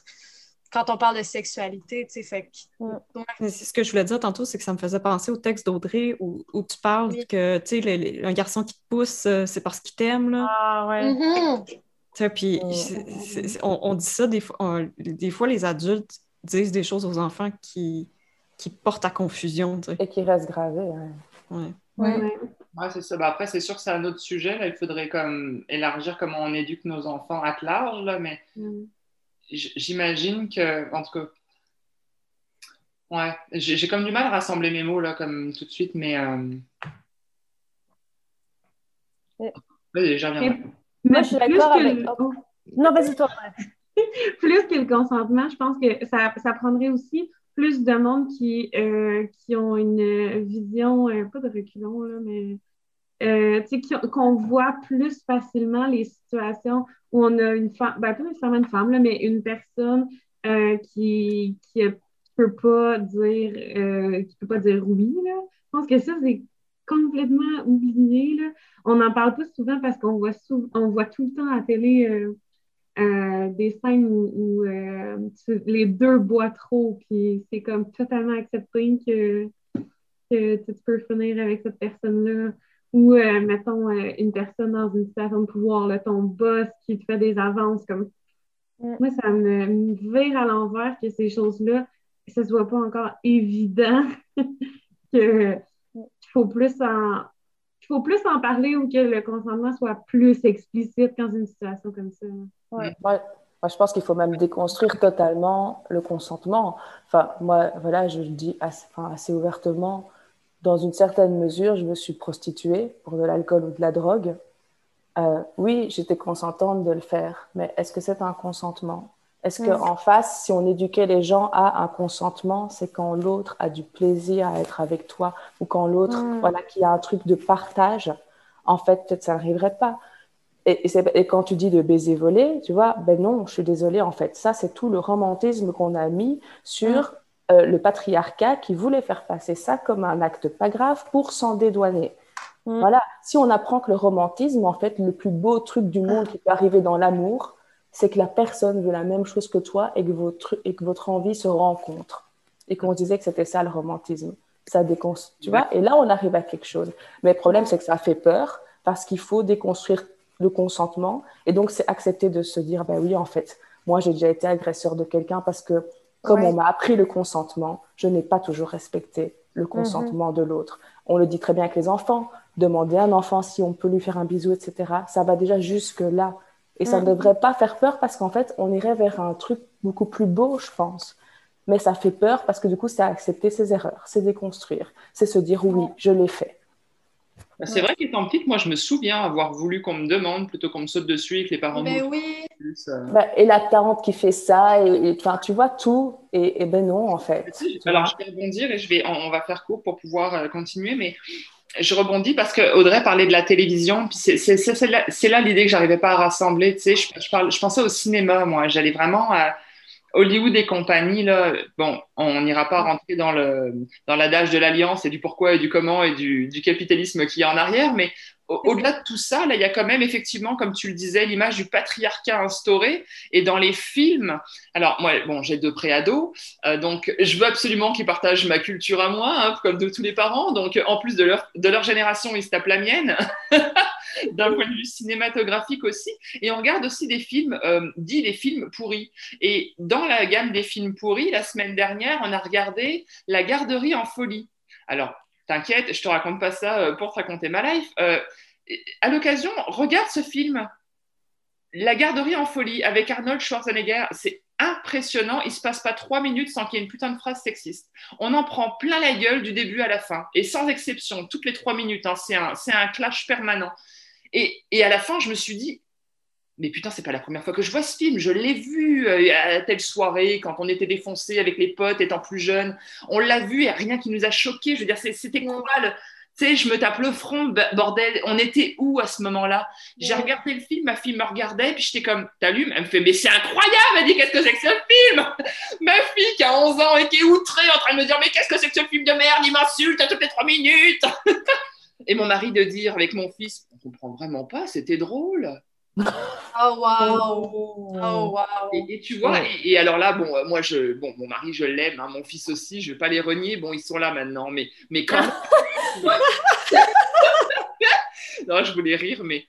quand on parle de sexualité, tu sais, fait que... Ce que je voulais dire tantôt, c'est que ça me faisait penser au texte d'Audrey où, tu parles que, tu sais, un garçon qui te pousse, euh, c'est parce qu'il t'aime, là. Ah, ouais. Mm-hmm. puis on, dit ça, des fois, des fois, les adultes disent des choses aux enfants qui, qui portent à confusion, tu sais. Et qui restent gravés, ouais. Ouais. Ouais. c'est ça. Ben, après, c'est sûr que c'est un autre sujet. Là. Il faudrait comme élargir comment on éduque nos enfants à large, là, mais... Mm j'imagine que, en tout cas, ouais, j'ai comme du mal à rassembler mes mots là, comme tout de suite, mais. Euh... Oui, j'en reviens. Moi, je suis d'accord avec. Oh. Non, vas-y, toi. plus que le consentement, je pense que ça, ça prendrait aussi plus de monde qui, euh, qui ont une vision, euh, pas de reculons, là, mais euh, qu'on voit plus facilement les situations où on a une femme, ben, pas nécessairement une femme, là, mais une personne euh, qui ne peut pas dire euh, peut pas dire oui. Là. Je pense que ça, c'est complètement oublié. Là. On n'en parle pas souvent parce qu'on voit on voit tout le temps à la télé euh, des scènes où, les deux boivent trop, puis c'est comme totalement accepté que, que tu peux finir avec cette personne-là ou, euh, mettons, euh, une personne dans une situation de pouvoir, là, ton boss qui te fait des avances, comme mm. moi, ça me, me vire à l'envers que ces choses-là, ce soit pas encore évident qu'il faut plus en faut plus en parler ou que le consentement soit plus explicite dans une situation comme ça. Ouais. Moi, je pense qu'il faut même déconstruire totalement le consentement. Enfin, moi, voilà, je le dis assez, enfin, assez ouvertement. Dans une certaine mesure, je me suis prostituée pour de l'alcool ou de la drogue. Euh, oui, j'étais consentante de le faire, mais est-ce que c'est un consentement? Est-ce qu'en face, si on éduquait les gens à un consentement, c'est quand l'autre a du plaisir à être avec toi ou quand l'autre, mm. voilà, qui a un truc de partage, en fait, peut-être ça n'arriverait pas. Et, et, quand tu dis de baiser volé, tu vois, ben non, je suis désolée, en fait, ça, c'est tout le romantisme qu'on a mis sur mm. Euh, le patriarcat qui voulait faire passer ça comme un acte pas grave pour s'en dédouaner. Mm. Voilà, si on apprend que le romantisme, en fait, le plus beau truc du monde qui peut arriver dans l'amour, c'est que la personne veut la même chose que toi et que votre, et que votre envie se rencontre. Et qu'on disait que c'était ça le romantisme. Ça déconstruit, tu vois? Et là, on arrive à quelque chose. Mais le problème, c'est que ça fait peur parce qu'il faut déconstruire le consentement. Et donc, c'est accepter de se dire, ben oui, en fait, moi, j'ai déjà été agresseur de quelqu'un parce que comme on m'a appris le consentement, je n'ai pas toujours respecté le mhm. consentement de l'autre. On le dit très bien avec les enfants. Demander à un enfant si on peut lui faire un bisou, etc. Ça va déjà jusque là. Et ça ne mm. devrait pas faire peur parce qu'en fait, on irait vers un truc beaucoup plus beau, je pense. Mais ça fait peur parce que du coup, c'est accepter ses erreurs, c'est déconstruire, c'est se dire oui, je l'ai fait. Bah, c'est vrai qu'étant petite, moi, je me souviens avoir voulu qu'on me demande plutôt qu'on me saute dessus et que les parents Mais oui. Euh. Bah, et la tante qui fait ça, et, tu vois tout, et, ben non, en fait. Alors, je vais rebondir et je vais, on, va faire court pour pouvoir euh, continuer, mais je rebondis parce que Audrey parlait de la télévision, puis c'est là, l'idée que j'arrivais pas à rassembler. Tu sais, je, parle, je pensais au cinéma, moi. J'allais vraiment à Hollywood et compagnie. Là, bon, on n'ira pas rentrer dans le dans l'adage de l'alliance et du pourquoi et du comment et du, du capitalisme qui est en arrière, mais au-delà de tout ça, là, il y a quand même effectivement, comme tu le disais, l'image du patriarcat instauré. Et dans les films, alors moi, bon, j'ai deux préados, euh, donc je veux absolument qu'ils partagent ma culture à moi, hein, comme de tous les parents. Donc en plus de leur, de leur génération, ils se tapent la mienne, d'un point de vue cinématographique aussi. Et on regarde aussi des films, euh, dits les films pourris. Et dans la gamme des films pourris, la semaine dernière, on a regardé La garderie en folie. Alors, T'inquiète, je te raconte pas ça euh, pour te raconter ma life. Euh, à l'occasion, regarde ce film, La garderie en folie, avec Arnold Schwarzenegger. C'est impressionnant. Il se passe pas trois minutes sans qu'il y ait une putain de phrase sexiste. On en prend plein la gueule du début à la fin, et sans exception, toutes les trois minutes. Hein. c'est un, un, clash permanent. Et, et à la fin, je me suis dit, mais putain, c'est pas la première fois que je vois ce film. Je l'ai vu euh, à telle soirée, quand on était défoncé avec les potes, étant plus jeune. On l'a vu, et rien qui nous a choqués. Je veux dire, c'était quoi Tu sais, je me tape le front, bordel. On était où à ce moment-là? J'ai regardé le film, ma fille me regardait, puis j'étais comme, t'allumes Elle me fait, mais c'est incroyable Elle dit, qu'est-ce que c'est que ce film? Ma fille qui a 11 ans et qui est outrée en train de me dire, mais qu'est-ce que c'est que ce film de merde? Il m'insulte à toutes les trois minutes Et mon mari de dire avec mon fils, on comprend vraiment pas, c'était drôle. Oh wow! Oh wow! Et, tu vois, et, alors là, bon, euh, moi, je, bon, mon mari, je l'aime, hein, mon fils aussi, je vais pas les renier. Bon, ils sont là maintenant, mais, mais quand. non, je voulais rire, mais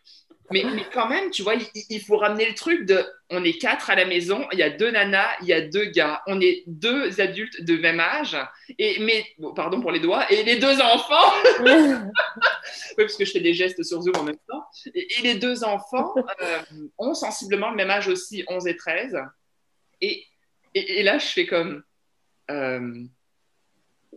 mais, mais, quand même, tu vois, il, faut ramener le truc de on est quatre à la maison, il y a deux nanas, il y a deux gars, on est deux adultes de même âge, et mais pardon pour les doigts, et les deux enfants, oui, parce que je fais des gestes sur Zoom en même temps, et, les deux enfants euh, ont sensiblement le même âge aussi, 11 et 13, et, et, là je fais comme euh,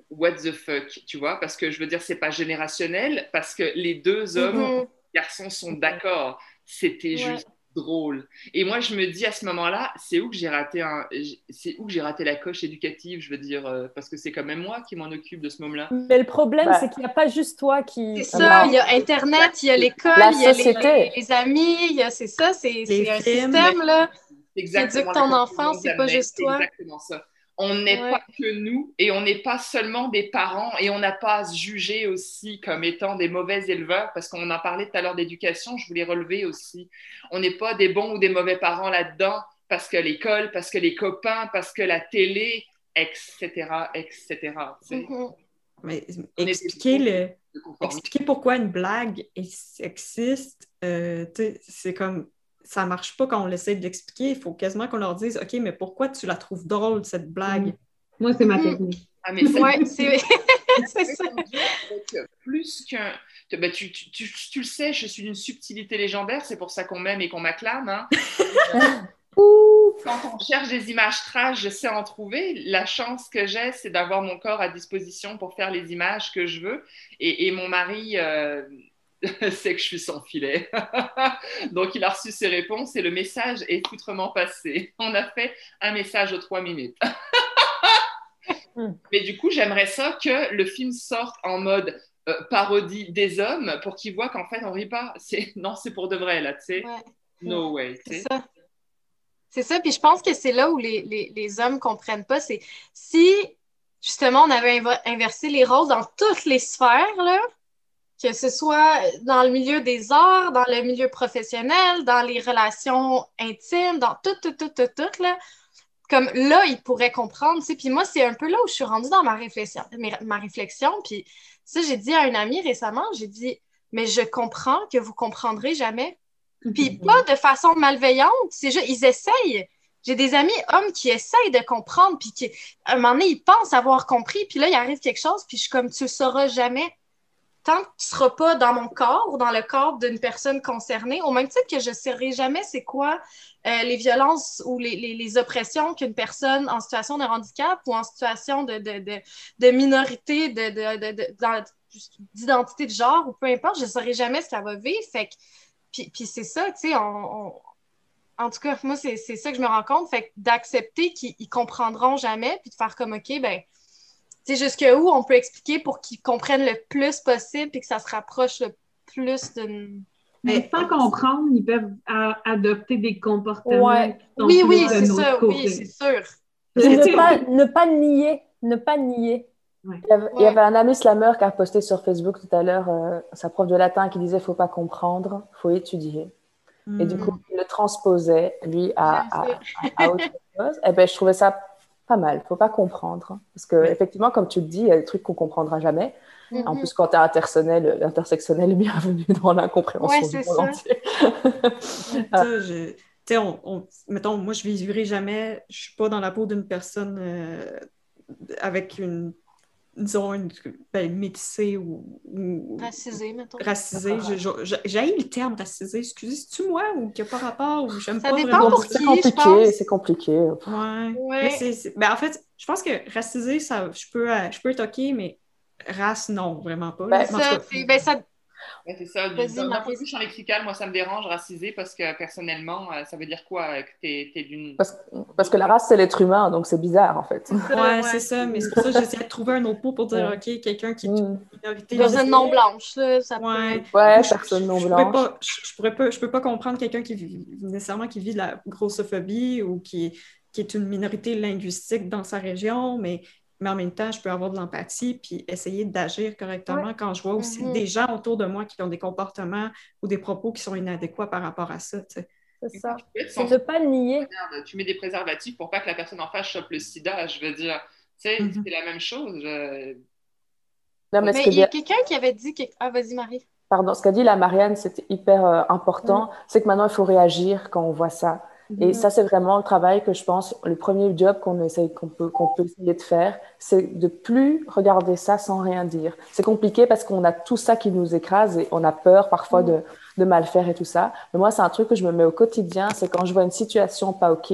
what the fuck, tu vois, parce que je veux dire, c'est pas générationnel, parce que les deux hommes. Mm-hmm garçons sont d'accord. C'était juste drôle. Et moi, je me dis à ce moment-là, c'est où que j'ai raté un, c'est où que j'ai raté la coche éducative, je veux dire, euh, parce que c'est quand même moi qui m'en occupe de ce moment-là. Mais le problème, bah. c'est qu'il n'y a pas juste toi qui. C'est ça. Il y a Internet, il y a l'école, il y a les, les, amis, c'est ça, c'est un système là. Exactement. ton enfant, c'est pas juste toi. Exactement ça on n'est pas que nous et on n'est pas seulement des parents et on n'a pas à se juger aussi comme étant des mauvais éleveurs parce qu'on en parlait tout à l'heure d'éducation, je voulais relever aussi. On n'est pas des bons ou des mauvais parents là-dedans parce que l'école, parce que les copains, parce que la télé, etc., etc. Mais expliquer, le, expliquer pourquoi une blague est sexiste, euh, c'est comme ça marche pas quand on essaie de l'expliquer. Il faut quasiment qu'on leur dise OK, mais pourquoi tu la trouves drôle, cette blague? Mm. Moi, c'est ma mm-hmm. technique. Ah, mais c'est ça. Plus qu'un. Ben, tu, tu, tu, le sais, je suis d'une subtilité légendaire, c'est pour ça qu'on m'aime et qu'on m'acclame. Hein. Quand on cherche des images trash, je sais en trouver. La chance que j'ai, c'est d'avoir mon corps à disposition pour faire les images que je veux. Et, et mon mari euh, sait que je suis sans filet. Donc, il a reçu ses réponses et le message est foutrement passé. On a fait un message aux trois minutes. Mais du coup, j'aimerais ça que le film sorte en mode euh, parodie des hommes pour qu'ils voient qu'en fait, on rit pas. Non, c'est pour de vrai, là, tu sais. No way. C'est ça. C'est ça, puis je pense que c'est là où les, les, les hommes comprennent pas. C'est si, justement, on avait inversé les rôles dans toutes les sphères, là, que ce soit dans le milieu des arts, dans le milieu professionnel, dans les relations intimes, dans tout, tout, tout, tout, tout, là, comme là, ils pourraient comprendre. Puis moi, c'est un peu là où je suis rendue dans ma réflexion. Ma réflexion puis ça, j'ai dit à un ami récemment, j'ai dit, mais je comprends que vous comprendrez jamais. Puis pas de façon malveillante, c'est juste, ils essayent. J'ai des amis hommes qui essayent de comprendre, puis qui, à un moment donné, ils pensent avoir compris, puis là, il arrive quelque chose, puis je suis comme, tu le sauras jamais. Tant que tu ne seras pas dans mon corps ou dans le corps d'une personne concernée, au même titre que je ne saurai jamais c'est quoi euh, les violences ou les, les, oppressions qu'une personne en situation de handicap ou en situation de, de, de, de minorité, d'identité de, genre ou peu importe, je ne saurai jamais ce qu'elle va vivre. Fait que puis, puis c'est ça, tu sais, en tout cas, moi, c'est ça que je me rends compte. Fait d'accepter qu'ils comprendront jamais, puis de faire comme, OK, ben, sais, jusqu'où on peut expliquer pour qu'ils comprennent le plus possible, puis que ça se rapproche le plus d'une. Mais sans comprendre, ils peuvent adopter des comportements. Ouais. Oui, oui, c'est ça, oui, c'est sûr. Ne pas, ne pas nier, ne pas nier. Il, y avait, un ami slammer qui a posté sur Facebook tout à l'heure euh, sa prof de latin qui disait faut pas comprendre, faut étudier. Et du coup, hmm. il le transposait, lui, à, à, autre chose. Et eh ben, je trouvais ça pas mal. faut pas comprendre. Parce que, effectivement, comme tu le dis, il y a des trucs qu'on comprendra jamais. Mm-hmm. En plus, quand tu es intersectionnel, l'intersectionnel est bienvenu dans l'incompréhension du monde entier. mettons, moi, je visurai jamais, je suis pas dans la peau d'une personne euh, avec une disons, une, ben, métissée ou, ou, Racisée, mettons. Racisée. J'ai le terme racisé. Excusez, c'est-tu moi ou qu'il n'y a pas rapport ou j'aime pas vraiment. C'est compliqué, c'est compliqué. Ouais. ouais. Ben, en fait, je pense que racisé, ça, je peux, euh, je peux être OK, mais race, non, vraiment pas. Ben, ça, ben, ça, c'est ça. D'un point de vue champ lexical, moi, ça me dérange racisé parce que personnellement, euh, ça veut dire quoi euh, que tu es, d'une. Parce, parce, que la race, c'est l'être humain, donc c'est bizarre en fait. Ouais, c'est ça. Mais c'est pour ça que j'essaie de trouver un autre mot pour dire, OK, quelqu'un qui est une minorité. Personne non blanche, ça ouais. peut. Ouais, personne non blanche. Pas, je, pourrais pas, je peux pas comprendre quelqu'un qui vit nécessairement qui vit de la grossophobie ou qui, qui est une minorité linguistique dans sa région, mais mais en même temps, je peux avoir de l'empathie puis essayer d'agir correctement quand je vois aussi mm-hmm. des gens autour de moi qui ont des comportements ou des propos qui sont inadéquats par rapport à ça. C'est ça. C'est de ne pas nier. Tu mets des préservatifs pour pas que la personne en face chope le sida, je veux dire. Tu sais, mm-hmm. c'est la même chose. mais, il y a quelqu'un qui avait dit que... Ah, vas-y, Marie. Pardon, ce qu'a dit la Marianne, c'était hyper euh, important. Mm. C'est que maintenant, il faut réagir quand on voit ça. Et mhm. ça, c'est vraiment le travail que je pense, le premier job qu'on qu'on peut, qu'on peut essayer de faire, c'est de plus regarder ça sans rien dire. C'est compliqué parce qu'on a tout ça qui nous écrase et on a peur parfois de, de mal faire et tout ça. Mais moi, c'est un truc que je me mets au quotidien, c'est quand je vois une situation pas OK,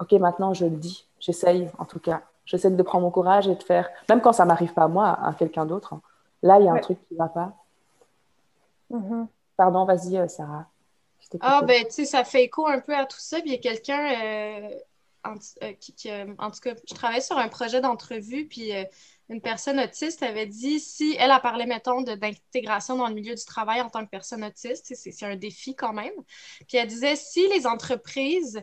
OK, maintenant je le dis. J'essaye, en tout cas. J'essaie de prendre mon courage et de faire, même quand ça m'arrive pas à moi, à quelqu'un d'autre. Hein. Là, il y a un truc qui va pas. Mhm. Pardon, vas-y, euh, Sarah. Ah, ben, tu sais, ça fait écho un peu à tout ça. Puis il y a quelqu'un, euh, en, euh, qui, euh, en, tout cas, je travaillais sur un projet d'entrevue, puis une personne autiste avait dit si elle a parlé, mettons, d'intégration dans le milieu du travail en tant que personne autiste, c'est un défi quand même. Puis elle disait si les entreprises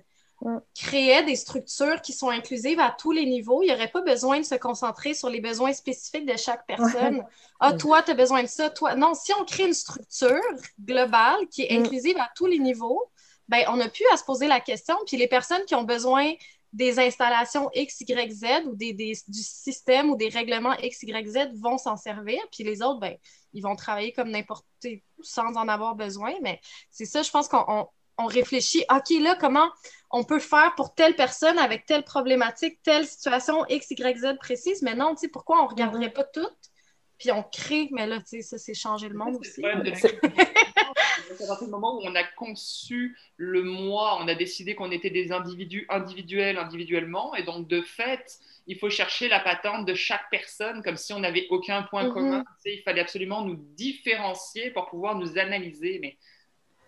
créait des structures qui sont inclusives à tous les niveaux. Il n'y aurait pas besoin de se concentrer sur les besoins spécifiques de chaque personne. Ah, toi, tu as besoin de ça. Toi, non, si on crée une structure globale qui est mm. inclusive à tous les niveaux, ben, on n'a plus à se poser la question. Puis les personnes qui ont besoin des installations X, Y, Z ou des, du système ou des règlements X, Y, Z vont s'en servir, puis les autres, ben, ils vont travailler comme n'importe sans en avoir besoin. Mais c'est ça, je pense qu'on on réfléchit, OK, là, comment on peut faire pour telle personne avec telle problématique, telle situation X, Y, Z précise, mais non, tu sais, pourquoi on ne regarderait pas toutes? Puis on crée, mais là, tu sais, ça, c'est changer le monde aussi. à partir du moment où on a conçu le moi, on a décidé qu'on était des individus individuels individuellement, et donc de fait, il faut chercher la patente de chaque personne comme si on n'avait aucun point mm-hmm. commun. il fallait absolument nous différencier pour pouvoir nous analyser. Mais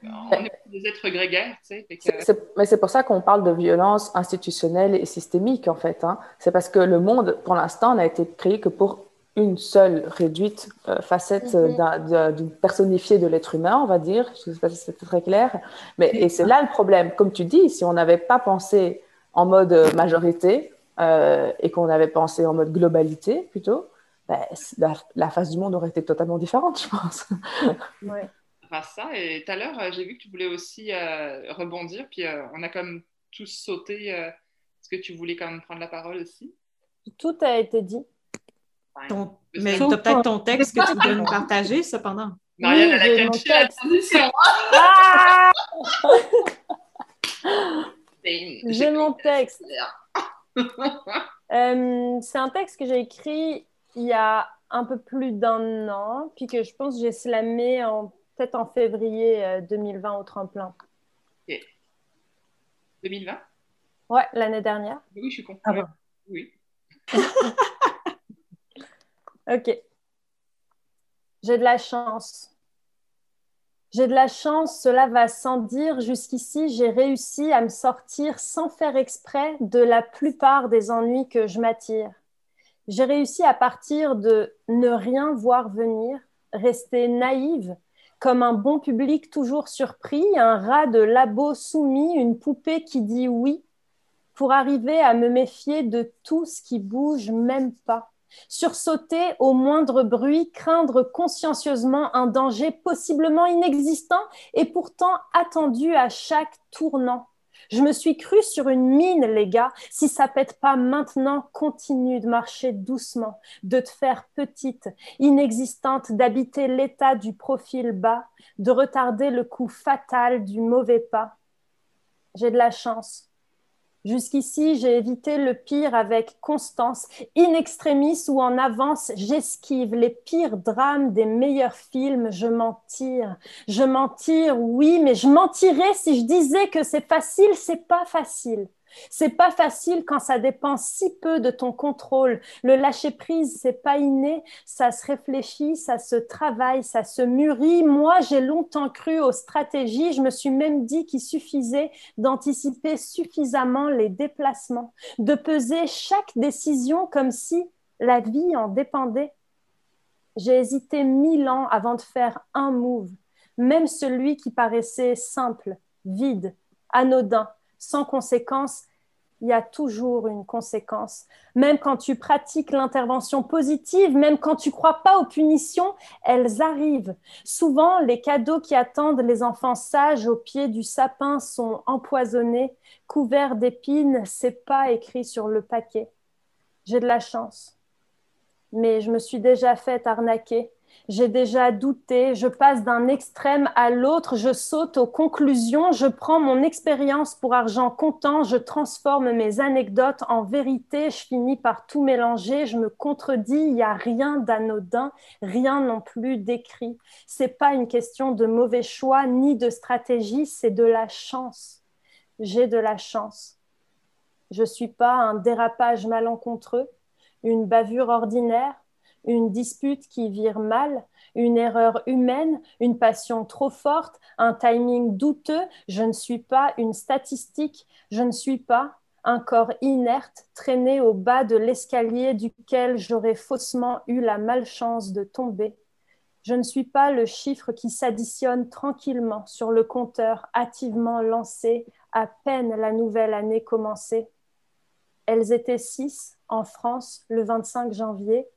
on est des êtres grégaires. Tu sais, Mais c'est pour ça qu'on parle de violence institutionnelle et systémique, en fait. Hein. C'est parce que le monde, pour l'instant, n'a été créé que pour une seule réduite euh, facette mm du personnifié de l'être humain, on va dire. Je sais pas si c'est très clair. Mais, et c'est là le problème. Comme tu dis, si on n'avait pas pensé en mode majorité euh, et qu'on avait pensé en mode globalité plutôt, ben, la, face du monde aurait été totalement différente, je pense. Ouais. Ça. Et tout à l'heure, euh, j'ai vu que tu voulais aussi rebondir, puis on a comme tous sauté. Est-ce que tu voulais quand même prendre la parole aussi? Tout a été dit. Mais tu as peut-être ton texte que tu veux nous partager, cependant. Marianne, elle a caché transition. J'ai mon texte. Euh, c'est un texte que j'ai écrit il y a un peu plus d'un an, puis que je pense que j'ai slamé en, peut-être en février 2020 euh, au tremplin. Ok. 2020 Ouais, l'année dernière. Oui, je suis con. Ah Oui. Ok. J'ai de la chance. J'ai de la chance, cela va sans dire. Jusqu'ici, j'ai réussi à me sortir sans faire exprès de la plupart des ennuis que je m'attire. J'ai réussi à partir de ne rien voir venir, rester naïve, comme un bon public toujours surpris, un rat de labo soumis, une poupée qui dit oui, pour arriver à me méfier de tout ce qui bouge même pas sursauter au moindre bruit, craindre consciencieusement un danger possiblement inexistant et pourtant attendu à chaque tournant. Je me suis cru sur une mine, les gars. Si ça pète pas maintenant, continue de marcher doucement, de te faire petite, inexistante, d'habiter l'état du profil bas, de retarder le coup fatal du mauvais pas. J'ai de la chance. Jusqu'ici, j'ai évité le pire avec constance. In extremis ou en avance, j'esquive les pires drames des meilleurs films. Je m'en tire. Je m'en tire, oui, mais je mentirais si je disais que c'est facile. C'est pas facile. C'est pas facile quand ça dépend si peu de ton contrôle. Le lâcher prise, c'est pas inné, ça se réfléchit, ça se travaille, ça se mûrit. Moi, j'ai longtemps cru aux stratégies. Je me suis même dit qu'il suffisait d'anticiper suffisamment les déplacements, de peser chaque décision comme si la vie en dépendait. J'ai hésité mille ans avant de faire un move, même celui qui paraissait simple, vide, anodin sans conséquence, il y a toujours une conséquence. Même quand tu pratiques l'intervention positive, même quand tu crois pas aux punitions, elles arrivent. Souvent, les cadeaux qui attendent les enfants sages au pied du sapin sont empoisonnés, couverts d'épines, c'est pas écrit sur le paquet. J'ai de la chance. Mais je me suis déjà fait arnaquer j'ai déjà douté, je passe d'un extrême à l'autre, je saute aux conclusions, je prends mon expérience pour argent comptant, je transforme mes anecdotes en vérité, je finis par tout mélanger, je me contredis, il n'y a rien d'anodin, rien non plus d'écrit. C'est pas une question de mauvais choix ni de stratégie, c'est de la chance. J'ai de la chance. Je suis pas un dérapage malencontreux, une bavure ordinaire, une dispute qui vire mal, une erreur humaine, une passion trop forte, un timing douteux. Je ne suis pas une statistique, je ne suis pas un corps inerte traîné au bas de l'escalier duquel j'aurais faussement eu la malchance de tomber. Je ne suis pas le chiffre qui s'additionne tranquillement sur le compteur hâtivement lancé à peine la nouvelle année commencée. Elles étaient six en France le 25 janvier,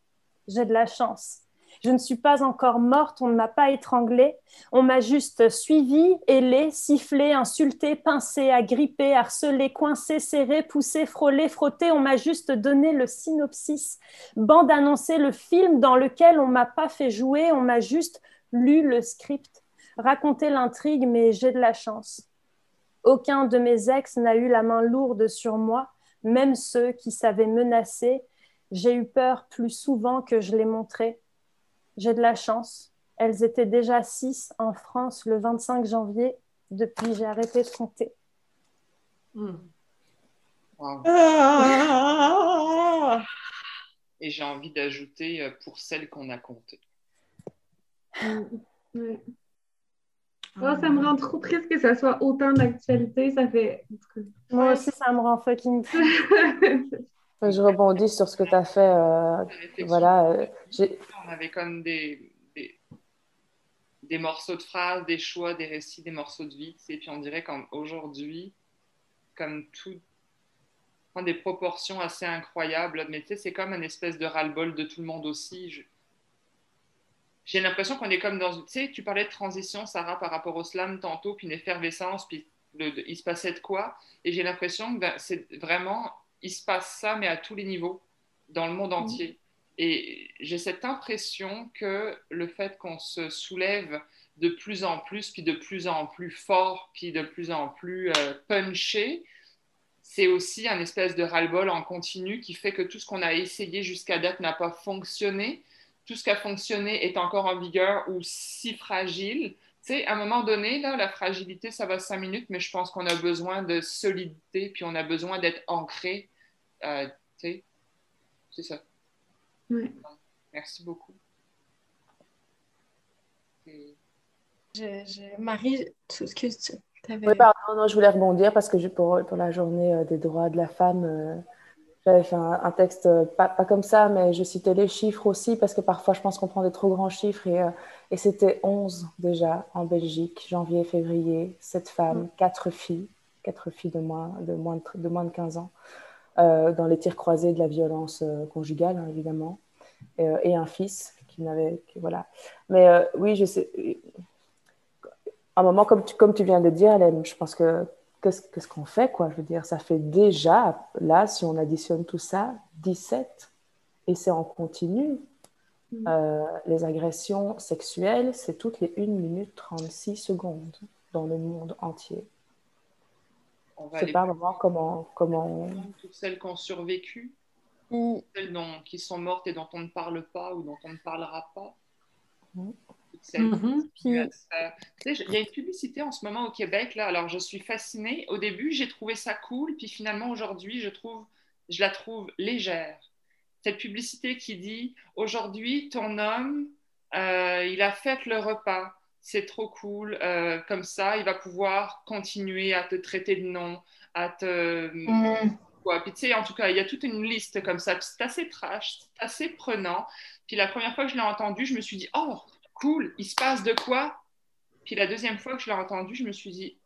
j'ai de la chance. Je ne suis pas encore morte, on ne m'a pas étranglée. On m'a juste suivie, ailée, sifflée, insultée, pincée, agrippée, harcelée, coincée, serrée, poussée, frôlée, frottée. On m'a juste donné le synopsis, bande annoncée, le film dans lequel on m'a pas fait jouer, on m'a juste lu le script, raconté l'intrigue, mais j'ai de la chance. Aucun de mes ex n'a eu la main lourde sur moi, même ceux qui savaient menacer. J'ai eu peur plus souvent que je l'ai montré. J'ai de la chance. Elles étaient déjà six en France le 25 janvier. Depuis, j'ai arrêté de compter. Hmm. Et j'ai envie d'ajouter euh, pour celles qu'on a comptées. Hmm. Oh, ça me rend trop triste que ça soit autant d'actualité. Ça fait. Moi aussi, ça me rend fucking Je rebondis sur ce que tu as fait. Euh, voilà, euh, on avait comme des, des, morceaux de phrases, des choix, des récits, des morceaux de vie. Et puis on dirait qu'aujourd'hui, comme tout, prend des proportions assez incroyables. Mais tu sais, c'est comme une espèce de ras-le-bol de tout le monde aussi j'ai l'impression qu'on est comme dans une. Tu sais, tu parlais de transition, Sarah, par rapport au slam tantôt, puis une effervescence, puis il se passait de quoi. Et j'ai l'impression que ben, c'est vraiment. Il se passe ça, mais à tous les niveaux, dans le monde entier. Et j'ai cette impression que le fait qu'on se soulève de plus en plus, puis de plus en plus fort, puis de plus en plus euh, punché, c'est aussi un espèce de ras-le-bol en continu qui fait que tout ce qu'on a essayé jusqu'à date n'a pas fonctionné tout ce qui a fonctionné est encore en vigueur ou si fragile. Tu sais, à un moment donné, là, la fragilité, ça va cinq minutes, mais je pense qu'on a besoin de solidité, puis on a besoin d'être ancré. Euh, tu sais, c'est ça. Oui. Merci beaucoup. Je, Marie, excuse, tu avais... Oui, pardon, non, je voulais rebondir parce que pour, pour la journée euh, des droits de la femme, euh, j'avais fait un, texte, euh, pas, pas, comme ça, mais je citais les chiffres aussi, parce que parfois je pense qu'on prend des trop grands chiffres. Et, euh, et c'était 11 déjà en Belgique, janvier, février, 7 femmes, 4 filles, 4 filles de moins de, moins de, de moins de 15 ans, euh, dans les tirs croisés de la violence conjugale, hein, évidemment, et un fils qui n'avait. Voilà. Mais oui, je sais. Un moment, comme tu, comme tu viens de dire, Hélène, je pense que qu'est-ce qu'on fait, quoi? Je veux dire, ça fait déjà, là, si on additionne tout ça, 17. Et c'est en continu. Mm. Euh, les agressions sexuelles, c'est toutes les 1 minute 36 secondes dans le monde entier. On ne sait pas vraiment comment... comment... Toutes celles qui ont survécu, mm. celles qui sont mortes et dont on ne parle pas ou dont on ne parlera pas. Mm. Mhm. Il y a une publicité en ce moment au Québec, là. Alors, je suis fascinée. Au début, j'ai trouvé ça cool, puis finalement, aujourd'hui, je, trouve, je la trouve légère. Cette publicité qui dit Aujourd'hui, ton homme, euh, il a fait le repas. C'est trop cool. Euh, comme ça, il va pouvoir continuer à te traiter de nom, à te. Mm. Puis, tu sais, en tout cas, il y a toute une liste comme ça. C'est assez trash, c'est assez prenant. Puis la première fois que je l'ai entendu, je me suis dit, oh, cool, il se passe de quoi? Puis la deuxième fois que je l'ai entendu, je me suis dit,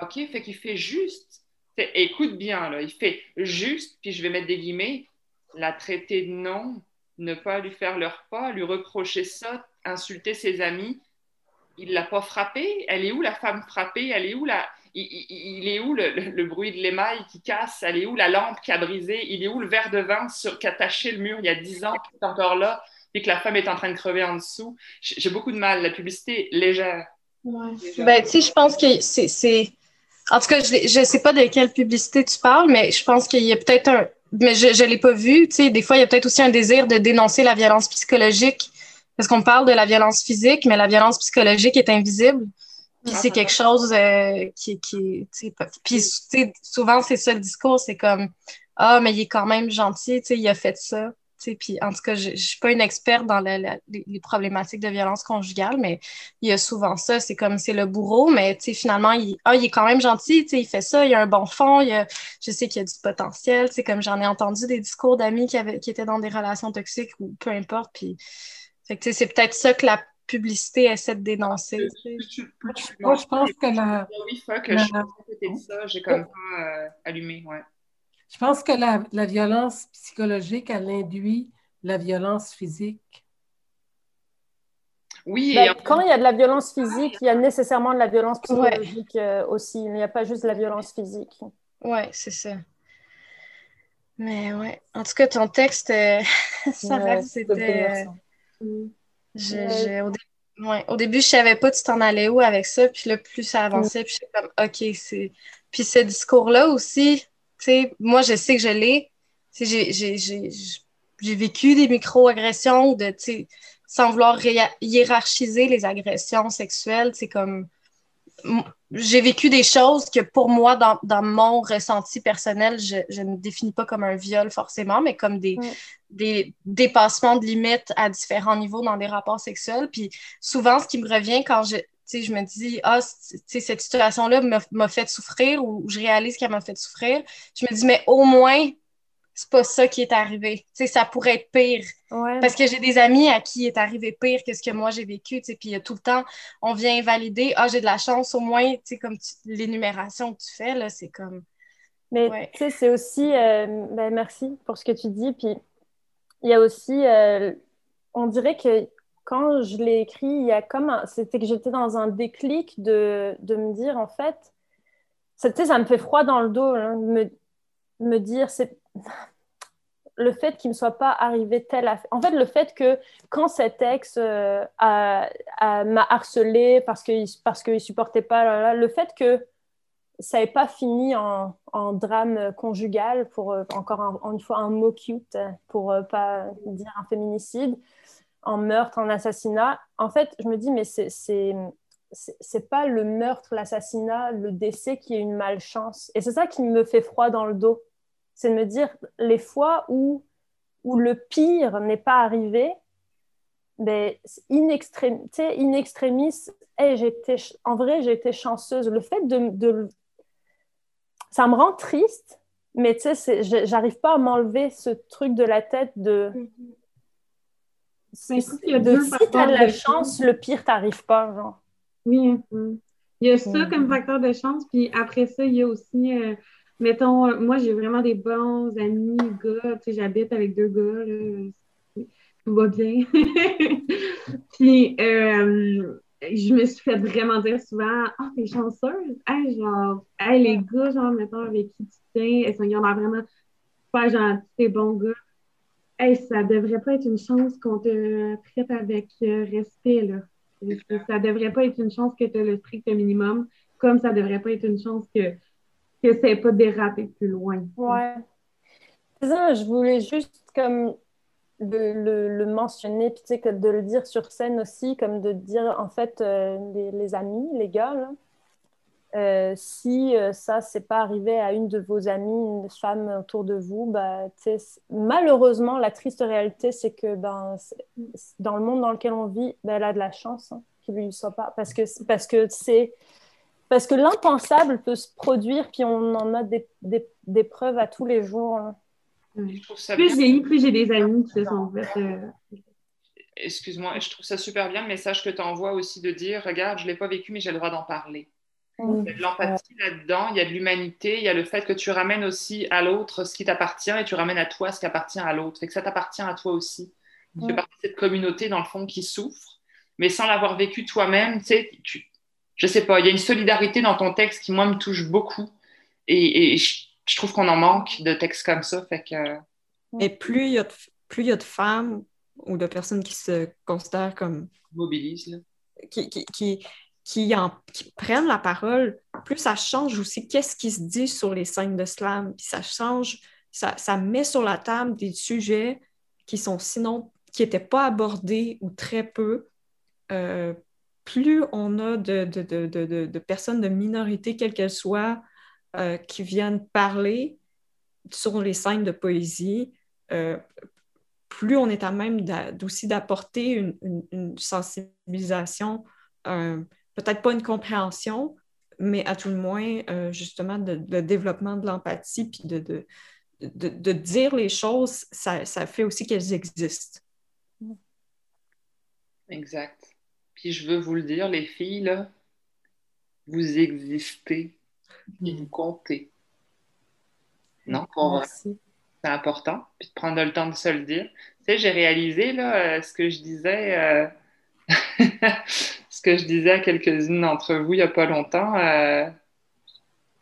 OK, fait qu'il fait juste. Écoute bien, il fait juste, puis je vais mettre des guillemets, la traiter de non, ne pas lui faire leur pas, lui reprocher ça, insulter ses amis. Il l'a pas frappée. Elle est où la femme frappée? Elle est où la... il, est où le, bruit de l'émail qui casse? Elle est où la lampe qui a brisé? Il est où le verre de vin sur, qui a taché le mur il y a dix ans qui est encore là? Et que la femme est en train de crever en dessous. J'ai beaucoup de mal. La publicité légère. Ouais. Ben, tu sais, je pense que c'est. En tout cas, je ne sais pas de quelle publicité tu parles, mais je pense qu'il y a peut-être un. Mais je ne l'ai pas vu. Tu sais, des fois, il y a peut-être aussi un désir de dénoncer la violence psychologique. Parce qu'on parle de la violence physique, mais la violence psychologique est invisible. Puis c'est quelque chose euh, qui, qui puis souvent c'est ça le discours, c'est comme ah mais il est quand même gentil, tu sais, il a fait ça. Puis en tout cas, je ne suis pas une experte dans les, problématiques de violence conjugale, mais il y a souvent ça. C'est comme c'est le bourreau, mais finalement, il, ah, il est quand même gentil, il fait ça, il a un bon fond, il je sais qu'il y a du potentiel. Comme j'en ai entendu des discours d'amis qui, qui étaient dans des relations toxiques ou peu importe. Puis, c'est peut-être ça que la publicité essaie de dénoncer. Moi, je pense que la. Oui, que je ça, j'ai comme pas euh, allumé, ouais. Je pense que la, violence psychologique, elle induit la violence physique. Oui, bah, quand il y a de la violence physique, il y a nécessairement de la violence psychologique euh, aussi. Il n'y a pas juste de la violence physique. Ouais, c'est ça. Mais ouais, en tout cas, ton texte, euh, ça reste, c'était. au, début, je savais pas tu t'en allais où avec ça, puis là, plus ça avançait, puis je suis comme, OK, c'est. Puis ce discours-là aussi, sais, moi, je sais que je l'ai. J'ai vécu des micro-agressions, de, sans vouloir hiérarchiser les agressions sexuelles, c'est comme j'ai vécu des choses que pour moi, dans, mon ressenti personnel, je, ne définis pas comme un viol forcément, mais comme des, des dépassements de limites à différents niveaux dans des rapports sexuels. Puis souvent, ce qui me revient quand je, je me dis, ah, cette situation-là m'a fait souffrir ou je réalise qu'elle m'a fait souffrir, je me dis, mais au moins, c'est pas ça qui est arrivé. Tu sais, ça pourrait être pire. Parce que j'ai des amis à qui est arrivé pire que ce que moi j'ai vécu. Tu sais, puis tout le temps, on vient invalider. Ah, j'ai de la chance, au moins, tu sais, comme l'énumération que tu fais, là, c'est comme. Mais tu sais, c'est aussi. Euh, ben, merci pour ce que tu dis. Puis il y a aussi. Euh, on dirait que quand je l'ai écrit, il y a comme. C'était que j'étais dans un déclic de, de me dire, en fait. Sais, ça me fait froid dans le dos, hein, me, me dire. c'est le fait qu'il ne soit pas arrivé tel. En fait, le fait que quand cet ex euh, m'a harcelé parce qu'il parce ne supportait pas, le fait que ça n'ait pas fini en, drame conjugal, pour euh, encore une fois un mot cute, pour euh, pas dire un féminicide, en meurtre, en assassinat, en fait, je me dis, mais c'est c'est pas le meurtre, l'assassinat, le décès qui est une malchance. Et c'est ça qui me fait froid dans le dos c'est de me dire les fois où, où le pire n'est pas arrivé, ben, in, extremis, in extremis en vrai, été chanceuse. Le fait de, de, Ça me rend triste, mais j'arrive pas à m'enlever ce truc de la tête de. Si, tu as de la chance, le pire t'arrive pas, genre. Oui, il y a ça comme facteur de chance, puis après ça, il y a aussi euh, mettons, euh, moi, j'ai vraiment des bons amis, gars. Tu sais, j'habite avec deux gars, tout va bien. Puis, euh, je me suis fait vraiment dire souvent Ah, oh, t'es chanceuse. Hey, genre, hey, les gars, genre, mettons, avec qui tu tiens, ils sont vraiment pas gentils, des bons gars. Hey, ça devrait pas être une chance qu'on te traite avec euh, respect, là. Ça devrait pas être une chance que tu as le strict minimum, comme ça devrait pas être une chance que que ça n'ait pas dérapé plus loin. Ouais. Ça, je voulais juste comme de le, mentionner, puis tu sais, que de le dire sur scène aussi, comme de dire en fait euh, les, amis, les gars, là, euh, si euh, ça c'est pas arrivé à une de vos amies, une femme autour de vous, bah, malheureusement la triste réalité c'est que ben, dans le monde dans lequel on vit, ben, elle a de la chance hein, qu'il lui soit pas, parce que parce que c'est parce que l'impensable peut se produire, puis on en a des, des, preuves à tous les jours. Hein. plus j'ai plus j'ai des amis qui se sont fait. Euh, Excuse-moi, je trouve ça super bien le message que tu envoies aussi de dire regarde, je ne l'ai pas vécu, mais j'ai le droit d'en parler. Il y a de l'empathie là-dedans, il y a de l'humanité, il y a le fait que tu ramènes aussi à l'autre ce qui t'appartient et tu ramènes à toi ce qui appartient à l'autre. Fait que ça t'appartient à toi aussi. Tu fais partie de cette communauté, dans le fond, qui souffre, mais sans l'avoir vécu toi-même, tu sais, tu, je sais pas, il y a une solidarité dans ton texte qui, moi, me touche beaucoup. Et, je, trouve qu'on en manque de textes comme ça. Fait que... Et plus il y a de, plus il y a de femmes ou de personnes qui se considèrent comme. Mobilisent, Qui, qui, qui, qui, en, qui, prennent la parole, plus ça change aussi qu'est-ce qui se dit sur les scènes de slam. Puis ça change, ça, ça met sur la table des sujets qui sont sinon, qui n'étaient pas abordés ou très peu. Euh, plus on a de, personnes de minorité, quelles qu'elles soient, euh, qui viennent parler sur les scènes de poésie, euh, plus on est à même aussi d'apporter une, sensibilisation, peut-être pas une compréhension, mais à tout le moins, justement, le développement de l'empathie, puis de, de, dire les choses, ça, ça fait aussi qu'elles existent. Exact. Puis je veux vous le dire, les filles, là, vous existez et vous comptez. Non, c'est important, puis de prendre le temps de se le dire. Tu sais, j'ai réalisé là, euh, ce que je disais. Euh, que je disais à quelques-unes d'entre vous il n'y a pas longtemps. Euh,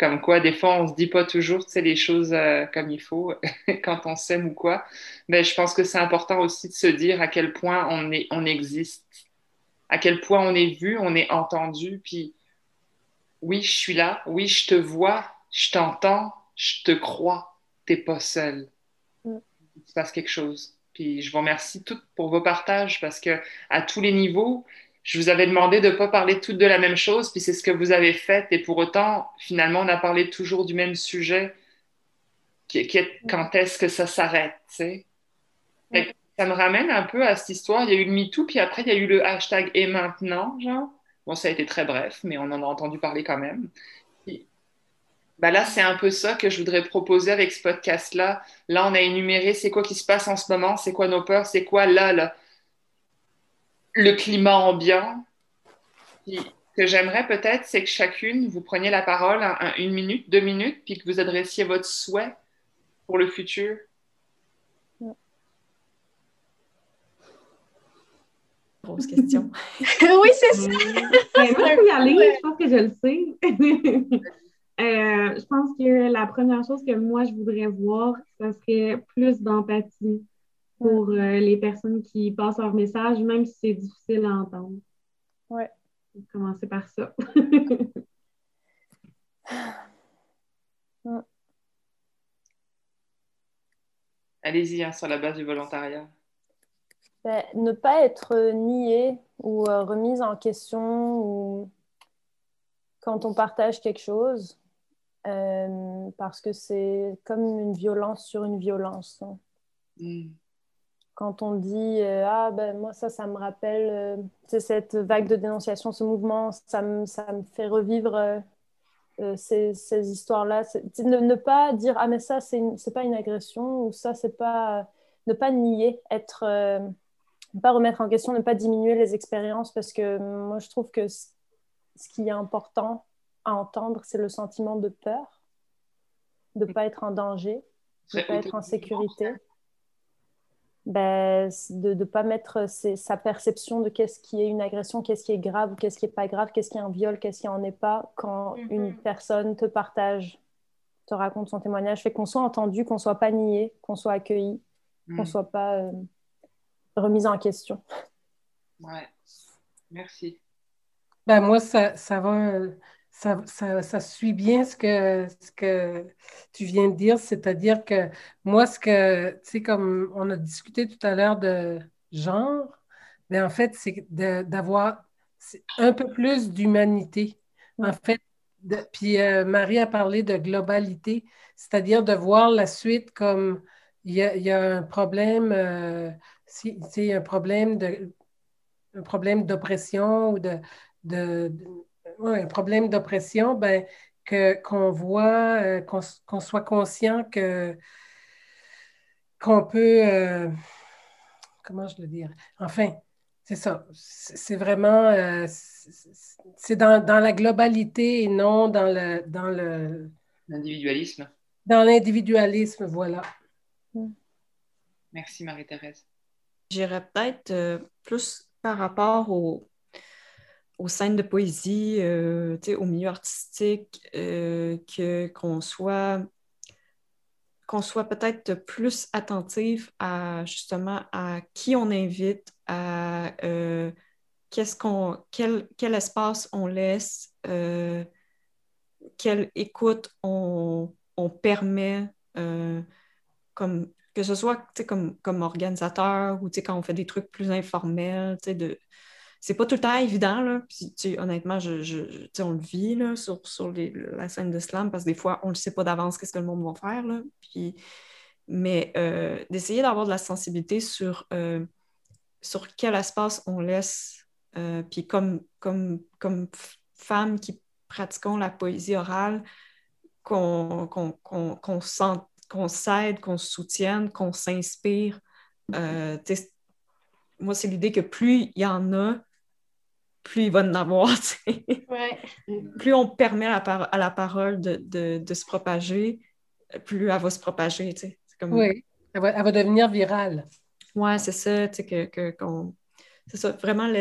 comme quoi, des fois, on ne se dit pas toujours les choses euh, comme il faut quand on s'aime ou quoi. Mais je pense que c'est important aussi de se dire à quel point on, est, on existe, à quel point on est vu, on est entendu. Puis, oui, je suis là, oui, je te vois, je t'entends, je te crois, tu n'es pas seul. Mm. Il se passe quelque chose. Puis je vous remercie toutes pour vos partages parce que à tous les niveaux, je vous avais demandé de ne pas parler toutes de la même chose, puis c'est ce que vous avez fait. Et pour autant, finalement, on a parlé toujours du même sujet. Qui, quand est-ce que ça s'arrête, tu sais? Ça me ramène un peu à cette histoire. Il y a eu le MeToo, puis après, il y a eu le hashtag et maintenant, genre. Bon, ça a été très bref, mais on en a entendu parler quand même. Ben là, c'est un peu ça que je voudrais proposer avec ce podcast-là. Là, on a énuméré c'est quoi qui se passe en ce moment, c'est quoi nos peurs, c'est quoi là, là le climat ambiant. ce que j'aimerais peut-être, c'est que chacune, vous preniez la parole une minute, deux minutes, puis que vous adressiez votre souhait pour le futur. Grosse question. oui, c'est ça. Ben, moi, je y aller, je pense que je le sais. Euh, je pense que la première chose que moi, je voudrais voir, ce serait plus d'empathie pour euh, les personnes qui passent leur message, même si c'est difficile à entendre. Oui. Commencer par ça. Allez-y, hein, sur la base du volontariat. Ben, ne pas être nié ou euh, remise en question ou quand on partage quelque chose, euh, parce que c'est comme une violence sur une violence. Hein. Mm quand on dit euh, ah ben moi ça ça me rappelle euh, cette vague de dénonciation ce mouvement ça me, ça me fait revivre euh, ces, ces, histoires là ne, ne, pas dire ah mais ça c'est c'est pas une agression ou ça c'est pas ne pas nier être ne pas remettre en question ne pas diminuer les expériences parce que moi je trouve que ce qui est important à entendre c'est le sentiment de peur de ne pas être en danger de ne pas être en sécurité ben, de ne pas mettre sa perception de qu'est-ce qui est une agression, qu'est-ce qui est grave, qu'est-ce qui n'est pas grave, qu'est-ce qui est un viol, qu'est-ce qui n'en est pas, quand mm-hmm. une personne te partage, te raconte son témoignage, fait qu'on soit entendu, qu'on soit pas nié, qu'on soit accueilli, qu'on ne mm. soit pas euh, remis en question. Ouais, merci. Ben, moi, ça, ça va ça, suit bien ce que, ce que tu viens de dire, c'est-à-dire que moi, ce que, tu sais, comme on a discuté tout à l'heure de genre, mais en fait, c'est d'avoir un peu plus d'humanité. En fait, puis euh, Marie a parlé de globalité, c'est-à-dire de voir la suite comme il y a, un problème, euh, si, un problème de un problème d'oppression ou de, de un problème d'oppression, ben, qu'on voit, euh, qu'on soit conscient que qu'on peut, euh, comment je le dire, enfin, c'est ça, c'est vraiment, euh, c'est dans, la globalité et non dans le... Dans le l'individualisme. Dans l'individualisme, voilà. Merci Marie-Thérèse. J'irais peut-être plus par rapport au, aux scènes de poésie, euh, au milieu artistique, euh, que, qu'on soit qu'on soit peut-être plus attentif à justement à qui on invite, à euh, qu'est-ce qu'on, quel, quel, espace on laisse, quelle écoute on, on permet, comme, que ce soit comme, comme organisateur ou quand on fait des trucs plus informels, de, c'est pas tout le temps évident. Là. Puis, honnêtement, je, on le vit là, sur, sur la scène de slam parce que des fois, on ne sait pas d'avance qu'est-ce que le monde va faire. Là. Puis, mais euh, d'essayer d'avoir de la sensibilité sur, euh, sur quel espace on laisse. Euh, puis comme, comme, comme femmes qui pratiquons la poésie orale, qu'on qu'on qu'on s'aide, qu'on se soutienne, qu'on s'inspire. moi, c'est l'idée que plus il y en a, plus il va en avoir. Plus on permet à la, parole de, se propager, plus elle va se propager. Comme... Oui, elle va, devenir virale. Oui, c'est ça, que, que c'est ça, vraiment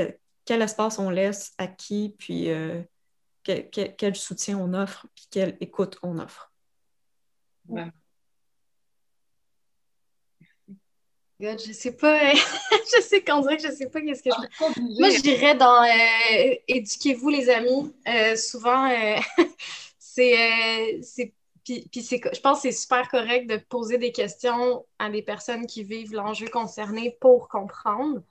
quel espace on laisse à qui, puis euh, quel, soutien on offre, puis quelle écoute on offre. Je sais pas, je sais qu'on dirait que je sais pas qu'est-ce que je. Moi, je dirais dans euh, éduquez-vous, les amis. Euh, souvent, c'est puis, je pense que c'est super correct de poser des questions à des personnes qui vivent l'enjeu concerné pour comprendre.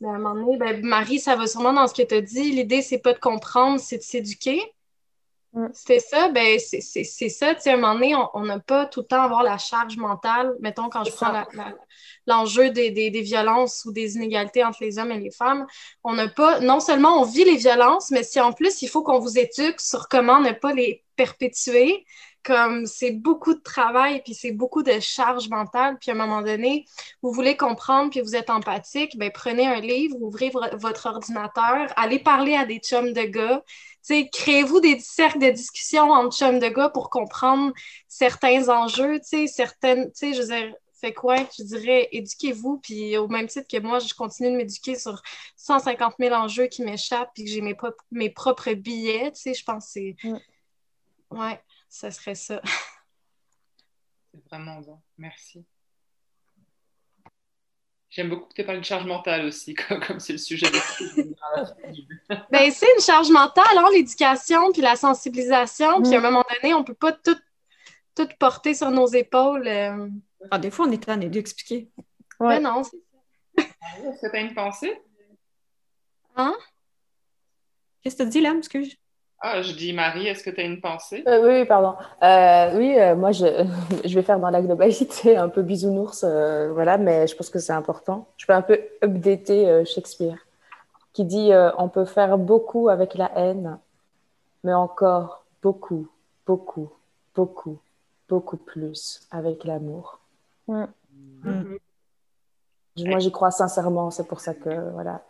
Mais à un moment donné, ben, Marie, ça va sûrement dans ce que tu as dit. L'idée, c'est pas de comprendre, c'est de s'éduquer. C'est ça, ben, c'est ça. Tu sais, à un moment donné, on n'a pas tout le temps à avoir la charge mentale. Mettons, quand je prends l'enjeu des, des, des, violences ou des inégalités entre les hommes et les femmes, on n'a pas, non seulement on vit les violences, mais si en plus, il faut qu'on vous éduque sur comment ne pas les perpétuer, comme c'est beaucoup de travail, puis c'est beaucoup de charge mentale, puis à un moment donné, vous voulez comprendre, puis vous êtes empathique, ben prenez un livre, ouvrez votre ordinateur, allez parler à des chums de gars, créez-vous des cercles de discussion entre chums de gars pour comprendre certains enjeux, certaines, je veux dire, fait quoi? Je dirais, éduquez-vous, puis au même titre que moi, je continue de m'éduquer sur 150 000 enjeux qui m'échappent, puis que j'ai mes, mes propres billets, tu sais, je pense que c'est... Ouais ça serait ça. C'est vraiment bon. Merci. J'aime beaucoup que tu parles de charge mentale aussi, comme c'est le sujet de ben, c'est une charge mentale, hein, l'éducation, puis la sensibilisation, puis à un mm. moment donné, on ne peut pas tout, tout porter sur nos épaules. Euh. Ah, des fois, on est train d'expliquer. Ouais. non, c'est ça. Est-ce que tu as une pensée? Hein? Qu'est-ce que tu dis là, excuse? Ah, je dis Marie, est-ce que tu as une pensée? Euh, oui, pardon. Euh, oui, euh, moi, je, je, vais faire dans la globalité un peu bisounours, voilà, mais je pense que c'est important. Je peux un peu updater Shakespeare, qui dit on peut faire beaucoup avec la haine, mais encore beaucoup, beaucoup, beaucoup, beaucoup plus avec l'amour. Mm. Mm. Moi, j'y crois sincèrement, c'est pour ça que, voilà,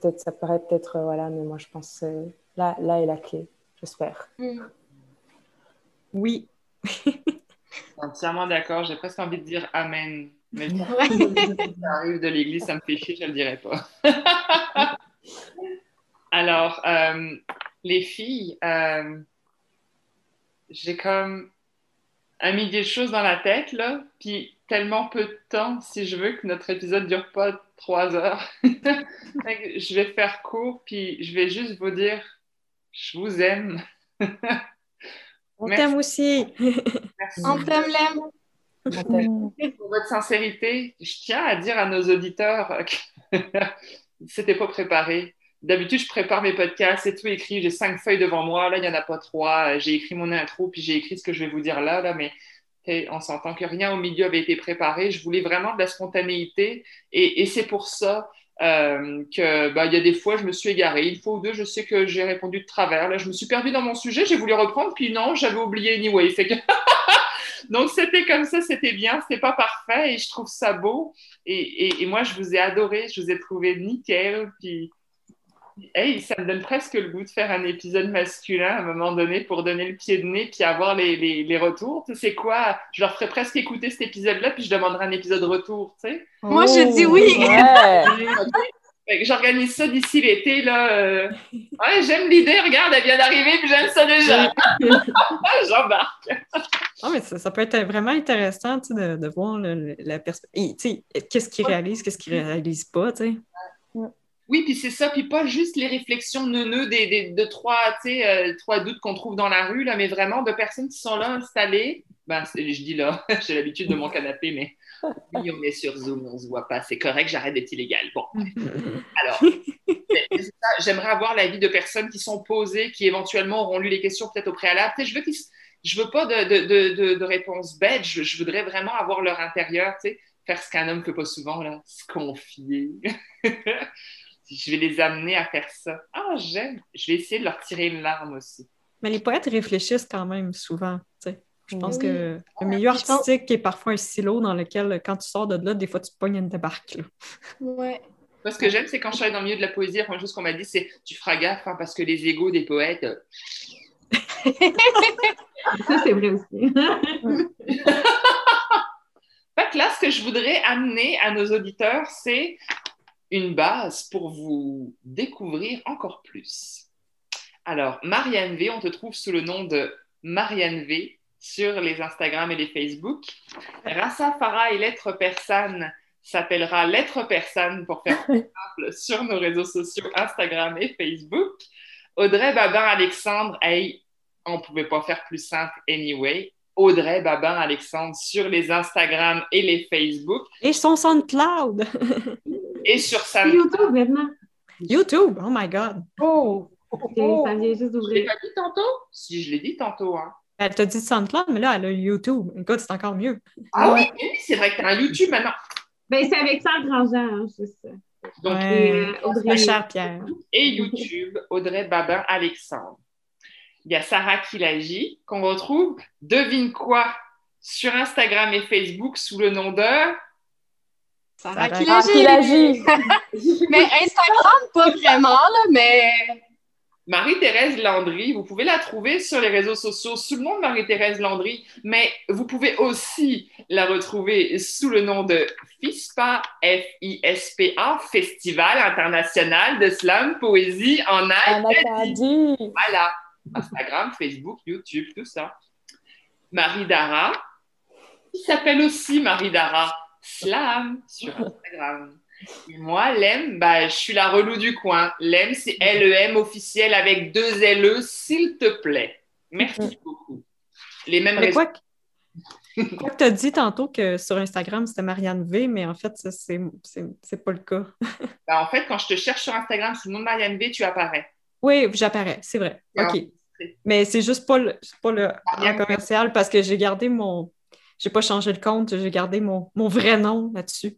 peut ça paraît peut-être, voilà, mais moi, je pense que Là, là est la clé, j'espère. Mm. Oui. Entièrement d'accord. J'ai presque envie de dire Amen. Mais ça arrive de l'église, ça me fait chier, je ne le dirai pas. Alors, euh, les filles, euh, j'ai comme un millier de choses dans la tête, là, puis tellement peu de temps si je veux que notre épisode ne dure pas trois heures. je vais faire court, puis je vais juste vous dire je vous aime. On t'aime aussi. Merci. On t'aime, l'aime. Pour votre sincérité, je tiens à dire à nos auditeurs que c'était pas préparé. D'habitude, je prépare mes podcasts, c'est tout écrit, j'ai cinq feuilles devant moi. Là, il n'y en a pas trois. J'ai écrit mon intro, puis j'ai écrit ce que je vais vous dire là, là mais on s'entend que rien au milieu avait été préparé. Je voulais vraiment de la spontanéité et, et c'est pour ça euh, que bah, il y a des fois je me suis égarée. Une fois ou deux, je sais que j'ai répondu de travers. Là, je me suis perdue dans mon sujet, j'ai voulu reprendre, puis non, j'avais oublié anyway. Donc c'était comme ça, c'était bien, c'était pas parfait et je trouve ça beau. Et, et, et, moi, je vous ai adoré, je vous ai trouvé nickel. Puis hey, ça me donne presque le goût de faire un épisode masculin à un moment donné pour donner le pied de nez puis avoir les, les, les retours. Tu sais, c'est quoi? Je leur ferai presque écouter cet épisode-là puis je demanderai un épisode retour, tu sais. Moi, je dis oui! J'organise ça d'ici l'été, là. Euh. Ouais, j'aime l'idée, regarde, elle vient d'arriver, puis j'aime ça déjà. J'embarque. Ah, mais ça, peut être vraiment intéressant, tu sais, de, de voir la perspective. Qu'est-ce qu'ils réalisent, qu'est-ce qu'ils réalisent pas, tu sais. Oui, puis c'est ça, puis pas juste les réflexions neuneux des, des, de trois, euh, trois doutes qu'on trouve dans la rue, là, mais vraiment de personnes qui sont là installées. Ben, je dis là, j'ai l'habitude de mon canapé, mais oui, on est sur Zoom, on se voit pas, c'est correct, j'arrête d'être illégal. Bon, alors, j'aimerais avoir l'avis de personnes qui sont posées, qui éventuellement auront lu les questions peut-être au préalable. je veux je veux pas de, de, de, de réponse bête, je, je, voudrais vraiment avoir leur intérieur, tu sais, faire ce qu'un homme ne fait pas souvent, là, se confier. Je vais les amener à faire ça. Ah, j'aime. Je vais essayer de leur tirer une larme aussi. Mais les poètes réfléchissent quand même souvent. Je pense que le milieu artistique est parfois un silo dans lequel, quand tu sors de là, des fois, tu pognes une débarque. Ouais. Moi, ce que j'aime, c'est quand je suis dans le milieu de la poésie, la première chose qu'on m'a dit, c'est tu feras gaffe hein, parce que les égaux des poètes. Euh, ça, c'est vrai aussi. fait que là, ce que je voudrais amener à nos auditeurs, c'est une base pour vous découvrir encore plus. Alors, Marianne V, on te trouve sous le nom de Marianne V sur les Instagram et les Facebook. Rassa Farah et Lettre Persane s'appellera Lettre Persane pour faire simple sur nos réseaux sociaux Instagram et Facebook. Audrey Babin Alexandre, hey, on ne pouvait pas faire plus simple anyway. Audrey Babin Alexandre sur les Instagram et les Facebook. Et son SoundCloud. et sur sa YouTube maintenant. YouTube, oh my God. Oh, ça vient juste d'ouvrir. Je l'ai pas dit tantôt? Si, je l'ai dit tantôt. Hein. Elle t'a dit SoundCloud, mais là, elle a YouTube. Écoute, c'est encore mieux. Ah oui, c'est vrai que tu as un YouTube maintenant. Ben, c'est avec ça Grandjean, hein, c'est ça. Donc, ouais, Audrey cher Pierre. Et YouTube, Audrey Babin Alexandre. Il y a Sarah Kilagi, qu'on retrouve, devine quoi, sur Instagram et Facebook sous le nom de Sarah Kilagi. mais Instagram, pas vraiment, là, mais Marie-Thérèse Landry, vous pouvez la trouver sur les réseaux sociaux sous le nom de Marie-Thérèse Landry, mais vous pouvez aussi la retrouver sous le nom de FISPA, F-I-S-P-A, Festival international de slam poésie en Acadie. Voilà, Instagram, Facebook, YouTube, tout ça. Marie Dara, qui s'appelle aussi Marie Dara, slam sur Instagram moi, Lem, bah, je suis la relou du coin. Lem, c'est L-E-M officiel avec deux L-E, s'il te plaît. Merci mm. beaucoup. Les mêmes mais Quoi que tu as dit tantôt que sur Instagram, c'était Marianne V, mais en fait, c'est pas le cas. Ben, en fait, quand je te cherche sur Instagram sous le nom de Marianne V, tu apparais. Oui, j'apparais, c'est vrai. OK. Mais c'est juste pas le, pas le commercial parce que j'ai gardé mon. J'ai pas changé le compte, j'ai gardé mon, mon vrai nom là-dessus.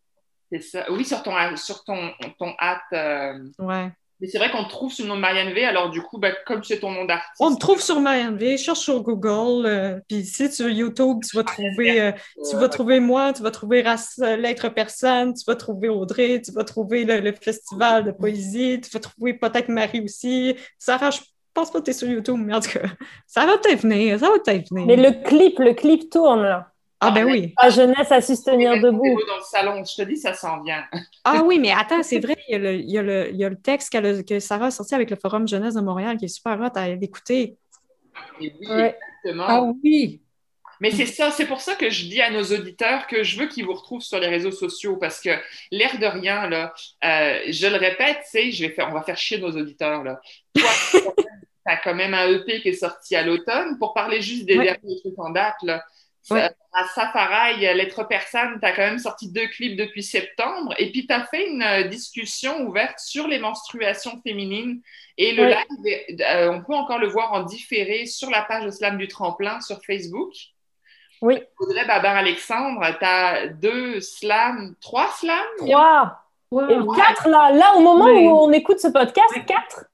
C'est ça. Oui, sur ton, sur ton, ton hâte. Euh, ouais. Mais c'est vrai qu'on te trouve sous le nom de Marianne V, alors du coup, ben, comme c'est ton nom d'artiste. On me trouve sur Marianne V, cherche sur Google, euh, puis si sur YouTube, tu vas trouver, euh, tu vas trouver moi, tu vas trouver Race Lettre Personne, tu vas trouver Audrey, tu vas trouver le, festival de poésie, tu vas trouver peut-être Marie aussi. Sarah, je pense pas que tu es sur YouTube, mais en tout cas, ça va peut-être venir, ça va peut-être venir. Mais le clip, le clip tourne là. Ah, ben oui. La jeunesse à se tenir debout. Dans le salon, je te dis, ça s'en vient. ah oui, mais attends, c'est vrai, il y a le, il y a le, il y a le texte que Sarah a sorti avec le Forum Jeunesse de Montréal qui est super hot à écouter. Oui, exactement. Ah oui. Mais c'est ça, c'est pour ça que je dis à nos auditeurs que je veux qu'ils vous retrouvent sur les réseaux sociaux parce que l'air de rien, là, euh, je le répète, je vais faire, on va faire chier nos auditeurs. Là. Toi, tu as quand même un EP qui est sorti à l'automne pour parler juste des derniers trucs en date. Là. Ouais. À Safaraï, Lettre Persane, tu as quand même sorti deux clips depuis septembre. Et puis, tu as fait une euh, discussion ouverte sur les menstruations féminines. Et le live, euh, on peut encore le voir en différé sur la page de Slam du Tremplin sur Facebook. Oui. Audrey Babar Alexandre, tu as deux slams, trois slams? Trois. Et quatre, là, là, au moment où on écoute ce podcast, quatre.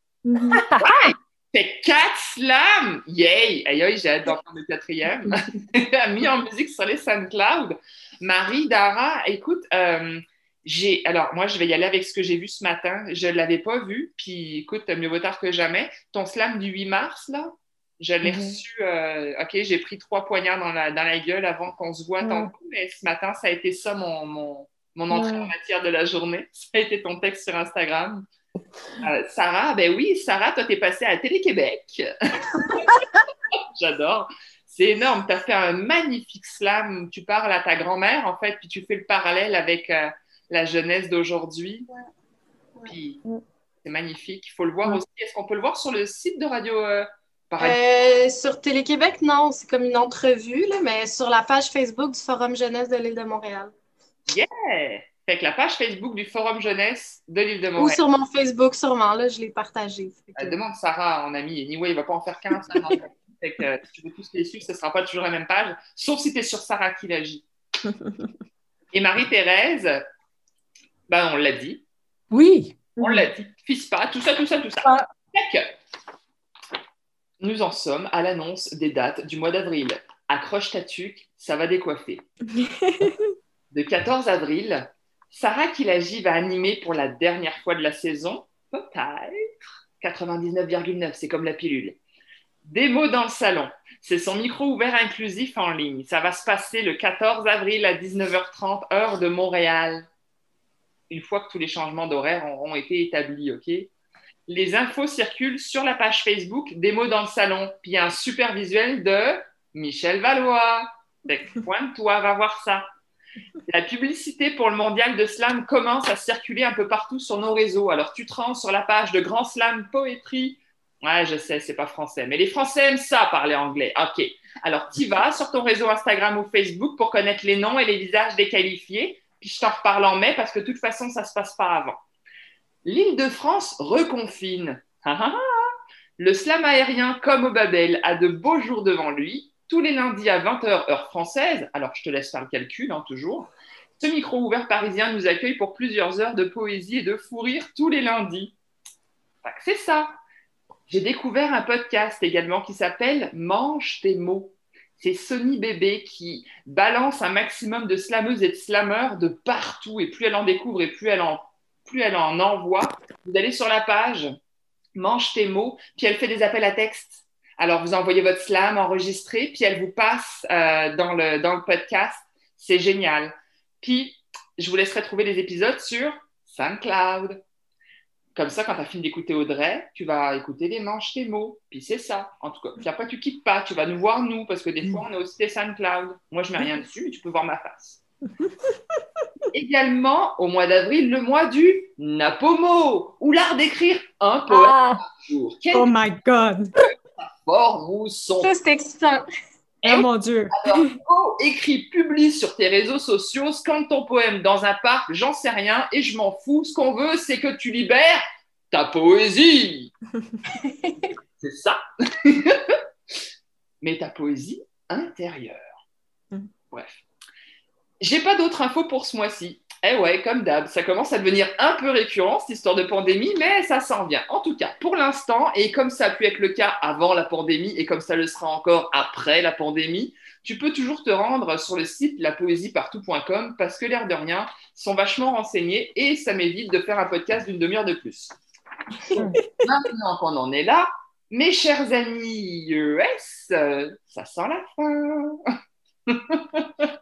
Fait quatre slams! Yay! Aïe, aïe, j'ai hâte d'entendre le quatrième. mis en musique sur les SoundCloud. Marie Dara, écoute, euh, j'ai. Alors, moi, je vais y aller avec ce que j'ai vu ce matin. Je ne l'avais pas vu. Puis, écoute, mieux vaut tard que jamais. Ton slam du 8 mars, là, je l'ai mhm. reçu. Euh, OK, j'ai pris trois poignards dans la, dans la gueule avant qu'on se voit tantôt. Mais ce matin, ça a été ça mon, mon, mon entrée en matière de la journée. Ça a été ton texte sur Instagram. Euh, Sarah, ben oui, Sarah, toi, t'es passée à Télé-Québec. J'adore. C'est énorme. Tu as fait un magnifique slam tu parles à ta grand-mère, en fait, puis tu fais le parallèle avec euh, la jeunesse d'aujourd'hui. Puis c'est magnifique. Il faut le voir aussi. Est-ce qu'on peut le voir sur le site de Radio euh, Sur Télé-Québec, non. C'est comme une entrevue, là, mais sur la page Facebook du Forum Jeunesse de l'île de Montréal. Yeah! Fait que la page Facebook du Forum Jeunesse de l'île de Montréal. Ou sur mon Facebook, sûrement, là, je l'ai partagé. Que... demande Sarah en ami. Anyway, il ne va pas en faire 15. fait que, si tu veux tous les suivre, ce ne sera pas toujours la même page, sauf si tu es sur Sarah qui l'agit. Et Marie-Thérèse, ben, on l'a dit. Oui. On l'a dit. Fils pas, tout ça, tout ça, tout ça. Ah. Nous en sommes à l'annonce des dates du mois d'avril. Accroche ta tuque, ça va décoiffer. De 14 avril Sarah Kilagi va animer pour la dernière fois de la saison, peut-être? 99,9, c'est comme la pilule. Des dans le salon. C'est son micro ouvert inclusif en ligne. Ça va se passer le 14 avril à 19h30, heure de Montréal. une fois que tous les changements d'horaire auront été établis, ok? Les infos circulent sur la page Facebook des dans le salon. Puis un super visuel de Michel Valois. Pointe-toi, va voir ça. La publicité pour le mondial de slam commence à circuler un peu partout sur nos réseaux. Alors tu te rends sur la page de Grand Slam Poétrie. Ouais, je sais, c'est pas français, mais les Français aiment ça parler anglais. Ok. Alors tu vas sur ton réseau Instagram ou Facebook pour connaître les noms et les visages des qualifiés. Puis je t'en reparle en mai parce que de toute façon, ça se passe pas avant. L'île de France reconfine. Le slam aérien, comme au Babel, a de beaux jours devant lui tous les lundis à 20h heure française, alors je te laisse faire le calcul, hein, toujours, ce micro ouvert parisien nous accueille pour plusieurs heures de poésie et de fou rire tous les lundis. C'est ça. J'ai découvert un podcast également qui s'appelle Mange tes mots. C'est Sony Bébé qui balance un maximum de slameuses et de slameurs de partout. Et plus elle en découvre et plus elle en, plus elle en envoie, vous allez sur la page Mange tes mots, puis elle fait des appels à texte alors, vous envoyez votre slam enregistré, puis elle vous passe euh, dans, le, dans le podcast. C'est génial. Puis, je vous laisserai trouver les épisodes sur SoundCloud. Comme ça, quand tu as fini d'écouter Audrey, tu vas écouter les manches tes mots. Puis c'est ça, en tout cas. Puis après, tu quittes pas, tu vas nous voir nous, parce que des fois, on a aussi des SoundCloud. Moi, je mets rien dessus, mais tu peux voir ma face. Également, au mois d'avril, le mois du Napomo, ou l'art d'écrire un poème ah. par jour. oh my God! Mousson. Ça, c'est excitant. oh mon Dieu. Alors, go, écris, publie sur tes réseaux sociaux, scanne ton poème dans un parc, j'en sais rien et je m'en fous. Ce qu'on veut, c'est que tu libères ta poésie. c'est ça. Mais ta poésie intérieure. Mm. Bref. J'ai pas d'autres infos pour ce mois-ci. Eh ouais, comme d'hab, ça commence à devenir un peu récurrent, cette histoire de pandémie, mais ça s'en vient. En tout cas, pour l'instant, et comme ça a pu être le cas avant la pandémie, et comme ça le sera encore après la pandémie, tu peux toujours te rendre sur le site lapoésiepartout.com parce que l'air de rien, sont vachement renseignés et ça m'évite de faire un podcast d'une demi-heure de plus. maintenant qu'on en est là, mes chers amis ES, ça sent la fin.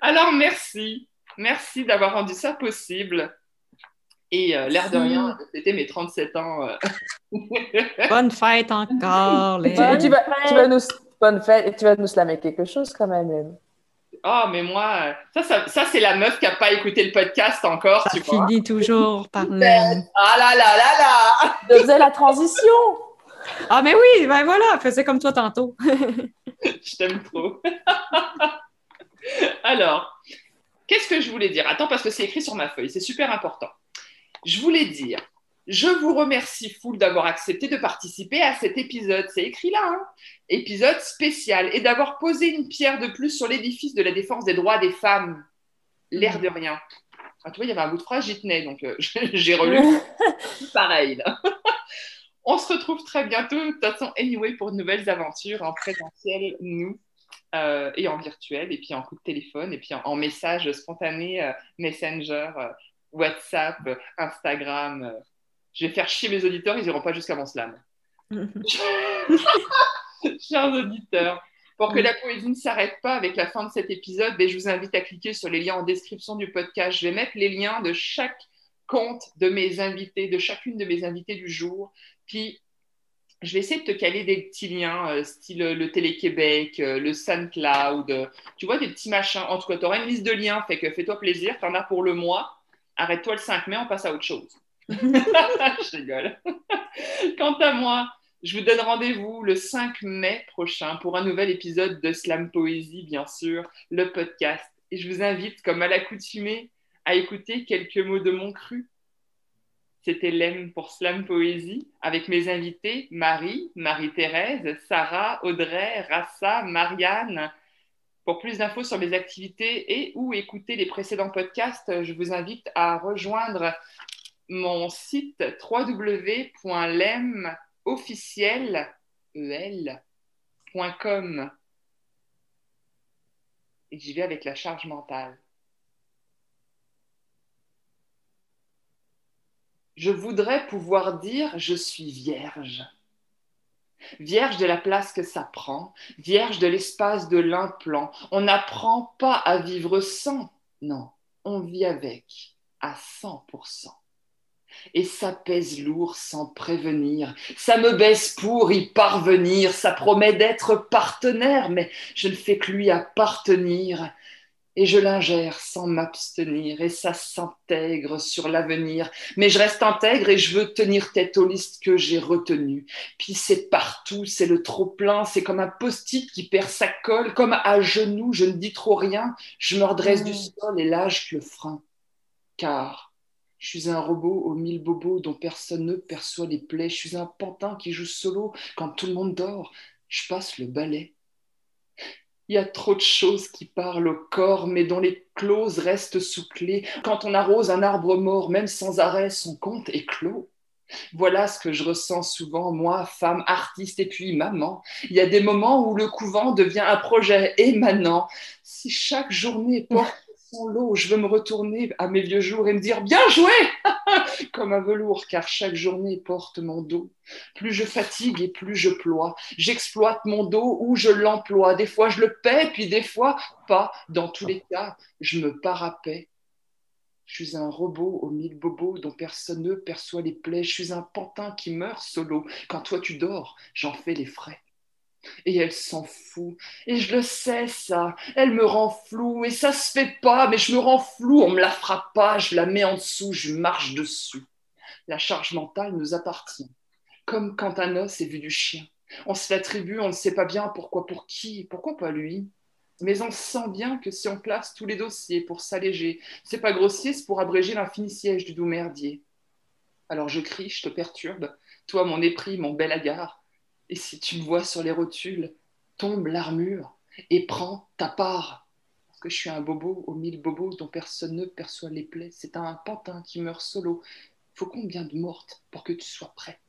Alors merci. Merci d'avoir rendu ça possible. Et euh, l'air de rien, c'était mes 37 ans. Euh. Bonne fête encore. Les... Tu, vas, tu, vas, nous, bonne fête, et tu vas nous slammer quelque chose quand même. Oh, mais moi, ça, ça, ça c'est la meuf qui n'a pas écouté le podcast encore. Ça tu finit toujours par le. Ah là là là là Je faisais la transition. Ah, mais oui, ben voilà, faisais comme toi tantôt. Je t'aime trop. Alors, Qu'est-ce que je voulais dire? Attends, parce que c'est écrit sur ma feuille, c'est super important. Je voulais dire, je vous remercie full d'avoir accepté de participer à cet épisode. C'est écrit là, hein épisode spécial, et d'avoir posé une pierre de plus sur l'édifice de la défense des droits des femmes. L'air de rien. Ah, tu vois, il y avait un bout de phrase, j'y tenais, donc euh, j'ai relu. Pareil. On se retrouve très bientôt, de toute façon, anyway, pour de nouvelles aventures en présentiel, nous. Euh, et en virtuel, et puis en coup de téléphone, et puis en, message spontané, euh, Messenger, euh, WhatsApp, Instagram. Je vais faire chier mes auditeurs, ils n'iront pas jusqu'à mon slam. Chers auditeurs, pour que la poésie ne s'arrête pas avec la fin de cet épisode, ben, je vous invite à cliquer sur les liens en description du podcast. Je vais mettre les liens de chaque compte de mes invités, de chacune de mes invités du jour. Puis je vais essayer de te caler des petits liens, euh, style euh, le Télé-Québec, euh, le SoundCloud, tu vois, des petits machins. En tout cas, tu auras une liste de liens, fait que fais-toi plaisir, tu en as pour le mois. Arrête-toi le 5 mai, on passe à autre chose. je rigole. Quant à moi, je vous donne rendez-vous le 5 mai prochain pour un nouvel épisode de Slam Poésie, bien sûr, le podcast. Et je vous invite, comme à l'accoutumée, à écouter quelques mots de mon cru c'était Lem pour Slam Poésie avec mes invités Marie, Marie-Thérèse, Sarah, Audrey, Rassa, Marianne. Pour plus d'infos sur mes activités et ou écouter les précédents podcasts, je vous invite à rejoindre mon site www.lemofficiel.com. Et j'y vais avec la charge mentale. Je voudrais pouvoir dire je suis vierge. Vierge de la place que ça prend, vierge de l'espace de l'implant. On n'apprend pas à vivre sans, non, on vit avec, à 100%. Et ça pèse lourd sans prévenir, ça me baisse pour y parvenir, ça promet d'être partenaire, mais je ne fais que lui appartenir et je l'ingère sans m'abstenir, et ça s'intègre sur l'avenir. Mais je reste intègre et je veux tenir tête aux listes que j'ai retenues. Puis c'est partout, c'est le trop-plein, c'est comme un post-it qui perd sa colle, comme à genoux, je ne dis trop rien, je me redresse du mmh. sol et lâche le frein. Car je suis un robot aux mille bobos dont personne ne perçoit les plaies, je suis un pantin qui joue solo quand tout le monde dort, je passe le balai. Il y a trop de choses qui parlent au corps, mais dont les clauses restent sous clé. Quand on arrose un arbre mort, même sans arrêt, son compte est clos. Voilà ce que je ressens souvent, moi, femme, artiste et puis maman. Il y a des moments où le couvent devient un projet émanant. Si chaque journée porte je veux me retourner à mes vieux jours et me dire bien joué comme un velours, car chaque journée porte mon dos. Plus je fatigue et plus je ploie. J'exploite mon dos ou je l'emploie. Des fois je le paie, puis des fois pas. Dans tous les cas, je me parapais. Je suis un robot aux mille bobos dont personne ne perçoit les plaies. Je suis un pantin qui meurt solo. Quand toi tu dors, j'en fais les frais. Et elle s'en fout. Et je le sais, ça. Elle me rend flou. Et ça se fait pas, mais je me rends flou. On me la frappe pas. Je la mets en dessous. Je marche dessus. La charge mentale nous appartient. Comme quand un os est vu du chien. On se l'attribue, on ne sait pas bien pourquoi, pour qui, pourquoi pas lui? Mais on sent bien que si on place tous les dossiers pour s'alléger, c'est pas grossier, c'est pour abréger l'infini siège du doux merdier. Alors je crie, je te perturbe, toi mon épris, mon bel hagard, et si tu me vois sur les rotules, tombe l'armure et prends ta part. Parce que je suis un bobo aux mille bobos dont personne ne perçoit les plaies. C'est un pantin qui meurt solo. Faut combien de mortes pour que tu sois prête